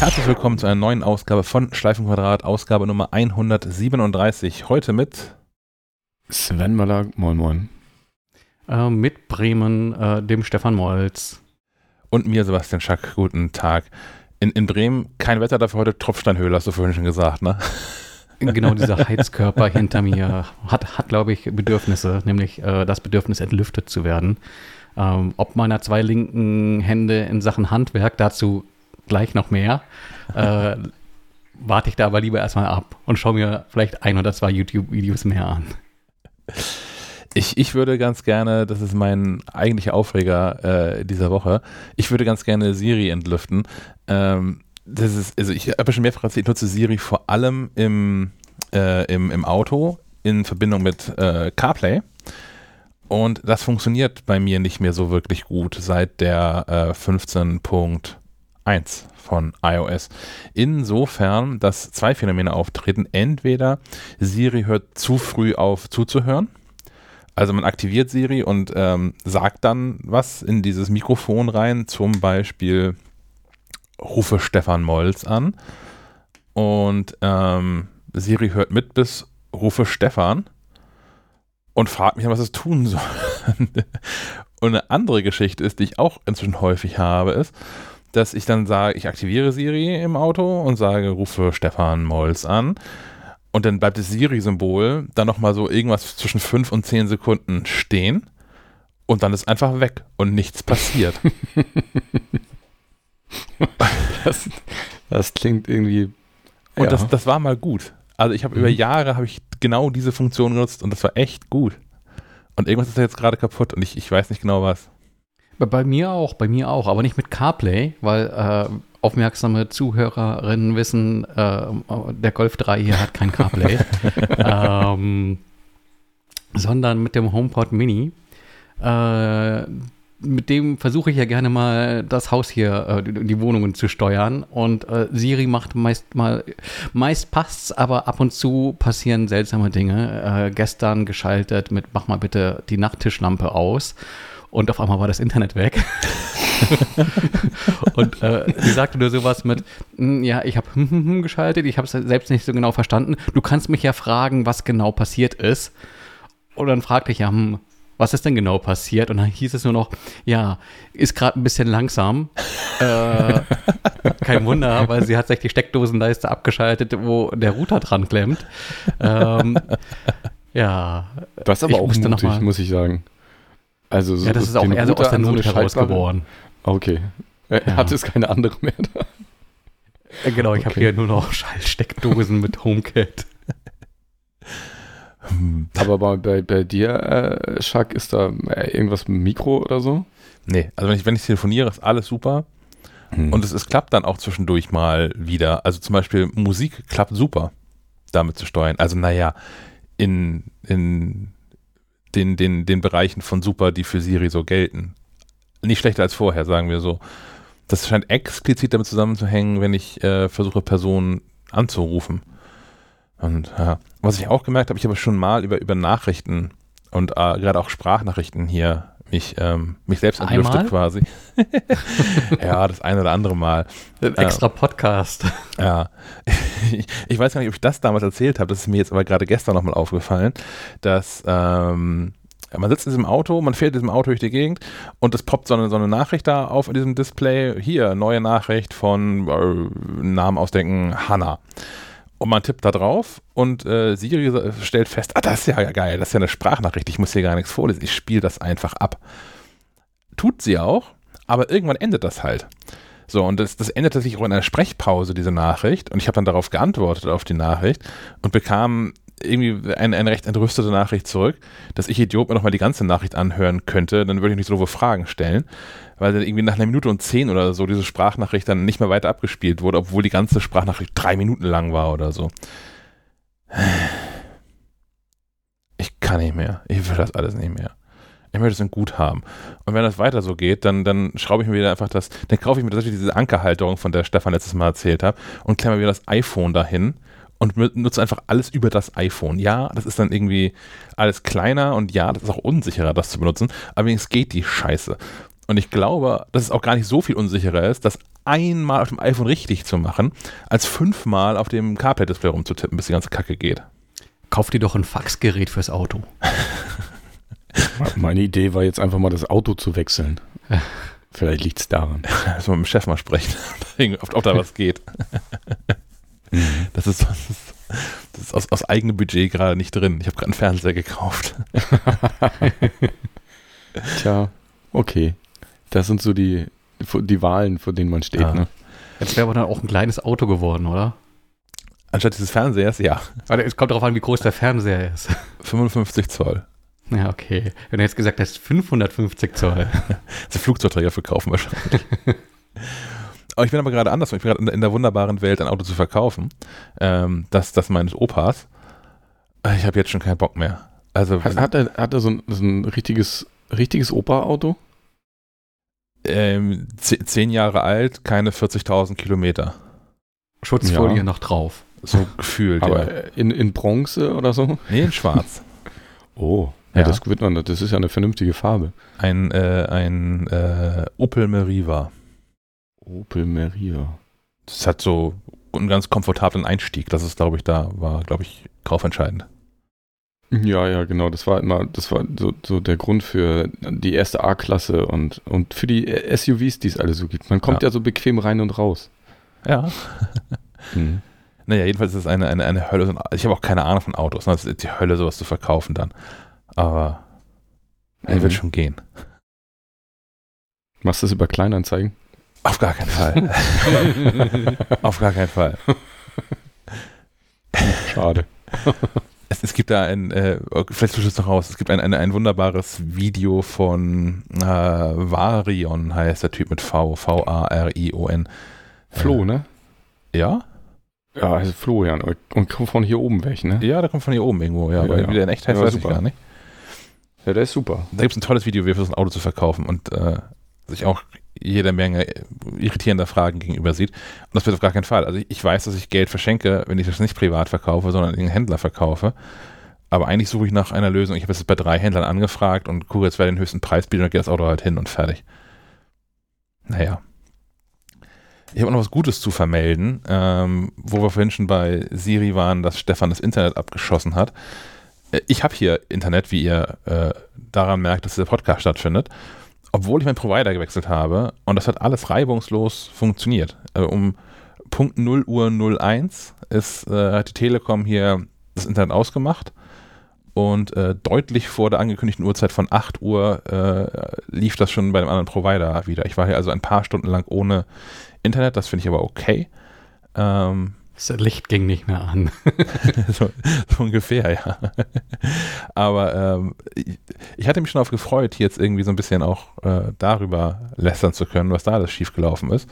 Herzlich willkommen zu einer neuen Ausgabe von Schleifenquadrat, Ausgabe Nummer 137. Heute mit Sven Möller, moin moin. Äh, mit Bremen, äh, dem Stefan Molz. Und mir, Sebastian Schack. Guten Tag. In, in Bremen kein Wetter dafür heute, Tropfsteinhöhle, hast du vorhin schon gesagt, ne? Genau, dieser Heizkörper hinter mir hat, hat glaube ich, Bedürfnisse, nämlich äh, das Bedürfnis, entlüftet zu werden. Ähm, ob meiner zwei linken Hände in Sachen Handwerk, dazu gleich noch mehr, äh, warte ich da aber lieber erstmal ab und schaue mir vielleicht ein oder zwei YouTube-Videos mehr an. Ich, ich würde ganz gerne, das ist mein eigentlicher Aufreger äh, dieser Woche, ich würde ganz gerne Siri entlüften. Ähm, das ist, also ich habe schon mehrfach erzählt, ich nutze Siri vor allem im, äh, im, im Auto in Verbindung mit äh, CarPlay. Und das funktioniert bei mir nicht mehr so wirklich gut seit der äh, 15.1 von iOS. Insofern, dass zwei Phänomene auftreten. Entweder Siri hört zu früh auf zuzuhören. Also man aktiviert Siri und ähm, sagt dann was in dieses Mikrofon rein, zum Beispiel rufe Stefan Molz an und ähm, Siri hört mit bis rufe Stefan und fragt mich, was es tun soll. und eine andere Geschichte ist, die ich auch inzwischen häufig habe, ist, dass ich dann sage, ich aktiviere Siri im Auto und sage, rufe Stefan Molz an. Und dann bleibt das Siri-Symbol dann nochmal so irgendwas zwischen 5 und 10 Sekunden stehen. Und dann ist einfach weg und nichts passiert. das, das, klingt irgendwie. Und ja. das, das war mal gut. Also ich habe mhm. über Jahre habe ich genau diese Funktion genutzt und das war echt gut. Und irgendwas ist da jetzt gerade kaputt und ich, ich weiß nicht genau was. Bei, mir auch, bei mir auch, aber nicht mit CarPlay, weil äh, aufmerksame Zuhörerinnen wissen, äh, der Golf 3 hier hat kein CarPlay, ähm, sondern mit dem HomePod Mini. Äh, mit dem versuche ich ja gerne mal das Haus hier, äh, die, die, Wohnungen zu steuern. Und äh, Siri macht meist mal, meist passt's, aber ab und zu passieren seltsame Dinge. Äh, gestern geschaltet mit, mach mal bitte die Nachttischlampe aus. Und auf einmal war das Internet weg. und äh, sie sagte nur sowas mit, hm, ja, ich habe geschaltet, ich habe es selbst nicht so genau verstanden. Du kannst mich ja fragen, was genau passiert ist. Und dann fragte ich ja, hm, was ist denn genau passiert? Und dann hieß es nur noch, ja, ist gerade ein bisschen langsam. äh, kein Wunder, weil sie hat sich die Steckdosenleiste abgeschaltet, wo der Router dran klemmt. Ähm, ja. Das ist aber auch mutig, muss ich sagen. Also so ja, das ist auch eher so aus der Not so heraus geboren. Okay. Er ja. hatte es keine andere mehr da. Äh, genau, ich okay. habe hier nur noch Schallsteckdosen mit HomeKit. Aber bei, bei, bei dir, äh, Schack, ist da äh, irgendwas mit Mikro oder so? Nee, also wenn ich, wenn ich telefoniere, ist alles super. Hm. Und es, es klappt dann auch zwischendurch mal wieder. Also zum Beispiel Musik klappt super, damit zu steuern. Also naja, in, in den, den, den Bereichen von super, die für Siri so gelten. Nicht schlechter als vorher, sagen wir so. Das scheint explizit damit zusammenzuhängen, wenn ich äh, versuche, Personen anzurufen. Und ja, was ich auch gemerkt habe, ich habe schon mal über, über Nachrichten und äh, gerade auch Sprachnachrichten hier mich, ähm, mich selbst entlüftet quasi. ja, das eine oder andere Mal. Ein extra Podcast. Ja. Ich, ich, weiß gar nicht, ob ich das damals erzählt habe, das ist mir jetzt aber gerade gestern nochmal aufgefallen, dass ähm, man sitzt in diesem Auto, man fährt in diesem Auto durch die Gegend und es poppt so eine, so eine Nachricht da auf in diesem Display. Hier, neue Nachricht von äh, Namen ausdenken, Hanna. Und man tippt da drauf und äh, Siri stellt fest, ah, das ist ja geil, das ist ja eine Sprachnachricht, ich muss hier gar nichts vorlesen, ich spiele das einfach ab. Tut sie auch, aber irgendwann endet das halt. So, und das, das endete sich auch in einer Sprechpause, diese Nachricht. Und ich habe dann darauf geantwortet, auf die Nachricht, und bekam irgendwie eine, eine recht entrüstete Nachricht zurück, dass ich Idiot mir nochmal die ganze Nachricht anhören könnte, dann würde ich nicht so doofe Fragen stellen weil dann irgendwie nach einer Minute und zehn oder so diese Sprachnachricht dann nicht mehr weiter abgespielt wurde, obwohl die ganze Sprachnachricht drei Minuten lang war oder so. Ich kann nicht mehr. Ich will das alles nicht mehr. Ich möchte es in gut haben. Und wenn das weiter so geht, dann, dann schraube ich mir wieder einfach das, dann kaufe ich mir tatsächlich diese Ankerhalterung, von der Stefan letztes Mal erzählt hat, und klemme mir das iPhone dahin und nutze einfach alles über das iPhone. Ja, das ist dann irgendwie alles kleiner und ja, das ist auch unsicherer, das zu benutzen, aber es geht die Scheiße. Und ich glaube, dass es auch gar nicht so viel unsicherer ist, das einmal auf dem iPhone richtig zu machen, als fünfmal auf dem CarPlay-Display rumzutippen, bis die ganze Kacke geht. Kauf dir doch ein Faxgerät fürs Auto. Meine Idee war jetzt einfach mal das Auto zu wechseln. Vielleicht liegt es daran. Müssen wir mit dem Chef mal sprechen, ob da was geht. Mhm. Das ist, das ist, das ist aus, aus eigenem Budget gerade nicht drin. Ich habe gerade einen Fernseher gekauft. Tja, okay. Das sind so die, die Wahlen, vor denen man steht. Ja. Ne? Jetzt wäre aber dann auch ein kleines Auto geworden, oder? Anstatt dieses Fernsehers, ja, Warte, es kommt darauf an, wie groß der Fernseher ist. 55 Zoll. Ja, okay. Wenn du jetzt gesagt hast, 550 Zoll. Das ist Flugzeugträger verkaufen wahrscheinlich. Aber ich bin aber gerade anders. Ich bin gerade in, der- in der wunderbaren Welt, ein Auto zu verkaufen. Ähm, das, das meines Opas. Ich habe jetzt schon keinen Bock mehr. Also Hat, hat, er, hat er so ein, so ein richtiges, richtiges Opa-Auto? ähm, ze- zehn Jahre alt, keine 40.000 Kilometer. Schutzfolie Ja. noch drauf. So gefühlt, Aber ja. in, in Bronze oder so? Nee, in schwarz. Oh, ja, Ja. das wird man, das ist ja eine vernünftige Farbe. Ein, äh, ein äh, Opel Meriva. Opel Meria. Das hat so einen ganz komfortablen Einstieg. Das ist, glaube ich, da war, glaube ich, kaufentscheidend. Ja, ja, genau. Das war immer, das war so, so der Grund für die erste A-Klasse und, und für die SUVs, die es alle so gibt. Man kommt ja, so bequem rein und raus. Ja. Mhm. Naja, jedenfalls ist es eine, eine, eine Hölle. Ich habe auch keine Ahnung von Autos. ne? Es ist die Hölle, sowas zu verkaufen dann. Aber er Mhm. wird schon gehen. Machst du das über Kleinanzeigen? Auf gar keinen Fall. Auf gar keinen Fall. Schade. Es, es gibt da ein, äh, vielleicht du es noch raus, es gibt ein, ein, ein wunderbares Video von äh, Varion, heißt der Typ mit V, V-A-R-I-O-N. Flo, ne? Ja? Ja, also Florian. Und kommt von hier oben weg, ne? Ja, der kommt von hier oben irgendwo, ja. Ja, aber ja. wie der in echt heißt, Ja, weiß ich super. gar nicht. Ja, der ist super. Da gibt es ein tolles Video, wie er versucht, ein Auto zu verkaufen und äh, sich auch jede Menge irritierender Fragen gegenüber sieht. Und das wird auf gar keinen Fall. Also ich, weiß, dass ich Geld verschenke, wenn ich das nicht privat verkaufe, sondern den Händler verkaufe. Aber eigentlich suche ich nach einer Lösung. Ich habe es jetzt bei drei Händlern angefragt und gucke jetzt, wer den höchsten Preis bietet und gehe das Auto halt hin und fertig. Naja. Ich habe auch noch was Gutes zu vermelden, ähm, wo wir vorhin schon bei Siri waren, dass Stefan das Internet abgeschossen hat. Äh, Ich habe hier Internet, wie ihr äh, daran merkt, dass dieser Podcast stattfindet, obwohl ich meinen Provider gewechselt habe und das hat alles reibungslos funktioniert. Äh, um Punkt 0 Uhr 01 ist, äh, hat die Telekom hier das Internet ausgemacht und äh, deutlich vor der angekündigten Uhrzeit von 8 Uhr äh, lief das schon bei einem anderen Provider wieder. Ich war hier also ein paar Stunden lang ohne Internet, das finde ich aber okay. Ähm, Das Licht ging nicht mehr an. so, so ungefähr, ja. Aber ähm, ich, ich hatte mich schon darauf gefreut, jetzt irgendwie so ein bisschen auch äh, darüber lästern zu können, was da alles schiefgelaufen ist.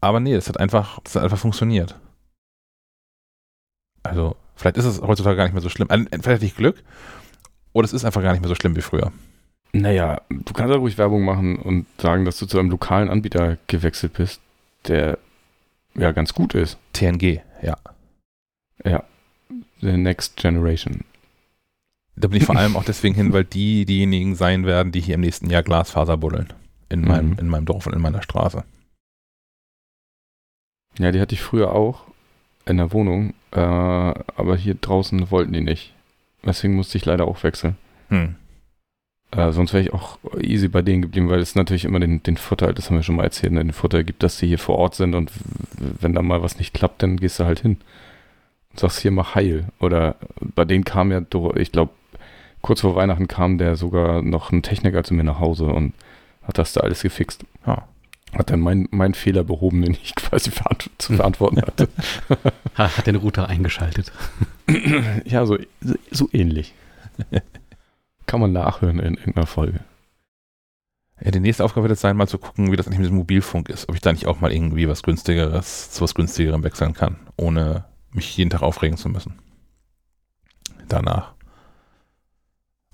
Aber nee, es hat einfach, es hat einfach funktioniert. Also, vielleicht ist es heutzutage gar nicht mehr so schlimm. Vielleicht hatte ich Glück, oder es ist einfach gar nicht mehr so schlimm wie früher. Naja, du kannst ja ruhig Werbung machen und sagen, dass du zu einem lokalen Anbieter gewechselt bist, der ja ganz gut ist. TNG, ja. Ja. The Next Generation. Da bin ich vor allem auch deswegen hin, weil die diejenigen sein werden, die hier im nächsten Jahr Glasfaser buddeln. In, Mhm. meinem, in meinem Dorf und in meiner Straße. Ja, die hatte ich früher auch in der Wohnung, äh, aber hier draußen wollten die nicht. Deswegen musste ich leider auch wechseln. Hm. Äh, sonst wäre ich auch easy bei denen geblieben, weil es natürlich immer den, den Vorteil, das haben wir schon mal erzählt, ne, den Vorteil gibt, dass sie hier vor Ort sind und wenn da mal was nicht klappt, dann gehst du halt hin und sagst hier mach heil. Oder bei denen kam ja, doch- ich glaube, kurz vor Weihnachten kam der sogar noch ein Techniker zu mir nach Hause und hat das da alles gefixt. Ja. Hat dann mein, mein Fehler behoben, den ich quasi verant zu verantworten hatte. Ha- Hat den Router eingeschaltet. ja, so, so ähnlich. Kann man nachhören in irgendeiner Folge. Ja, die nächste Aufgabe wird es sein, mal zu gucken, wie das eigentlich mit dem Mobilfunk ist. Ob ich da nicht auch mal irgendwie was günstigeres zu was günstigerem wechseln kann, ohne mich jeden Tag aufregen zu müssen. Danach.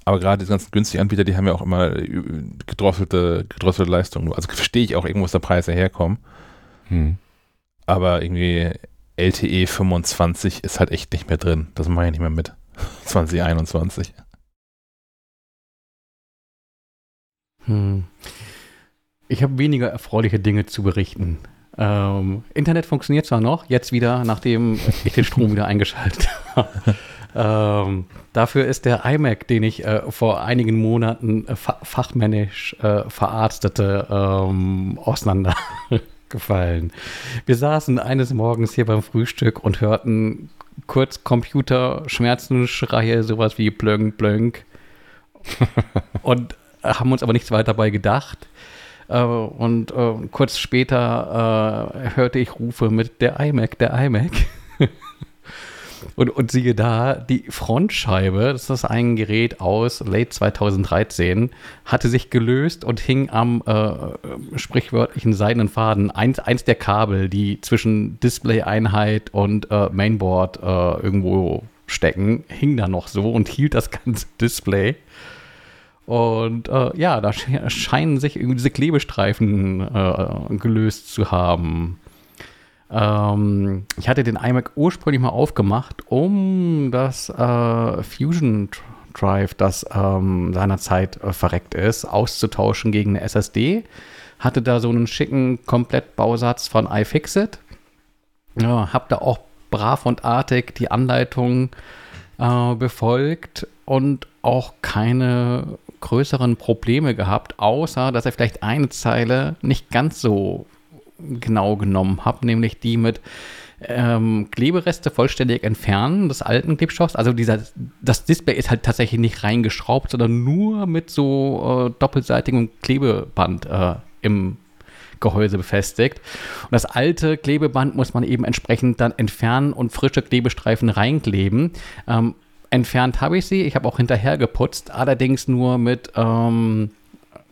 Aber gerade diese ganzen günstigen Anbieter, die haben ja auch immer äh, gedrosselte, gedrosselte Leistungen. Also verstehe ich auch irgendwo, was der Preis herkommt. Hm. Aber irgendwie LTE 25 ist halt echt nicht mehr drin. Das mache ich nicht mehr mit. 2021. Hm. ich habe weniger erfreuliche Dinge zu berichten. Ähm, Internet funktioniert zwar noch, jetzt wieder, nachdem ich den Strom wieder eingeschaltet habe. Ähm, dafür ist der iMac, den ich äh, vor einigen Monaten äh, fa fachmännisch äh, verarztete, ähm, auseinandergefallen. Wir saßen eines Morgens hier beim Frühstück und hörten kurz Computerschmerzenschreie, sowas wie Blönk, Blönk. und haben uns aber nichts weiter dabei gedacht. Äh, und äh, kurz später äh, hörte ich Rufe mit der iMac, der iMac. Und, und siehe da, die Frontscheibe, das ist ein Gerät aus late 2013, hatte sich gelöst und hing am äh, sprichwörtlichen seidenen Faden. Eins, eins der Kabel, die zwischen Display-Einheit und äh, Mainboard äh, irgendwo stecken, hing da noch so und hielt das ganze Display. Und äh, ja, da scheinen sich irgendwie diese Klebestreifen äh, gelöst zu haben. Ähm, ich hatte den iMac ursprünglich mal aufgemacht, um das äh, Fusion Drive, das ähm, seinerzeit äh, verreckt ist, auszutauschen gegen eine SSD. Hatte da so einen schicken Komplettbausatz von iFixit. Ja, hab da auch brav und artig die Anleitung äh, befolgt und auch keine größeren Probleme gehabt, außer dass er vielleicht eine Zeile nicht ganz so genau genommen habe, nämlich die mit ähm, Klebereste vollständig entfernen des alten Klebstoffs. Also dieser, das Display ist halt tatsächlich nicht reingeschraubt, sondern nur mit so äh, doppelseitigem Klebeband äh, im Gehäuse befestigt. Und das alte Klebeband muss man eben entsprechend dann entfernen und frische Klebestreifen reinkleben. Ähm, entfernt habe ich sie, ich habe auch hinterher geputzt, allerdings nur mit ähm,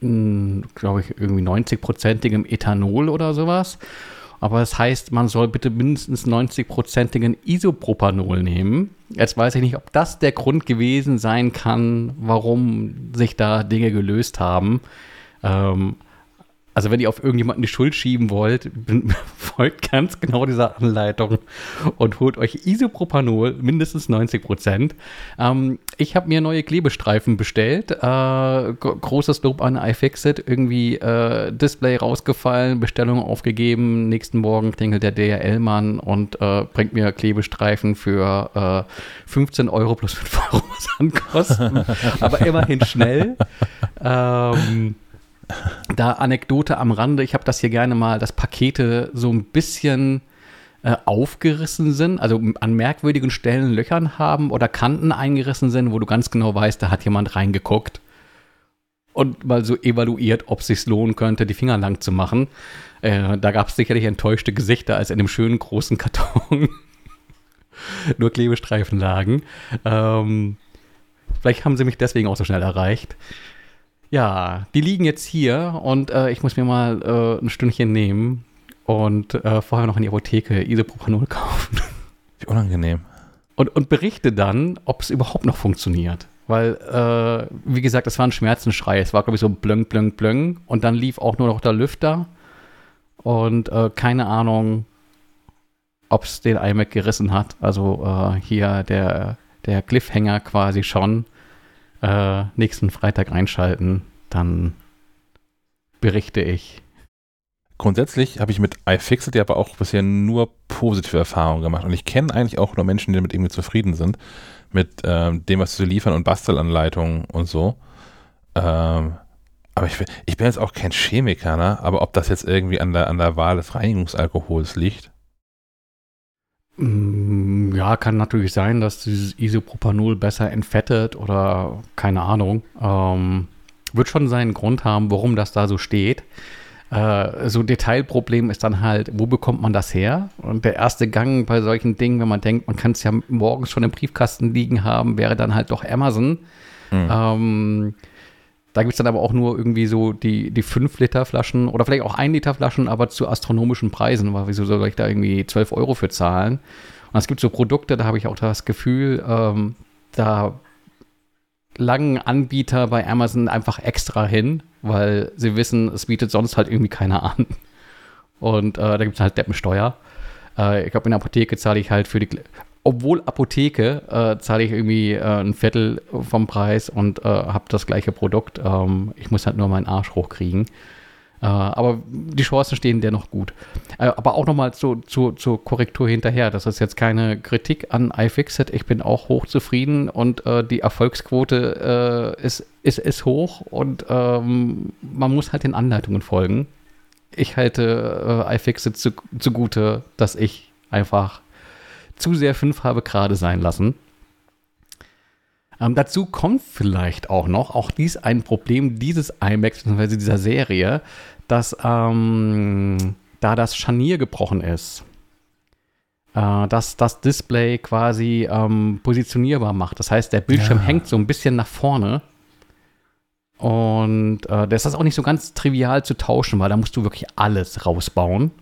glaube ich, irgendwie 90-prozentigem Ethanol oder sowas. Aber das heißt, man soll bitte mindestens 90-prozentigen Isopropanol nehmen. Jetzt weiß ich nicht, ob das der Grund gewesen sein kann, warum sich da Dinge gelöst haben. Ähm, also wenn ihr auf irgendjemanden die Schuld schieben wollt, folgt ganz genau dieser Anleitung und holt euch Isopropanol, mindestens 90 Prozent. Ähm, ich habe mir neue Klebestreifen bestellt. Äh, großes Lob an iFixit. Irgendwie äh, Display rausgefallen, Bestellung aufgegeben. Nächsten Morgen klingelt der DRL-Mann und äh, bringt mir Klebestreifen für 15 äh, Euro plus 5 Euro Kosten. Aber immerhin schnell. Ähm, da Anekdote am Rande, ich habe das hier gerne mal, dass Pakete so ein bisschen äh, aufgerissen sind, also an merkwürdigen Stellen Löchern haben oder Kanten eingerissen sind, wo du ganz genau weißt, da hat jemand reingeguckt und mal so evaluiert, ob es sich lohnen könnte, die Finger lang zu machen. Äh, da gab es sicherlich enttäuschte Gesichter, als in dem schönen großen Karton nur Klebestreifen lagen. Ähm, vielleicht haben sie mich deswegen auch so schnell erreicht. Ja, die liegen jetzt hier und äh, ich muss mir mal äh, ein Stündchen nehmen und äh, vorher noch in die Apotheke Isopropanol kaufen. Wie unangenehm. Und, und berichte dann, ob es überhaupt noch funktioniert. Weil, äh, wie gesagt, es war ein Schmerzenschrei. Es war, glaube ich, so blöng, blöng, blöng. Und dann lief auch nur noch der Lüfter. Und äh, keine Ahnung, ob es den iMac gerissen hat. Also äh, hier der, der Cliffhanger quasi schon äh, nächsten Freitag einschalten, dann berichte ich. Grundsätzlich habe ich mit iFixit aber auch bisher nur positive Erfahrungen gemacht. Und ich kenne eigentlich auch nur Menschen, die damit irgendwie zufrieden sind. Mit ähm, dem, was sie liefern und Bastelanleitungen und so. Ähm, aber ich, ich, bin jetzt auch kein Chemiker, ne? aber ob das jetzt irgendwie an der, an der Wahl des Reinigungsalkohols liegt? Mm, ja, kann natürlich sein, dass dieses Isopropanol besser entfettet oder keine Ahnung. Ähm, wird schon seinen Grund haben, warum das da so steht. Äh, so Detailproblem ist dann halt, wo bekommt man das her? Und der erste Gang bei solchen Dingen, wenn man denkt, man kann es ja morgens schon im Briefkasten liegen haben, wäre dann halt doch Amazon. Mhm. Ähm, da gibt es dann aber auch nur irgendwie so die, die 5-Liter-Flaschen oder vielleicht auch 1-Liter-Flaschen, aber zu astronomischen Preisen. Weil wieso soll ich da irgendwie 12 Euro für zahlen? Und es gibt so Produkte, da habe ich auch das Gefühl, ähm, da langen Anbieter bei Amazon einfach extra hin, weil sie wissen, es bietet sonst halt irgendwie keiner an. Und äh, da gibt es halt Deppensteuer. Äh, ich glaube, in der Apotheke zahle ich halt für die obwohl Apotheke, äh, zahle ich irgendwie äh, ein Viertel vom Preis und äh, habe das gleiche Produkt. Ähm, ich muss halt nur meinen Arsch hochkriegen. Äh, aber die Chancen stehen dennoch gut. Äh, aber auch nochmal zu, zu, zur Korrektur hinterher. Das ist jetzt keine Kritik an iFixit. Ich bin auch hochzufrieden und äh, die Erfolgsquote ist, ist, ist hoch und ähm, man muss halt den Anleitungen folgen. Ich halte iFixit zu, zugute, dass ich einfach zu sehr fünf habe gerade sein lassen. Ähm, dazu kommt vielleicht auch noch, auch dies ein Problem dieses IMAX bzw. dieser Serie, dass ähm, da das Scharnier gebrochen ist, äh, dass das Display quasi ähm, positionierbar macht. Das heißt, der Bildschirm ja. hängt so ein bisschen nach vorne. Und äh, das ist auch nicht so ganz trivial zu tauschen, weil da musst du wirklich alles rausbauen.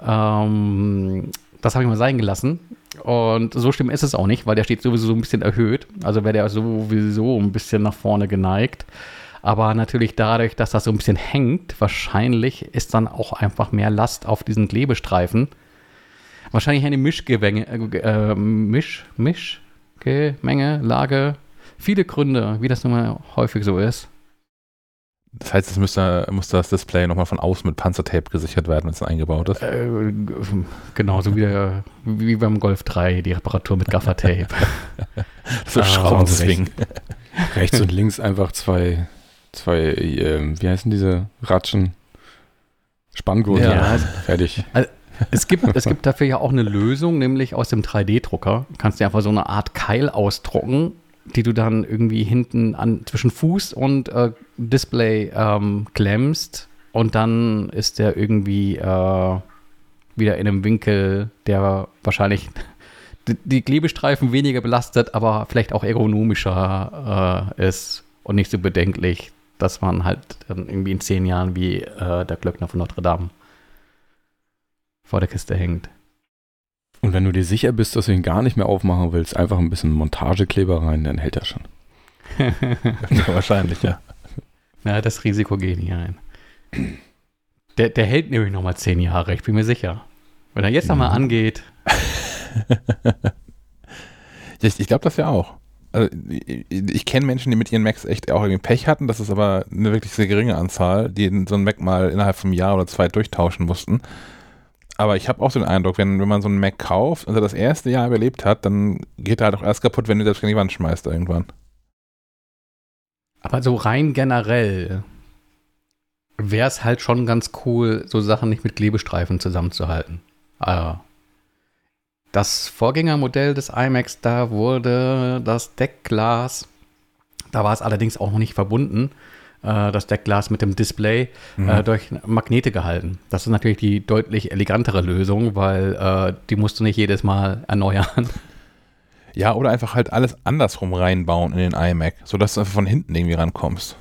Ähm, das habe ich mal sein gelassen. Und so schlimm ist es auch nicht, weil der steht sowieso so ein bisschen erhöht. Also wäre der sowieso ein bisschen nach vorne geneigt. Aber natürlich dadurch, dass das so ein bisschen hängt, wahrscheinlich ist dann auch einfach mehr Last auf diesen Klebestreifen. Wahrscheinlich eine Mischgewänge, äh, Misch, Mischgemenge, Lage. Viele Gründe, wie das nun mal häufig so ist. Das heißt, es müsste, muss das Display nochmal von außen mit Panzertape gesichert werden, wenn es eingebaut ist? Äh, genauso wie, der, wie beim Golf 3, die Reparatur mit Gaffertape. so ah, Schraubenzwingen. Rechts und links einfach zwei, zwei äh, wie heißen diese Ratschen? Spanngurte. Ja. Fertig. Also, es gibt, es gibt dafür ja auch eine Lösung, nämlich aus dem 3D-Drucker. Du kannst dir einfach so eine Art Keil ausdrucken die du dann irgendwie hinten an zwischen Fuß und äh, Display ähm, klemmst und dann ist der irgendwie äh, wieder in einem Winkel, der wahrscheinlich die Klebestreifen weniger belastet, aber vielleicht auch ergonomischer äh, ist und nicht so bedenklich, dass man halt dann irgendwie in zehn Jahren wie äh, der Glöckner von Notre Dame vor der Kiste hängt. Und wenn du dir sicher bist, dass du ihn gar nicht mehr aufmachen willst, einfach ein bisschen Montagekleber rein, dann hält er schon. ja, wahrscheinlich, ja. Ja, das Risiko gehe ich nicht ein. Der, der hält nämlich nochmal zehn Jahre, ich bin mir sicher. Wenn er jetzt nochmal mhm. angeht. ich, ich glaube das ja auch. Also, ich, ich kenne Menschen, die mit ihren Macs echt auch irgendwie Pech hatten. Das ist aber eine wirklich sehr geringe Anzahl, die so einen Mac mal innerhalb von einem Jahr oder zwei durchtauschen mussten. Aber ich habe auch den Eindruck, wenn, wenn man so einen Mac kauft und er das erste Jahr überlebt hat, dann geht er halt auch erst kaputt, wenn du das gegen die Wand schmeißt irgendwann. Aber so rein generell wäre es halt schon ganz cool, so Sachen nicht mit Klebestreifen zusammenzuhalten. Also das Vorgängermodell des iMacs, da wurde das Deckglas, da war es allerdings auch noch nicht verbunden, äh, das Deckglas mit dem Display mhm. äh, durch Magnete gehalten. Das ist natürlich die deutlich elegantere Lösung, weil äh, die musst du nicht jedes Mal erneuern. Ja, oder einfach halt alles andersrum reinbauen in den iMac, sodass du einfach von hinten irgendwie rankommst.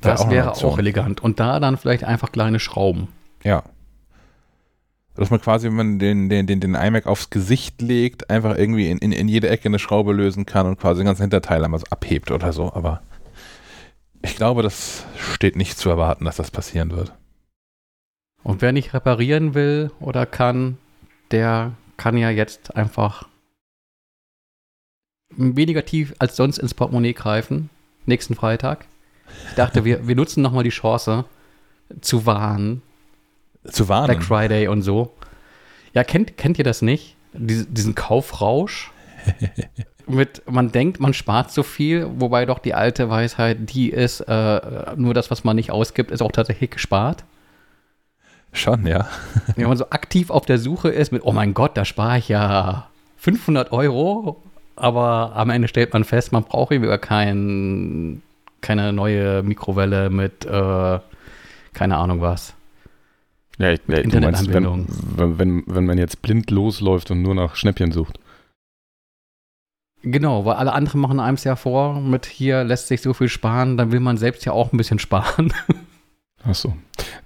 Wäre das auch wäre auch elegant. Und da dann vielleicht einfach kleine Schrauben. Ja. Dass man quasi, wenn man den, den, den, den iMac aufs Gesicht legt, einfach irgendwie in, in, in jede Ecke eine Schraube lösen kann und quasi den ganzen Hinterteil einmal so abhebt oder so. Aber ich glaube, das steht nicht zu erwarten, dass das passieren wird. Und wer nicht reparieren will oder kann, der kann ja jetzt einfach weniger tief als sonst ins Portemonnaie greifen, nächsten Freitag. Ich dachte, wir, wir nutzen nochmal die Chance zu warnen. Zu warnen? Black Friday und so. Ja, kennt, kennt ihr das nicht? Dies, diesen Kaufrausch? Mit, man denkt, man spart so viel, wobei doch die alte Weisheit, die ist, äh, nur das, was man nicht ausgibt, ist auch tatsächlich gespart. Schon, ja. Wenn man so aktiv auf der Suche ist mit, oh mein Gott, da spare ich ja 500 Euro, aber am Ende stellt man fest, man braucht über kein, keine neue Mikrowelle mit, äh, keine Ahnung was. Ja, ich, ja, Internetanbindung. Meinst, wenn, wenn, wenn man jetzt blind losläuft und nur nach Schnäppchen sucht. Genau, weil alle anderen machen einem ja vor, mit hier lässt sich so viel sparen, dann will man selbst ja auch ein bisschen sparen. Ach so.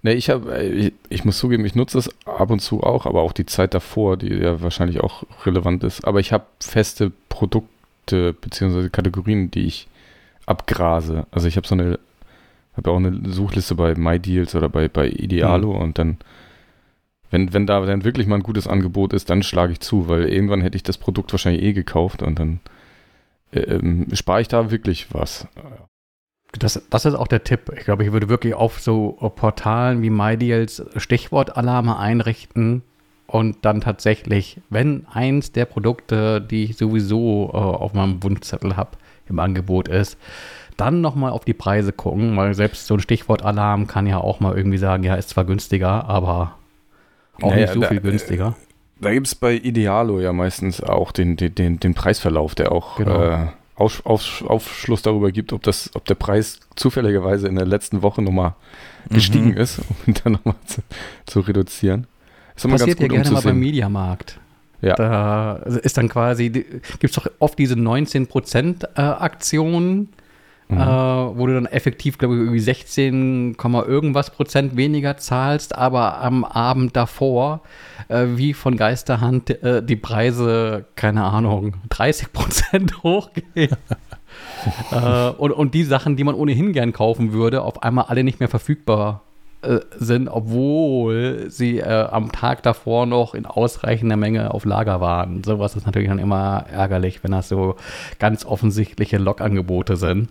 Ne, ich habe, ich, ich, muss zugeben, ich nutze es ab und zu auch, aber auch die Zeit davor, die ja wahrscheinlich auch relevant ist. Aber ich habe feste Produkte bzw. Kategorien, die ich abgrase. Also ich habe so eine, habe auch eine Suchliste bei MyDeals oder bei, bei Idealo mhm. und dann, wenn, wenn da dann wirklich mal ein gutes Angebot ist, dann schlage ich zu, weil irgendwann hätte ich das Produkt wahrscheinlich eh gekauft und dann ähm, spare ich da wirklich was. Das, das ist auch der Tipp. Ich glaube, ich würde wirklich auf so Portalen wie MyDeals Stichwortalarme einrichten und dann tatsächlich, wenn eins der Produkte, die ich sowieso äh, auf meinem Wunschzettel habe, im Angebot ist, dann nochmal auf die Preise gucken, weil selbst so ein Stichwortalarm kann ja auch mal irgendwie sagen, ja, ist zwar günstiger, aber auch Naja, nicht so da- viel günstiger. Da gibt es bei Idealo ja meistens auch den, den, den, den Preisverlauf, der auch Genau. äh, Aus, Aus, Aufschluss darüber gibt, ob, das, ob der Preis zufälligerweise in der letzten Woche nochmal gestiegen Mhm. ist, um dann nochmal zu, zu reduzieren. Ist immer Passiert ja um gerne zu mal beim. Mediamarkt. Ja. Da ist dann quasi, gibt es doch oft diese 19% äh, Aktionen, Mhm. äh, wo du dann effektiv, glaube ich, irgendwie 16, Komma irgendwas Prozent weniger zahlst, aber am Abend davor, äh, wie von Geisterhand, äh, die Preise, keine Ahnung, 30 Prozent hochgehen. äh, und, und die Sachen, die man ohnehin gern kaufen würde, auf einmal alle nicht mehr verfügbar äh, sind, obwohl sie äh, am Tag davor noch in ausreichender Menge auf Lager waren. Sowas ist natürlich dann immer ärgerlich, wenn das so ganz offensichtliche Log-Angebote sind.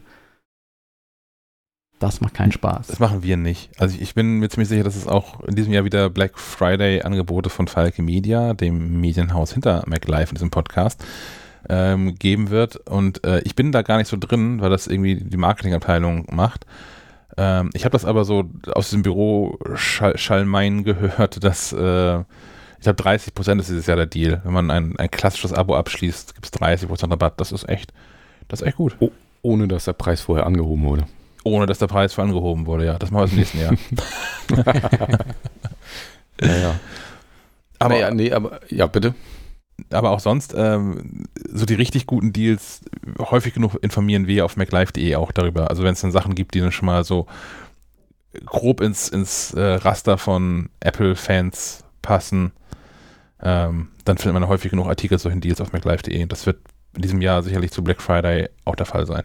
Das macht keinen Spaß. Das machen wir nicht. Also ich, ich bin mir ziemlich sicher, dass es auch in diesem Jahr wieder Black Friday Angebote von Falke Media, dem Medienhaus hinter MacLive in diesem Podcast, ähm, geben wird. Und äh, ich bin da gar nicht so drin, weil das irgendwie die Marketingabteilung macht. Ähm, ich habe das aber so aus dem Büro Schall, Schallmein gehört, dass äh, ich glaube 30 Prozent ist dieses Jahr der Deal. Wenn man ein, ein klassisches Abo abschließt, gibt es 30 Prozent Rabatt. Das ist echt, das ist echt gut. Ohne dass der Preis vorher angehoben wurde. Ohne dass der Preis für angehoben wurde, ja. Das machen wir im nächsten Jahr. Ja, ja. Aber, ja, nee, aber ja, bitte. aber auch sonst, ähm, so die richtig guten Deals, häufig genug informieren wir auf maclife.de auch darüber. Also wenn es dann Sachen gibt, die dann schon mal so grob ins, ins äh, Raster von Apple-Fans passen, ähm, dann findet man häufig genug Artikel zu solchen Deals auf maclife.de. Das wird in diesem Jahr sicherlich zu Black Friday auch der Fall sein.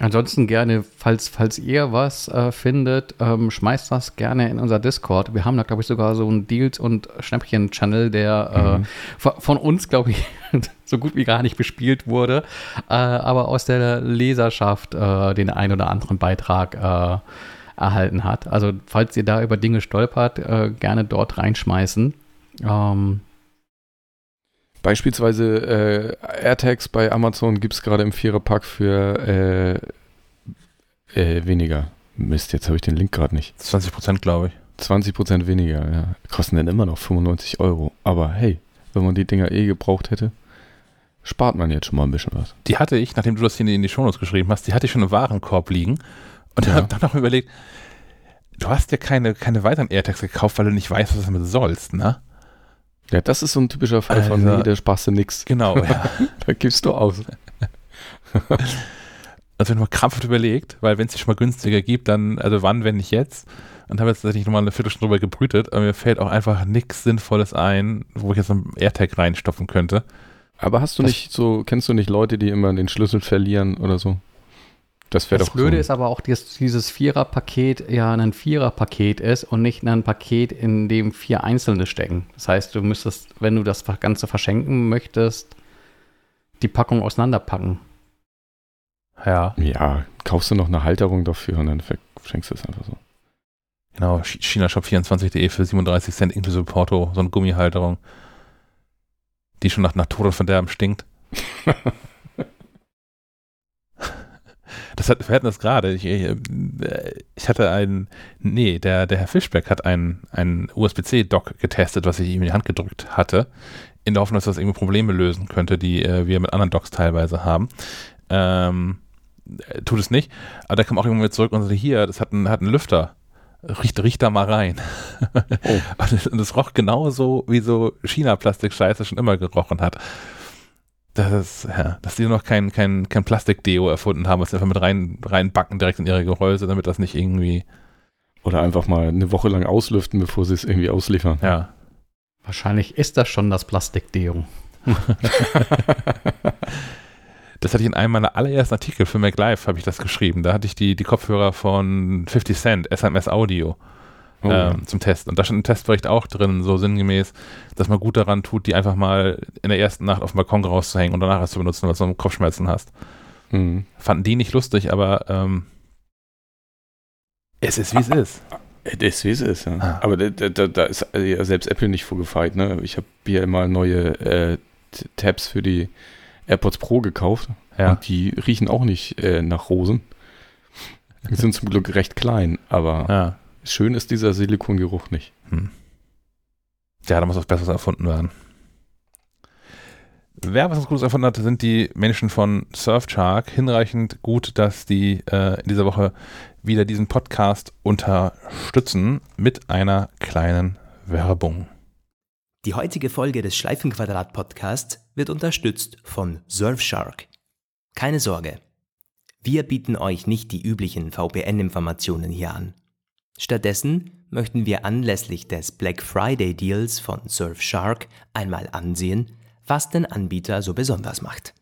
Ansonsten gerne, falls, falls ihr was äh, findet, ähm, schmeißt das gerne in unser Discord. Wir haben da, glaube ich, sogar so einen Deals- und Schnäppchen-Channel, der Mhm. äh, von, von uns, glaube ich, so gut wie gar nicht bespielt wurde, äh, aber aus der Leserschaft äh, den ein oder anderen Beitrag äh, erhalten hat. Also, falls ihr da über Dinge stolpert, äh, gerne dort reinschmeißen. Ähm, Beispielsweise äh, AirTags bei Amazon gibt es gerade im Viererpack für äh, äh, weniger. Mist, jetzt habe ich den Link gerade nicht. 20 Prozent, glaube ich. 20% weniger, ja. Kosten dann immer noch 95 Euro. Aber hey, wenn man die Dinger eh gebraucht hätte, spart man jetzt schon mal ein bisschen was. Die hatte ich, nachdem du das hier in die Shownotes geschrieben hast, die hatte ich schon im Warenkorb liegen und Ja. habe dann noch überlegt, du hast ja keine, keine weiteren AirTags gekauft, weil du nicht weißt, was du damit sollst, ne? Ja, das ist so ein typischer Fall von, Also- nee, da sparst du nix. Genau, ja. Da gibst du aus. Also wenn man krampfhaft überlegt, weil wenn es schon mal günstiger gibt, dann, also wann, wenn nicht jetzt? Und habe jetzt tatsächlich nochmal eine Viertelstunde drüber gebrütet, aber mir fällt auch einfach nichts Sinnvolles ein, wo ich jetzt einen AirTag reinstopfen könnte. Aber hast du Das- nicht so, kennst du nicht Leute, die immer den Schlüssel verlieren oder so? Das wäre Das doch Blöde so. ist aber auch, dass dieses Vierer-Paket ja ein Vierer-Paket ist und nicht ein Paket, in dem vier einzelne stecken. Das heißt, du müsstest, wenn du das Ganze verschenken möchtest, die Packung auseinanderpacken. Ja, Ja, kaufst du noch eine Halterung dafür und dann verschenkst du es einfach so. genau. Ch- Chinashop24.de für 37 Cent inklusive Porto, so eine Gummihalterung, die schon nach, nach Tod und Verderben stinkt. Das hat, wir hatten das gerade. Ich, ich, hatte einen, nee, der, der Herr Fischbeck hat einen, einen USB-C-Dock getestet, was ich ihm in die Hand gedrückt hatte, in der Hoffnung, dass das irgendwie Probleme lösen könnte, die äh, wir mit anderen Docks teilweise haben. Ähm, äh, tut es nicht. Aber der kam auch irgendwann wieder zurück und sagte, hier, das hat einen, hat einen Lüfter. Riech, riech da mal rein. Oh. und, es, und es roch genauso, wie so China-Plastik-Scheiße schon immer gerochen hat. Das ist, ja, dass die noch kein, kein, kein Plastik-Deo erfunden haben, was sie einfach mit rein, reinbacken direkt in ihre Gehäuse, damit das nicht irgendwie, Oder einfach mal eine Woche lang auslüften, bevor sie es irgendwie ausliefern. ja. Wahrscheinlich ist das schon das Plastikdeo. Das hatte ich in einem meiner allerersten Artikel für MacLife, habe ich das geschrieben. Da hatte ich die, die Kopfhörer von 50 Cent, SMS Audio. Oh, ja. ähm, zum Testen. Und da stand im Testbericht auch drin, so sinngemäß, dass man gut daran tut, die einfach mal in der ersten Nacht auf dem Balkon rauszuhängen und danach erst zu benutzen, weil du Kopfschmerzen hast. Mhm. Fanden die nicht lustig, aber ähm, Es ist, wie es ist. Es ist, wie es ist, ja. Ah. Aber da, da, da, ist ja selbst Apple nicht vorgefeit. Ne? Ich habe hier immer neue äh, Tabs für die AirPods Pro gekauft. Ja. Und die riechen auch nicht äh, nach Rosen. Die sind zum Glück recht klein, aber ja. Schön ist dieser Silikongeruch nicht. Hm. Ja, da muss was Besseres erfunden werden. Wer was Gutes erfunden hat, sind die Menschen von Surfshark. Hinreichend gut, dass die äh, in dieser Woche wieder diesen Podcast unterstützen mit einer kleinen Werbung. Die heutige Folge des Schleifenquadrat-Podcasts wird unterstützt von Surfshark. Keine Sorge, wir bieten euch nicht die üblichen VPN-Informationen hier an. Stattdessen möchten wir anlässlich des Black Friday Deals von Surfshark einmal ansehen, was den Anbieter so besonders macht.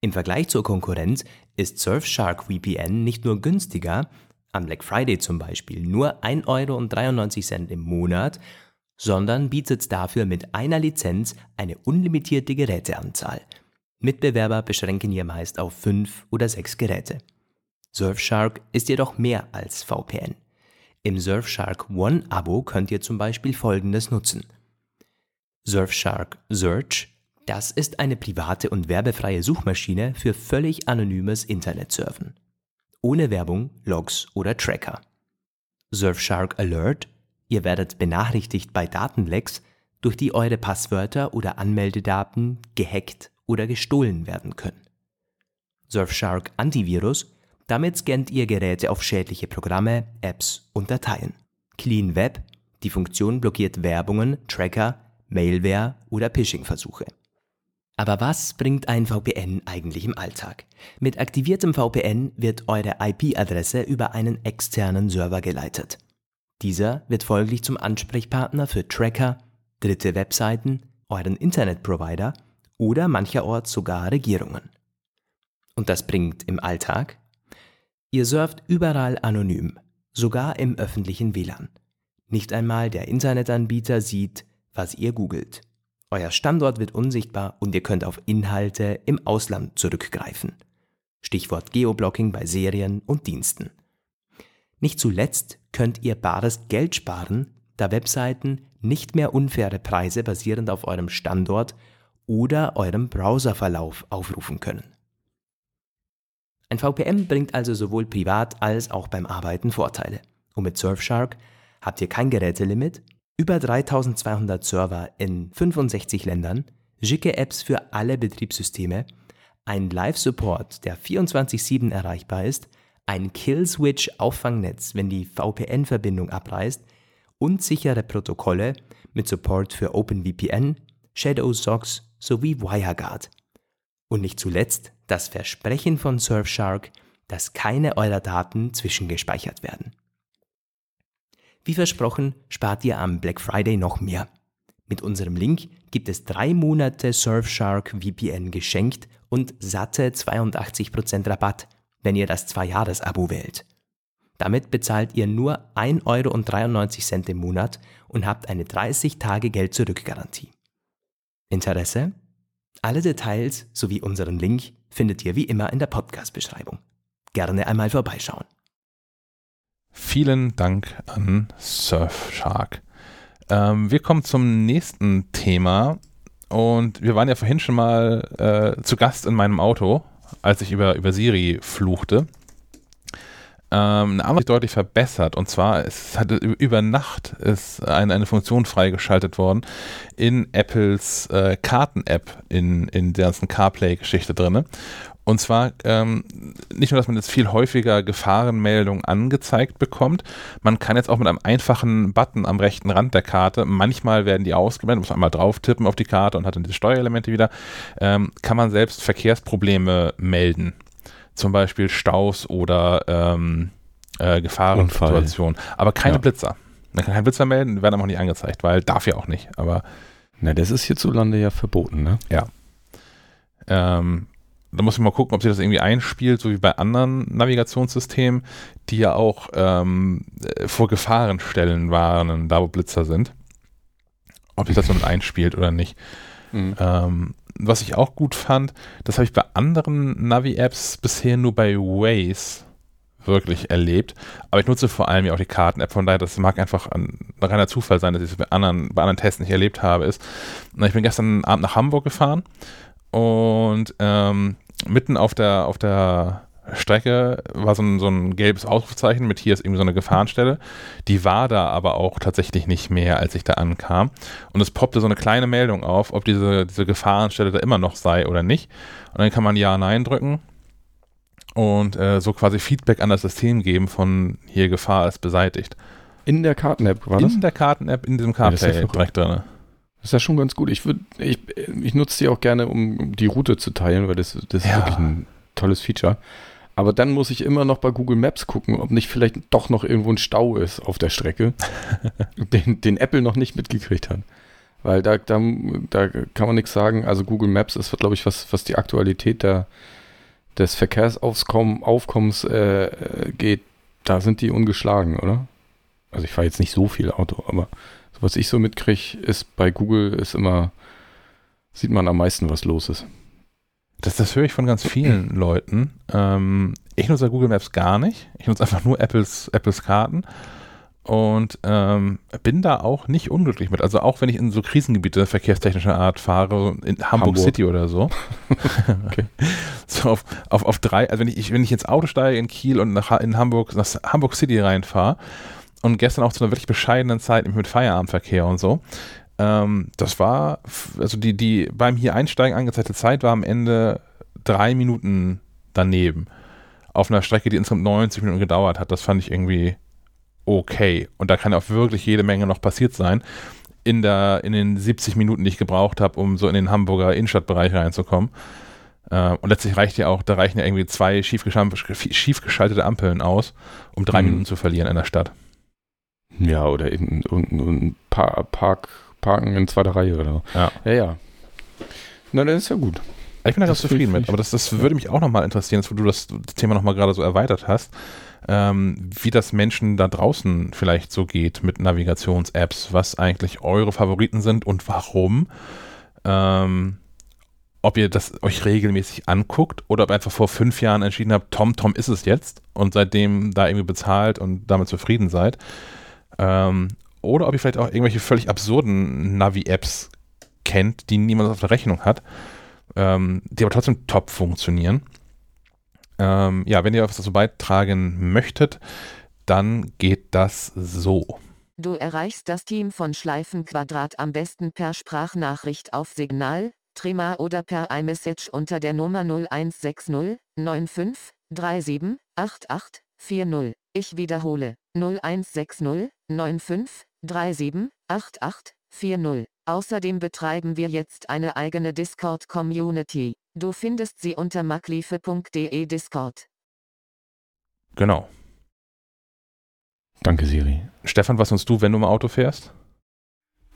Im Vergleich zur Konkurrenz ist Surfshark VPN nicht nur günstiger, am Black Friday zum Beispiel nur 1,93 Euro im Monat, sondern bietet dafür mit einer Lizenz eine unlimitierte Geräteanzahl. Mitbewerber beschränken hier meist auf 5 oder 6 Geräte. Surfshark ist jedoch mehr als VPN. Im Surfshark One Abo könnt ihr zum Beispiel folgendes nutzen – Surfshark Search, das ist eine private und werbefreie Suchmaschine für völlig anonymes Internetsurfen. Ohne Werbung, Logs oder Tracker. Surfshark Alert, ihr werdet benachrichtigt bei Datenlecks, durch die eure Passwörter oder Anmeldedaten gehackt oder gestohlen werden können. Surfshark Antivirus, damit scannt ihr Geräte auf schädliche Programme, Apps und Dateien. Clean Web, die Funktion blockiert Werbungen, Tracker, Mailware oder Phishing-Versuche. Aber was bringt ein VPN eigentlich im Alltag? Mit aktiviertem VPN wird eure IP-Adresse über einen externen Server geleitet. Dieser wird folglich zum Ansprechpartner für Tracker, dritte Webseiten, euren Internetprovider oder mancherorts sogar Regierungen. Und das bringt im Alltag? Ihr surft überall anonym, sogar im öffentlichen WLAN. Nicht einmal der Internetanbieter sieht, was ihr googelt. Euer Standort wird unsichtbar und ihr könnt auf Inhalte im Ausland zurückgreifen. Stichwort Geoblocking bei Serien und Diensten. Nicht zuletzt könnt ihr bares Geld sparen, da Webseiten nicht mehr unfaire Preise basierend auf eurem Standort oder eurem Browserverlauf aufrufen können. Ein VPN bringt also sowohl privat als auch beim Arbeiten Vorteile. Und mit Surfshark habt ihr kein Gerätelimit, über 3200 Server in 65 Ländern, schicke Apps für alle Betriebssysteme, ein Live-Support, der 24-7 erreichbar ist, ein Kill-Switch-Auffangnetz, wenn die VPN-Verbindung abreißt und sichere Protokolle mit Support für OpenVPN, Shadow Socks sowie WireGuard. Und nicht zuletzt das Versprechen von Surfshark, dass keine eurer Daten zwischengespeichert werden. Wie versprochen, spart ihr am Black Friday noch mehr. Mit unserem Link gibt es drei Monate Surfshark VPN geschenkt und satte 82% Rabatt, wenn ihr das 2-Jahres-Abo wählt. Damit bezahlt ihr nur 1,93 Euro im Monat und habt eine 30-Tage-Geld-Zurück-Garantie. Interesse? Alle Details sowie unseren Link findet ihr wie immer in der Podcast-Beschreibung. Gerne einmal vorbeischauen. Vielen Dank an Surfshark. Ähm, wir kommen zum nächsten Thema und wir waren ja vorhin schon mal äh, zu Gast in meinem Auto, als ich über, über Siri fluchte. Ähm, eine andere deutlich verbessert und zwar es hatte über Nacht ist eine, eine Funktion freigeschaltet worden in Apples äh, Karten-App in, in der ganzen CarPlay-Geschichte drin. Und zwar ähm, nicht nur, dass man jetzt viel häufiger Gefahrenmeldungen angezeigt bekommt, man kann jetzt auch mit einem einfachen Button am rechten Rand der Karte, manchmal werden die ausgeblendet, muss man einmal drauf tippen auf die Karte und hat dann die Steuerelemente wieder, ähm, kann man selbst Verkehrsprobleme melden. Zum Beispiel Staus oder ähm, äh, Gefahrensituationen. Aber keine ja. Blitzer. Man kann keinen Blitzer melden, werden aber auch nicht angezeigt, weil darf ja auch nicht. Aber na, das ist hierzulande ja verboten, ne? Ja. Ähm, da muss ich mal gucken, ob sich das irgendwie einspielt, so wie bei anderen Navigationssystemen, die ja auch ähm, vor Gefahrenstellen warnen, da wo Blitzer sind. Ob sich das so mit einspielt oder nicht. Mhm. Ähm, was ich auch gut fand, das habe ich bei anderen Navi-Apps bisher nur bei Waze wirklich erlebt. Aber ich nutze vor allem ja auch die Karten-App, von daher, das mag einfach ein reiner Zufall sein, dass ich es bei anderen, bei anderen Tests nicht erlebt habe, ist. Ich bin gestern Abend nach Hamburg gefahren und ähm, mitten auf der, auf der Strecke war so ein, so ein gelbes Ausrufezeichen mit hier ist irgendwie so eine Gefahrenstelle. Die war da aber auch tatsächlich nicht mehr, als ich da ankam. Und es poppte so eine kleine Meldung auf, ob diese, diese Gefahrenstelle da immer noch sei oder nicht. Und dann kann man Ja, Nein drücken und äh, so quasi Feedback an das System geben von hier Gefahr ist beseitigt. In der Karten-App war das? In der Karten-App, in diesem CarPlay ja, direkt drin. Das ist ja schon ganz gut. Ich, würd, ich, ich nutze die auch gerne, um die Route zu teilen, weil das, das ja. ist wirklich ein tolles Feature. Aber dann muss ich immer noch bei Google Maps gucken, ob nicht vielleicht doch noch irgendwo ein Stau ist auf der Strecke, den, den Apple noch nicht mitgekriegt hat. Weil da, da, da kann man nichts sagen. Also Google Maps ist, glaube ich, was, was die Aktualität der, des Verkehrsaufkommens äh, geht, da sind die ungeschlagen, oder? Also ich fahre jetzt nicht so viel Auto, aber was ich so mitkriege, ist bei Google ist immer, sieht man am meisten, was los ist. Das, das höre ich von ganz vielen Leuten. Ähm, ich nutze Google Maps gar nicht. Ich nutze einfach nur Apples, Apples Karten und ähm, bin da auch nicht unglücklich mit. Also auch wenn ich in so Krisengebiete verkehrstechnischer Art fahre, in Hamburg, Hamburg. City oder so. okay. So auf, auf, auf drei, also wenn ich, wenn ich ins Auto steige in Kiel und nach, in Hamburg, nach Hamburg City reinfahre und gestern auch zu einer wirklich bescheidenen Zeit mit Feierabendverkehr und so, ähm, das war, also die, die beim hier einsteigen angezeigte Zeit war am Ende drei Minuten daneben. Auf einer Strecke, die insgesamt 90 Minuten gedauert hat. Das fand ich irgendwie okay. Und da kann auch wirklich jede Menge noch passiert sein. In, der, in den 70 Minuten, die ich gebraucht habe, um so in den Hamburger Innenstadtbereich reinzukommen. Äh, und letztlich reicht ja auch, da reichen ja irgendwie zwei schief, schief geschaltete Ampeln aus, um drei mhm. Minuten zu verlieren in der Stadt. Ja, oder eben irgendein Park parken in zweiter Reihe oder so. Ja. Ja, ja. Na, das ist ja gut. Ich bin da ganz zufrieden mit, aber das, das würde mich auch nochmal interessieren, wo du das Thema nochmal gerade so erweitert hast, ähm, wie das Menschen da draußen vielleicht so geht mit Navigations-Apps, was eigentlich eure Favoriten sind und warum. Ähm, ob ihr das euch regelmäßig anguckt oder ob ihr einfach vor fünf Jahren entschieden habt, Tom, Tom ist es jetzt und seitdem da irgendwie bezahlt und damit zufrieden seid. Ähm, oder ob ihr vielleicht auch irgendwelche völlig absurden Navi-Apps kennt, die niemand auf der Rechnung hat, ähm, die aber trotzdem top funktionieren. Ähm, ja, wenn ihr was dazu beitragen möchtet, dann geht das so. Du erreichst das Team von Schleifenquadrat am besten per Sprachnachricht auf Signal, Trima oder per iMessage unter der Nummer 0160 95 37 88 40. Ich wiederhole 0160 95 378840. Außerdem betreiben wir jetzt eine eigene Discord-Community. Du findest sie unter magliefe.de Discord. Genau. Danke, Siri. Stefan, was nutzt du, wenn du im Auto fährst?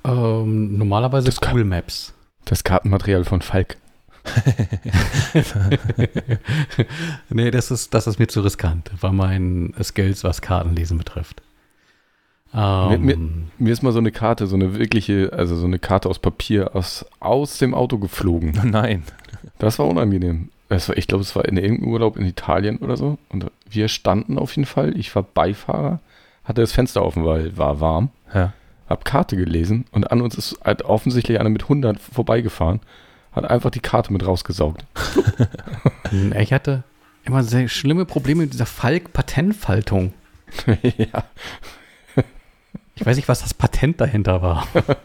Ähm, normalerweise das Google Maps. Das Kartenmaterial von Falk. nee, das ist, das ist mir zu riskant, bei meinen Skills, was Kartenlesen betrifft. Um, mir, mir, mir, ist mal so eine Karte, so eine wirkliche, also so eine Karte aus Papier aus, aus dem Auto geflogen. Nein. Das war unangenehm. Das war, ich glaube, es war in irgendeinem Urlaub in Italien oder so. Und wir standen auf jeden Fall. Ich war Beifahrer, hatte das Fenster offen, weil war warm. Ja. Hab Karte gelesen und an uns ist halt offensichtlich einer mit 100 vorbeigefahren, hat einfach die Karte mit rausgesaugt. ich hatte immer sehr schlimme Probleme mit dieser Falk-Patentfaltung. ja. Ich weiß nicht, was das Patent dahinter war.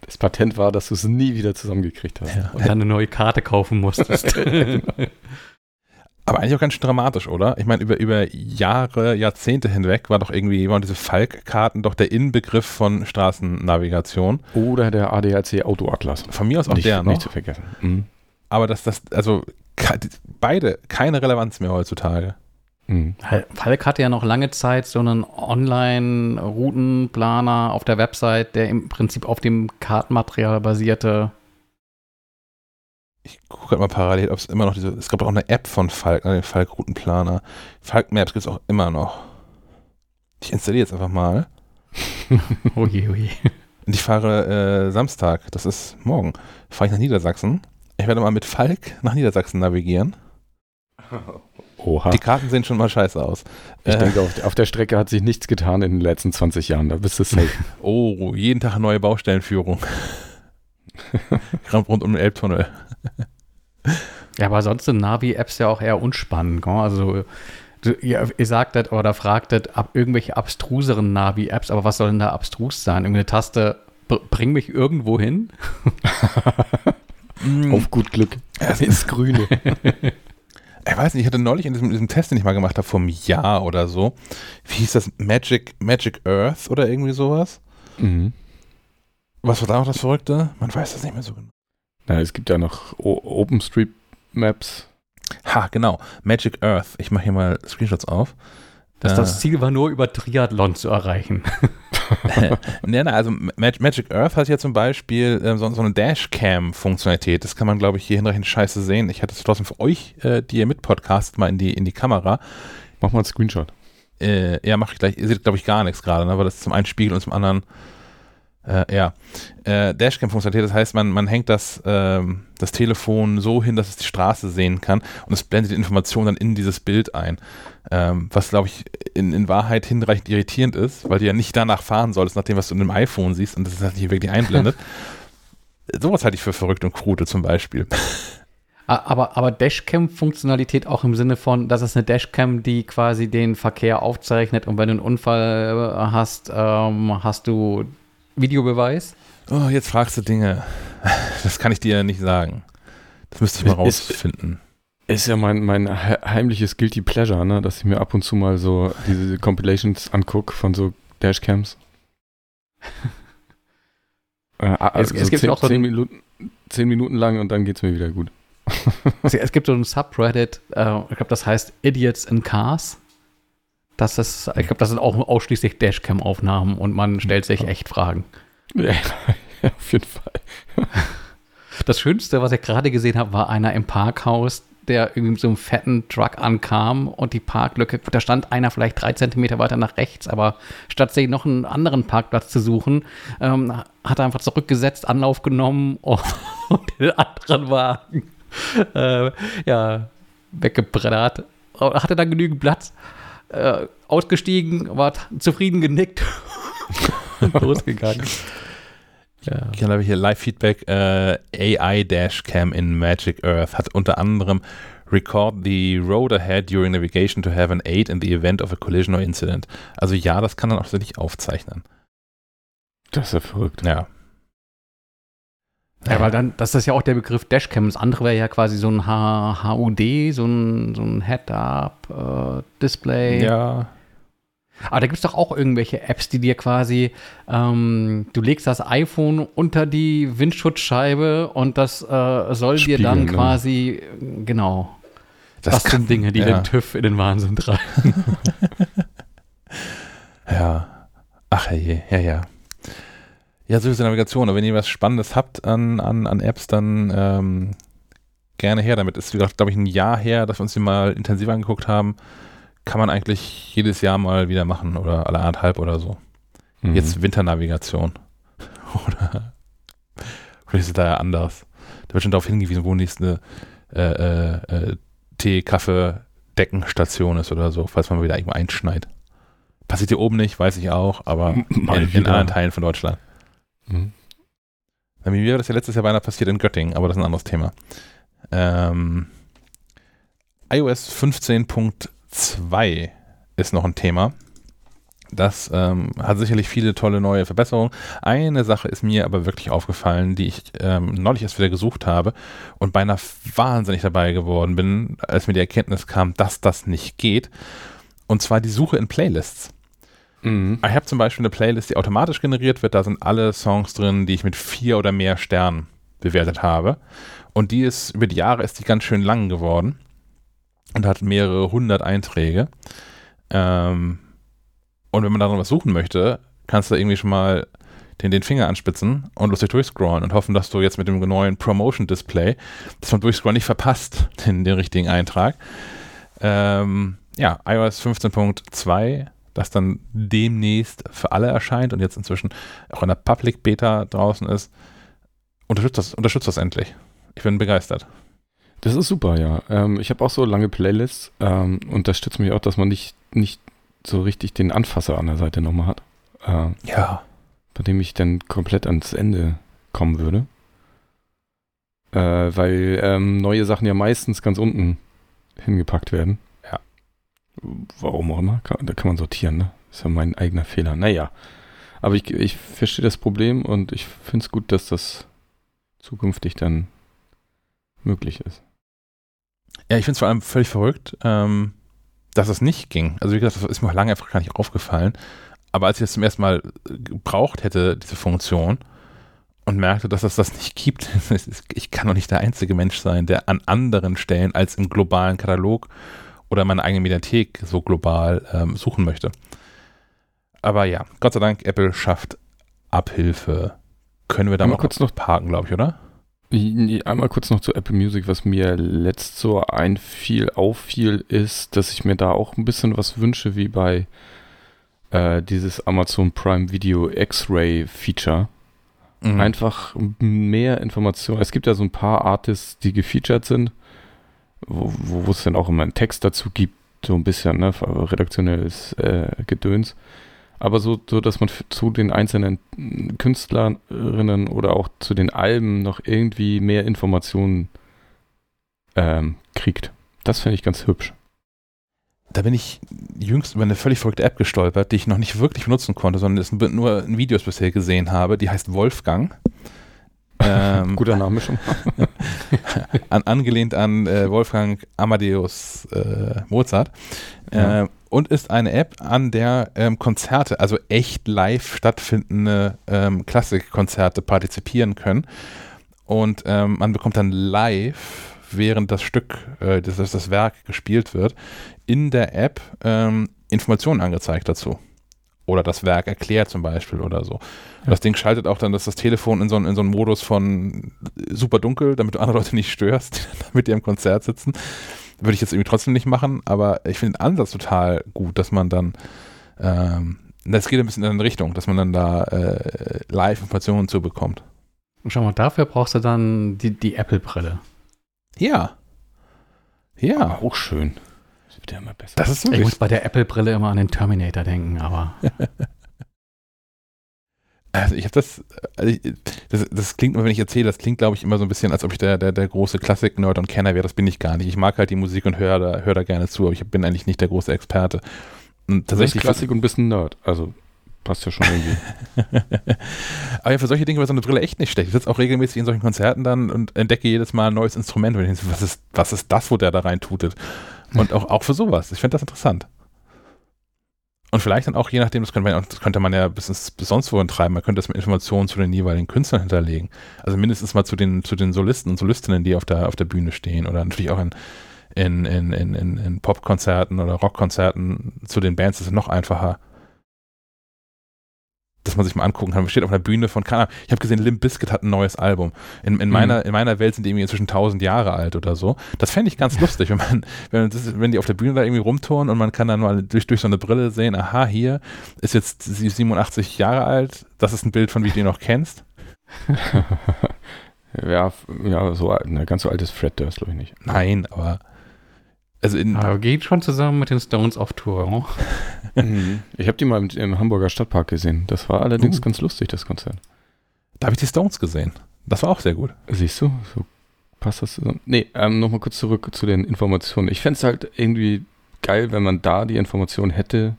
Das Patent war, dass du es nie wieder zusammengekriegt hast. Ja, und dann eine neue Karte kaufen musstest. Aber eigentlich auch ganz schön dramatisch, oder? Ich meine, über, über Jahre, Jahrzehnte hinweg war doch irgendwie, waren diese Falk-Karten doch der Inbegriff von Straßennavigation. Oder der ADAC Autoatlas. Von mir aus auch nicht, der noch. Nicht zu vergessen. Mhm. Aber dass das, also beide keine Relevanz mehr heutzutage. Mhm. Falk hatte ja noch lange Zeit so einen Online-Routenplaner auf der Website, der im Prinzip auf dem Kartenmaterial basierte. Ich gucke halt mal parallel, ob es immer noch diese. Es gab auch eine App von Falk, ne, den Falk-Routenplaner. Falk Maps gibt es auch immer noch. Ich installiere jetzt einfach mal. oje, oje. Und ich fahre äh, Samstag, das ist morgen, fahre ich nach Niedersachsen. Ich werde mal mit Falk nach Niedersachsen navigieren. Oha. Die Karten sehen schon mal scheiße aus. Ich Äh, denke, auf, auf der Strecke hat sich nichts getan in den letzten 20 Jahren. Da bist du safe. oh, jeden Tag neue Baustellenführung. Gerade rund um den Elbtunnel. Ja, aber sonst sind Navi-Apps ja auch eher unspannend. Gell? Also, ihr, ihr sagtet oder fragtet ab irgendwelche abstruseren Navi-Apps, aber was soll denn da abstrus sein? Irgendeine Taste, br bring mich irgendwo hin? auf gut Glück. Das ist Grüne. Ich weiß nicht, ich hatte neulich in diesem, diesem Test, den ich mal gemacht habe, vor einem Jahr oder so, wie hieß das? Magic, Magic Earth oder irgendwie sowas? Mhm. Was war da noch das Verrückte? Man weiß das nicht mehr so genau. Na, es gibt ja noch o OpenStreetMaps. Ha, genau. Magic Earth. Ich mache hier mal Screenshots auf. Dass Äh, das Ziel war, nur über Triathlon zu erreichen. nee, nee, also Mag Magic Earth hat ja zum Beispiel ähm, so, so eine Dashcam-Funktionalität. Das kann man, glaube ich, hier hinreichend scheiße sehen. Ich hatte es trotzdem für euch, äh, die ihr mit Podcast, mal in die, in die Kamera. Mach mal einen Screenshot. Äh, ja, mache ich gleich. Ihr seht, glaube ich, gar nichts gerade, ne? weil das zum einen Spiegel und zum anderen äh, ja. Äh, Dashcam-Funktionalität, das heißt, man, man hängt das, ähm, das Telefon so hin, dass es die Straße sehen kann und es blendet die Information dann in dieses Bild ein. Ähm, was, glaube ich, in, in Wahrheit hinreichend irritierend ist, weil du ja nicht danach fahren solltest, nach dem, was du in dem iPhone siehst und das ist halt nicht wirklich einblendet. Sowas halte ich für verrückt und krude zum Beispiel. Aber, aber Dashcam-Funktionalität auch im Sinne von, das ist eine Dashcam, die quasi den Verkehr aufzeichnet und wenn du einen Unfall äh, hast, ähm, hast du Videobeweis. Oh, jetzt fragst du Dinge. Das kann ich dir nicht sagen. Das müsste ich mal rausfinden. Ist ja mein, mein he- heimliches Guilty Pleasure, ne? dass ich mir ab und zu mal so diese Compilations angucke von so Dashcams. Äh, also es gibt zehn, auch so zehn, Minuten, zehn Minuten lang und dann geht's mir wieder gut. Es gibt so ein Subreddit, äh, ich glaube, das heißt Idiots in Cars. Das ist, ich glaube, das sind auch ausschließlich Dashcam-Aufnahmen und man stellt sich echt Fragen. Ja, auf jeden Fall. Das Schönste, was ich gerade gesehen habe, war einer im Parkhaus, der irgendwie mit so einem fetten Truck ankam und die Parklücke, gut, da stand einer vielleicht drei Zentimeter weiter nach rechts, aber statt sich noch einen anderen Parkplatz zu suchen, ähm, hat er einfach zurückgesetzt, Anlauf genommen und, den anderen Wagen äh, ja, weggebreddert. Hatte dann genügend Platz, äh, ausgestiegen, war zufrieden genickt und losgegangen. Ja. Ich habe hier Live-Feedback. Äh, AI Dashcam in Magic Earth hat unter anderem Record the road ahead during navigation to have an aid in the event of a collision or incident. Also ja, das kann dann auch tatsächlich aufzeichnen. Das ist ja verrückt. Ja. Ja, weil dann, das ist ja auch der Begriff Dashcam. Das andere wäre ja quasi so ein H HUD, so ein, so ein Head-Up-Display. Ja. Aber da gibt es doch auch irgendwelche Apps, die dir quasi, ähm, du legst das iPhone unter die Windschutzscheibe und das äh, soll dir dann ne? quasi, genau, das, kann- sind Dinge, die ja. den TÜV in den Wahnsinn treiben. Ja. Ach je, ja, ja. Ja, so ist die Navigation. Und wenn ihr was Spannendes habt an, an, an Apps, dann ähm, gerne her damit. Ist, glaube ich, ein Jahr her, dass wir uns die mal intensiv angeguckt haben. Kann man eigentlich jedes Jahr mal wieder machen oder alle anderthalb oder so. Mhm. Jetzt Winternavigation. oder vielleicht ist es da ja anders. Da wird schon darauf hingewiesen, wo nächste äh, äh, äh, Tee, Kaffee, Deckenstation ist oder so, falls man mal wieder irgendwo einschneit. Passiert hier oben nicht, weiß ich auch, aber Mal in, in anderen Teilen von Deutschland. Mhm. Bei mir wäre das ja letztes Jahr beinahe passiert in Göttingen, aber das ist ein anderes Thema. Ähm, iOS 15.2 ist noch ein Thema. Das ähm, hat sicherlich viele tolle neue Verbesserungen. Eine Sache ist mir aber wirklich aufgefallen, die ich ähm, neulich erst wieder gesucht habe und beinahe wahnsinnig dabei geworden bin, als mir die Erkenntnis kam, dass das nicht geht. Und zwar die Suche in Playlists. Mhm. Ich habe zum Beispiel eine Playlist, die automatisch generiert wird. Da sind alle Songs drin, die ich mit vier oder mehr Sternen bewertet habe. Und die ist, über die Jahre ist die ganz schön lang geworden und hat mehrere hundert Einträge. Ähm, und wenn man darin was suchen möchte, kannst du irgendwie schon mal den, den Finger anspitzen und lustig durchscrollen und hoffen, dass du jetzt mit dem neuen Promotion-Display das beim Durchscrollen nicht verpasst, den, den richtigen Eintrag. Ähm, ja, iOS 15.2 das dann demnächst für alle erscheint und jetzt inzwischen auch in der Public Beta draußen ist, unterstützt das, unterstützt das endlich. Ich bin begeistert. Das ist super, ja. Ähm, ich habe auch so lange Playlists ähm, und das stützt mich auch, dass man nicht, nicht so richtig den Anfasser an der Seite nochmal hat. Ähm, Ja. bei dem ich dann komplett ans Ende kommen würde. Äh, weil ähm, neue Sachen ja meistens ganz unten hingepackt werden. Warum auch immer. Kann, da kann man sortieren, ne? Ist ja mein eigener Fehler. Naja. Aber ich, ich verstehe das Problem und ich finde es gut, dass das zukünftig dann möglich ist. Ja, ich finde es vor allem völlig verrückt, ähm, dass es nicht ging. Also wie gesagt, das ist mir lange einfach gar nicht aufgefallen. Aber als ich das zum ersten Mal äh, gebraucht hätte, diese Funktion, und merkte, dass es das nicht gibt, ich kann doch nicht der einzige Mensch sein, der an anderen Stellen als im globalen Katalog oder meiner eigenen Mediathek so global ähm, suchen möchte. Aber ja, Gott sei Dank, Apple schafft Abhilfe. Können wir da mal kurz noch parken, glaube ich, oder? Einmal kurz noch zu Apple Music, was mir letzt so einfiel, auffiel, ist, dass ich mir da auch ein bisschen was wünsche, wie bei äh, dieses Amazon Prime Video X-Ray Feature. Mhm. Einfach mehr Informationen. Es gibt ja so ein paar Artists, die gefeatured sind, wo, wo es dann auch immer einen Text dazu gibt, so ein bisschen, ne, redaktionelles äh, Gedöns. Aber so, so, dass man zu den einzelnen Künstlerinnen oder auch zu den Alben noch irgendwie mehr Informationen ähm, kriegt. Das finde ich ganz hübsch. da bin ich jüngst über eine völlig verrückte App gestolpert, die ich noch nicht wirklich benutzen konnte, sondern nur in Videos bisher gesehen habe. Die heißt Wolfgang. Ähm, Guter Name schon. an, angelehnt an äh, Wolfgang Amadeus äh, Mozart. Ja. Äh, und ist eine App, an der ähm, Konzerte, also echt live stattfindende ähm, Klassikkonzerte partizipieren können. Und ähm, man bekommt dann live, während das Stück, äh, das, das das Werk gespielt wird, in der App ähm, Informationen angezeigt dazu. Oder das Werk erklärt zum Beispiel oder so. Ja. Das Ding schaltet auch dann das, das Telefon in so, einen- in so einen Modus von super dunkel, damit du andere Leute nicht störst, damit die im Konzert sitzen. Würde ich jetzt irgendwie trotzdem nicht machen, aber ich finde den Ansatz total gut, dass man dann, ähm, das geht ein bisschen in eine Richtung, dass man dann da äh, Live-Informationen zu bekommt. Und schau mal, dafür brauchst du dann die, die Apple-Brille. Ja. Ja. Aber auch schön. Das wird ja immer besser. Das ist Ich muss bei der Apple-Brille immer an den Terminator denken, aber Also ich habe das, also ich, das, das klingt immer, wenn ich erzähle, das klingt, glaube ich, immer so ein bisschen, als ob ich der, der, der große Klassik-Nerd und Kenner wäre. Das bin ich gar nicht. Ich mag halt die Musik und höre da, hör da gerne zu, aber ich bin eigentlich nicht der große Experte. Und Du bist tatsächlich Klassik und ein bisschen Nerd. Also passt ja schon irgendwie. Aber ja, für solche Dinge wäre so eine Brille echt nicht schlecht. Ich sitze auch regelmäßig in solchen Konzerten dann und entdecke jedes Mal ein neues Instrument. Und ich denke, was ist, was ist das, wo der da rein tutet? Und auch, auch für sowas. Ich finde das interessant. Und vielleicht dann auch, je nachdem, das könnte man, das könnte man ja bis, ins, bis sonst wohin treiben, man könnte das mit Informationen zu den jeweiligen Künstlern hinterlegen. Also mindestens mal zu den, zu den Solisten und Solistinnen, die auf der, auf der Bühne stehen. Oder natürlich auch in, in, in, in, in, Popkonzerten oder Rockkonzerten zu den Bands ist es noch einfacher dass man sich mal angucken kann. Man steht auf einer Bühne von, keine Ahnung, ich habe gesehen, Limp Bizkit hat ein neues Album. In, in, Mhm. meiner, in meiner Welt sind die irgendwie inzwischen 1000 Jahre alt oder so. Das fände ich ganz lustig, wenn man, wenn, man das, wenn die auf der Bühne da irgendwie rumtouren und man kann dann mal durch, durch so eine Brille sehen, aha, hier ist jetzt sie 87 Jahre alt, das ist ein Bild von, wie du ihn noch kennst. ja, ja, so alt, ne, ganz so altes Fred Durst, glaube ich nicht. Nein, aber also in, aber geht schon zusammen mit den Stones auf Tour. oh? Ich habe die mal im, im Hamburger Stadtpark gesehen. Das war allerdings Uh. ganz lustig, das Konzert. da habe ich die Stones gesehen. Das war auch sehr gut. Siehst du? So passt das zusammen. Nee, ähm, nochmal kurz zurück zu den Informationen. Ich fände es halt irgendwie geil, wenn man da die Informationen hätte,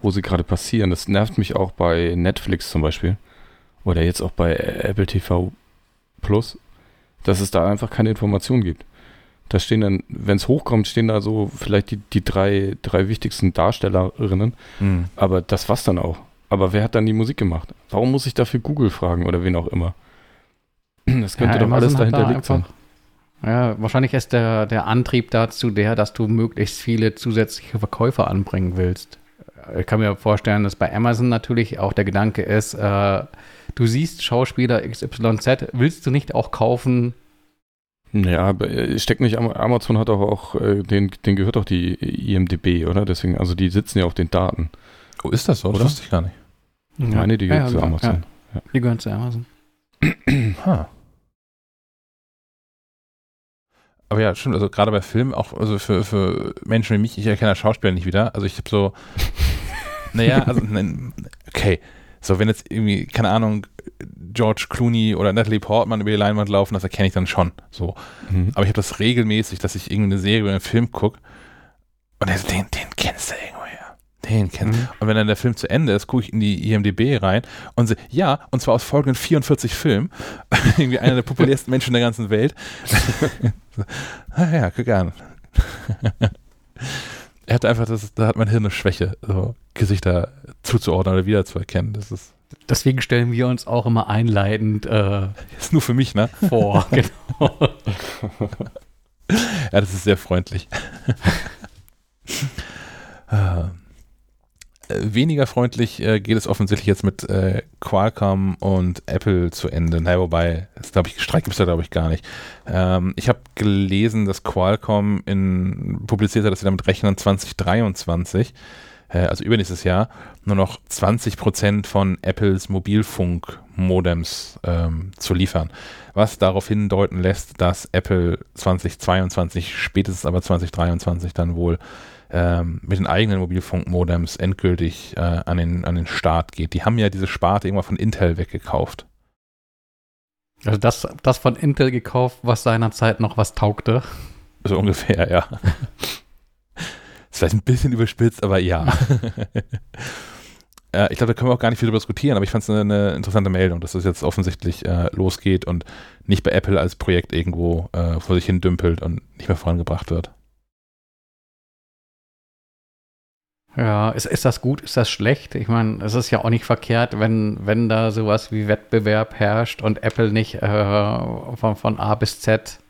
wo sie gerade passieren. Das nervt mich auch bei Netflix zum Beispiel. Oder jetzt auch bei Apple TV Plus, dass es da einfach keine Informationen gibt. Da stehen dann, wenn es hochkommt, stehen da so vielleicht die, die drei, drei wichtigsten Darstellerinnen, Hm. aber das war's dann auch. Aber wer hat dann die Musik gemacht? Warum muss ich dafür Google fragen oder wen auch immer? Das könnte Ja, doch alles Amazon da dahinter liegen. einfach- Ja, wahrscheinlich ist der, der Antrieb dazu der, dass du möglichst viele zusätzliche Verkäufer anbringen willst. Ich kann mir vorstellen, dass bei Amazon natürlich auch der Gedanke ist, äh, du siehst Schauspieler XYZ, willst du nicht auch kaufen? Ja, aber äh, steckt nicht, Am- Amazon hat auch, auch äh, den, den gehört auch die IMDB, oder? Deswegen, also die sitzen ja auf den Daten. Oh, ist das so? Oder? Das wusste ich gar nicht. Ich meine, die gehört zu genau, Amazon. Ja, die gehören zu Amazon. Ha. aber ja, stimmt, also gerade bei Filmen, auch also für, für Menschen wie mich, ich erkenne Schauspieler nicht wieder. Also ich habe so, naja, also, nein, okay, so wenn jetzt irgendwie, keine Ahnung, George Clooney oder Natalie Portman über die Leinwand laufen, das erkenne ich dann schon. So. Mhm. Aber ich habe das regelmäßig, dass ich irgendeine Serie oder einen Film gucke und den, den, den kennst du irgendwoher. Den kennst Mhm. Und wenn dann der Film zu Ende ist, gucke ich in die IMDB rein und sehe, ja, und zwar aus folgenden 44 Filmen. irgendwie einer der populärsten Menschen der ganzen Welt. ah ja, guck an. er hat einfach, das, da hat mein Hirn eine Schwäche, so Gesichter zuzuordnen oder wiederzuerkennen. Das ist, Deswegen stellen wir uns auch immer einleitend äh, ist nur für mich, ne? vor. genau. Ja, das ist sehr freundlich. Äh, Weniger freundlich äh, geht es offensichtlich jetzt mit äh, Qualcomm und Apple zu Ende. Naja, wobei, das glaube ich, Streik gibt es da glaube ich gar nicht. Ähm, ich habe gelesen, dass Qualcomm in, publiziert hat, dass sie damit rechnen, 2023, äh, also übernächstes Jahr, nur noch 20% von Apples Mobilfunk-Modems ähm, zu liefern. Was darauf hindeuten lässt, dass Apple 2022, spätestens aber 2023 dann wohl ähm, mit den eigenen Mobilfunkmodems endgültig äh, an, den, an den Start geht. Die haben ja diese Sparte irgendwann von Intel weggekauft. Also das, das von Intel gekauft, was seinerzeit noch was taugte. So ungefähr, ja. ist vielleicht ein bisschen überspitzt, aber ja. äh, ich glaube, da können wir auch gar nicht viel drüber diskutieren, aber ich fand es eine, eine interessante Meldung, dass das jetzt offensichtlich äh, losgeht und nicht bei Apple als Projekt irgendwo äh, vor sich hin dümpelt und nicht mehr vorangebracht wird. Ja, ist, ist das gut, ist das schlecht? Ich meine, es ist ja auch nicht verkehrt, wenn, wenn da sowas wie Wettbewerb herrscht und Apple nicht äh, von, von A bis Z.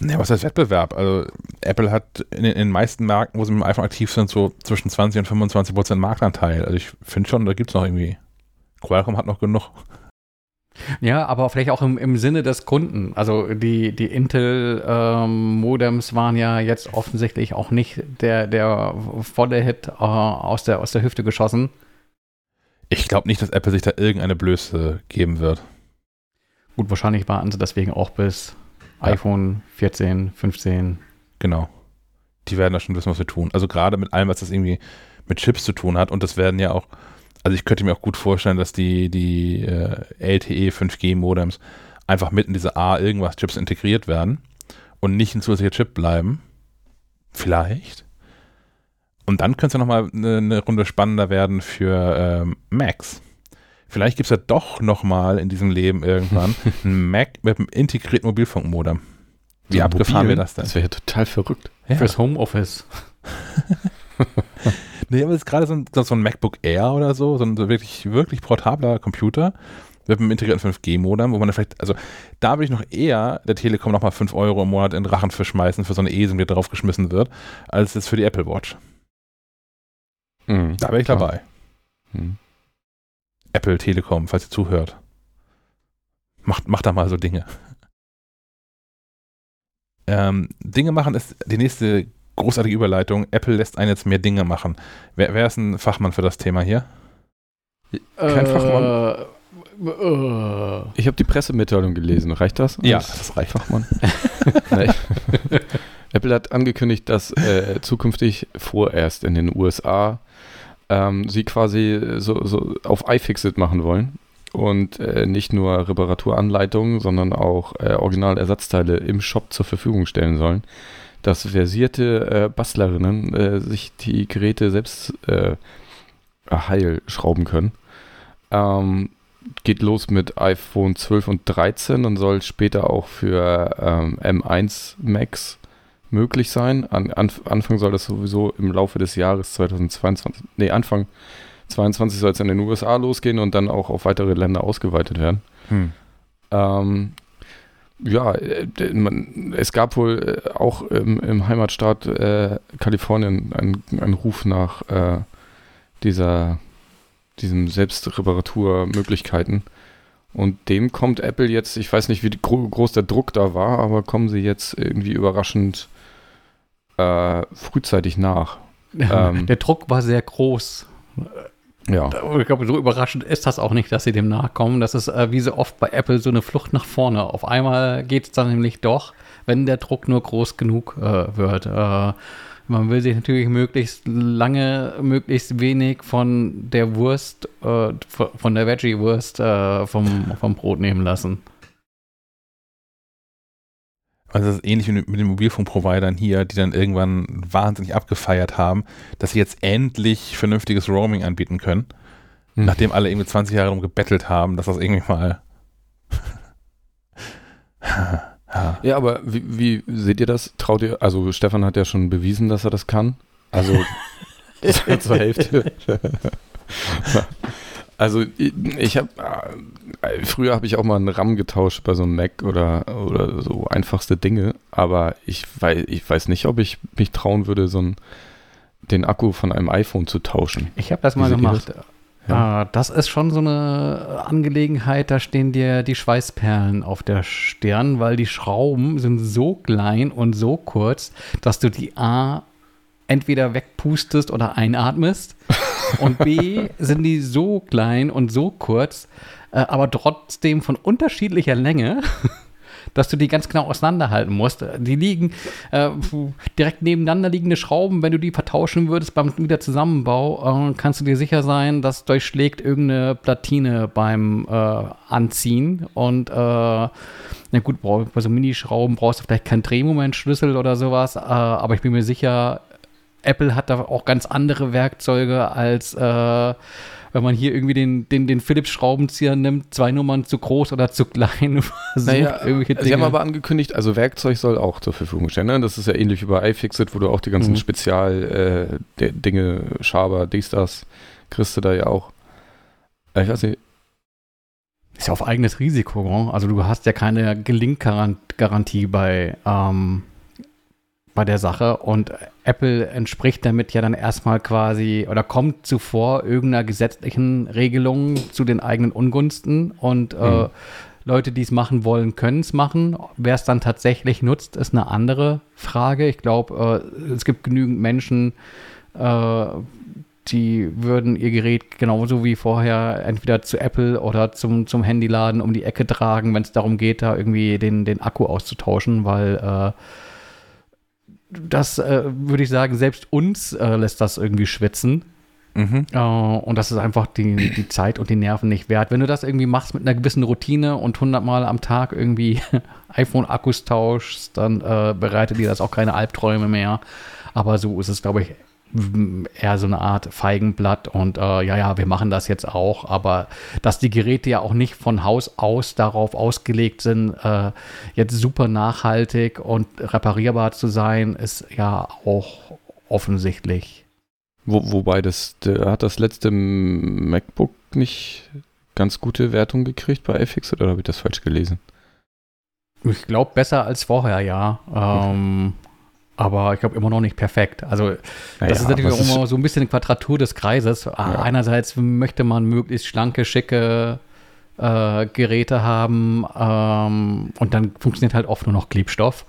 Ja, was heißt Wettbewerb? Also Apple hat in, in den meisten Märkten, wo sie mit dem iPhone aktiv sind, so zwischen 20 und 25 Prozent Marktanteil. Also ich finde schon, da gibt es noch irgendwie. Qualcomm hat noch genug. Ja, aber vielleicht auch im, im Sinne des Kunden. Also die, die Intel-Modems waren ja jetzt offensichtlich auch nicht der, der volle Hit äh, aus, der, aus der Hüfte geschossen. Ich glaube nicht, dass Apple sich da irgendeine Blöße geben wird. Gut, wahrscheinlich warten sie deswegen auch bis. iPhone 14, 15. Genau. Die werden da schon wissen, was wir tun. Also gerade mit allem, was das irgendwie mit Chips zu tun hat. Und das werden ja auch, also ich könnte mir auch gut vorstellen, dass die, die äh, LTE 5G-Modems einfach mit in diese A irgendwas Chips integriert werden und nicht ein zusätzlicher Chip bleiben. Vielleicht. Und dann könnte es ja nochmal eine, eine Runde spannender werden für ähm, Macs. Vielleicht gibt es ja doch nochmal in diesem Leben irgendwann einen Mac mit einem integrierten Mobilfunkmodem. Wie So abgefahren wäre das denn? Das wäre ja total verrückt. Ja. Fürs Homeoffice. Nee, aber es ist gerade so ein, so ein MacBook Air oder so, so ein wirklich, wirklich portabler Computer mit einem integrierten 5G-Modem, wo man vielleicht, also da würde ich noch eher der Telekom nochmal 5 Euro im Monat in Rachen verschmeißen für so eine ESIM, die draufgeschmissen wird, als jetzt für die Apple Watch. Mhm, Da wäre ich klar. dabei. Mhm. Apple Telekom, falls ihr zuhört. Macht, macht da mal so Dinge. Ähm, Dinge machen ist die nächste großartige Überleitung. Apple lässt einen jetzt mehr Dinge machen. Wer, wer ist ein Fachmann für das Thema hier? Kein Fachmann. Äh, Ich habe die Pressemitteilung gelesen. Reicht das? Ja, das reicht. Fachmann. Apple hat angekündigt, dass äh, zukünftig vorerst in den USA ähm, sie quasi so, so auf iFixit machen wollen und äh, nicht nur Reparaturanleitungen, sondern auch äh, Originalersatzteile im Shop zur Verfügung stellen sollen, dass versierte äh, Bastlerinnen äh, sich die Geräte selbst äh, heil schrauben können. Ähm, geht los mit iPhone 12 und 13 und soll später auch für ähm, M1 Max möglich sein. An, an, Anfang soll das sowieso im Laufe des Jahres 2022, nee, Anfang 22 soll es in den USA losgehen und dann auch auf weitere Länder ausgeweitet werden. Hm. Ähm, ja, äh, man, es gab wohl äh, auch im, im Heimatstaat äh, Kalifornien einen, Ruf nach äh, dieser, diesem Selbstreparaturmöglichkeiten. Und dem kommt Apple jetzt, ich weiß nicht, wie gro groß der Druck da war, aber kommen sie jetzt irgendwie überraschend äh, frühzeitig nach. Ähm. Der Druck war sehr groß. ja. Ich glaube, so überraschend ist das auch nicht, dass sie dem nachkommen. Das ist äh, wie so oft bei Apple so eine Flucht nach vorne. Auf einmal geht es dann nämlich doch, wenn der Druck nur groß genug äh, wird. Äh, man will sich natürlich möglichst lange, möglichst wenig von der Wurst, äh, von der Veggie-Wurst äh, vom, vom Brot nehmen lassen. Also das ist ähnlich wie mit den Mobilfunkprovidern hier, die dann irgendwann wahnsinnig abgefeiert haben, dass sie jetzt endlich vernünftiges Roaming anbieten können, hm. nachdem alle irgendwie 20 Jahre darum gebettelt haben, dass das irgendwie mal Ja, aber wie, wie, seht ihr das? Traut ihr, also Stefan hat ja schon bewiesen, dass er das kann. Also zur Hälfte. Also ich, habe, äh, früher habe ich auch mal einen RAM getauscht bei so einem Mac oder, oder so einfachste Dinge, aber ich weiß, ich weiß nicht, ob ich mich trauen würde, so einen, den Akku von einem iPhone zu tauschen. Ich habe das mal gemacht. Das? Ja. Ah, das ist schon so eine Angelegenheit, da stehen dir die Schweißperlen auf der Stirn, weil die Schrauben sind so klein und so kurz, dass du die A entweder wegpustest oder einatmest. Und B sind die so klein und so kurz, äh, aber trotzdem von unterschiedlicher Länge, dass du die ganz genau auseinanderhalten musst. Die liegen äh, direkt nebeneinander liegende Schrauben. Wenn du die vertauschen würdest beim Wiederzusammenbau, äh, kannst du dir sicher sein, dass durchschlägt irgendeine Platine beim äh, Anziehen. Und äh, na gut, bei so Minischrauben brauchst du vielleicht keinen Drehmomentschlüssel oder sowas, äh, aber ich bin mir sicher, Apple hat da auch ganz andere Werkzeuge als äh, wenn man hier irgendwie den, den, den Philips-Schraubenzieher nimmt, zwei Nummern zu groß oder zu klein. naja, Sie haben aber angekündigt, also Werkzeug soll auch zur Verfügung stehen. Ne? Das ist ja ähnlich wie bei iFixit, wo du auch die ganzen mhm. Spezial-Dinge, äh, Schaber, dies, das, kriegst du da ja auch. Äh, ich weiß nicht, ist ja auf eigenes Risiko. Ne? Also du hast ja keine Gelinggarantie bei, ähm, bei der Sache und Apple entspricht damit ja dann erstmal quasi oder kommt zuvor irgendeiner gesetzlichen Regelung zu den eigenen Ungunsten und äh, mhm. äh, Leute, die es machen wollen, können es machen. Wer es dann tatsächlich nutzt, ist eine andere Frage. Ich glaube, äh, es gibt genügend Menschen, äh, die würden ihr Gerät genauso wie vorher entweder zu Apple oder zum, zum Handyladen um die Ecke tragen, wenn es darum geht, da irgendwie den, den Akku auszutauschen, weil äh, das äh, würde ich sagen, selbst uns äh, lässt das irgendwie schwitzen. Mhm. Äh, und das ist einfach die, die Zeit und die Nerven nicht wert. Wenn du das irgendwie machst mit einer gewissen Routine und 100 Mal am Tag irgendwie iPhone-Akkus tauschst, dann äh, bereitet dir das auch keine Albträume mehr. Aber so ist es, glaube ich, eher so eine Art Feigenblatt und äh, ja, ja, wir machen das jetzt auch, aber dass die Geräte ja auch nicht von Haus aus darauf ausgelegt sind, äh, jetzt super nachhaltig und reparierbar zu sein, ist ja auch offensichtlich. Wo, wobei das, der, hat das letzte MacBook nicht ganz gute Wertung gekriegt bei FX oder habe ich das falsch gelesen? Ich glaube besser als vorher, ja. Ähm, aber ich glaube immer noch nicht perfekt. Also das ja, ist natürlich auch immer so ein bisschen eine Quadratur des Kreises. Ah, ja. Einerseits möchte man möglichst schlanke, schicke äh, Geräte haben ähm, und dann funktioniert halt oft nur noch Klebstoff.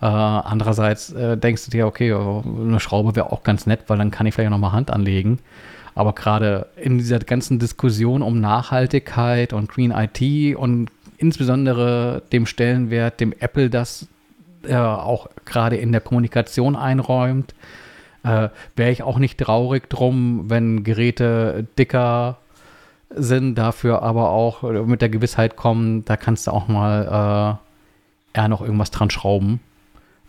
Äh, andererseits äh, denkst du dir, okay, eine Schraube wäre auch ganz nett, weil dann kann ich vielleicht noch mal Hand anlegen. Aber gerade in dieser ganzen Diskussion um Nachhaltigkeit und Green IT und insbesondere dem Stellenwert, dem Apple das äh, auch gerade in der Kommunikation einräumt. Äh, Wäre ich auch nicht traurig drum, wenn Geräte dicker sind, dafür aber auch mit der Gewissheit kommen, da kannst du auch mal äh, eher noch irgendwas dran schrauben.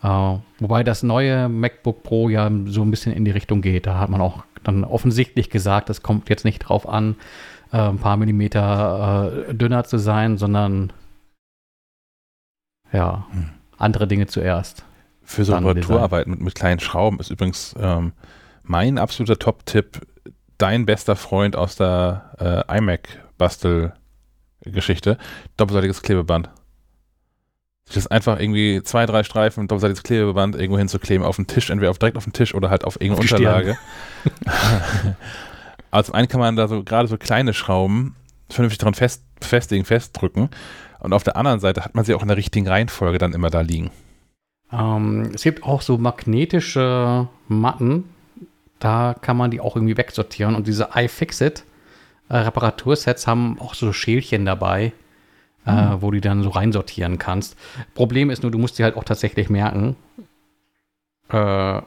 Äh, wobei das neue MacBook Pro ja so ein bisschen in die Richtung geht. Da hat man auch dann offensichtlich gesagt, es kommt jetzt nicht drauf an, äh, ein paar Millimeter äh, dünner zu sein, sondern ja. Hm andere Dinge zuerst. Für so Reparaturarbeit mit, mit kleinen Schrauben ist übrigens ähm, mein absoluter Top-Tipp dein bester Freund aus der äh, iMac-Bastel-Geschichte, doppelseitiges Klebeband. Das ist einfach irgendwie zwei, drei Streifen doppelseitiges Klebeband irgendwo hinzukleben auf den Tisch, entweder auf, direkt auf den Tisch oder halt auf irgendeine auf Unterlage. Aber zum einen kann man da so gerade so kleine Schrauben vernünftig dran fest, festlegen, festdrücken. Und auf der anderen Seite hat man sie auch in der richtigen Reihenfolge dann immer da liegen. Ähm, es gibt auch so magnetische Matten, da kann man die auch irgendwie wegsortieren. Und diese iFixit äh, Reparatursets haben auch so Schälchen dabei, mhm. äh, wo du dann so reinsortieren kannst. Problem ist nur, du musst dir halt auch tatsächlich merken, äh,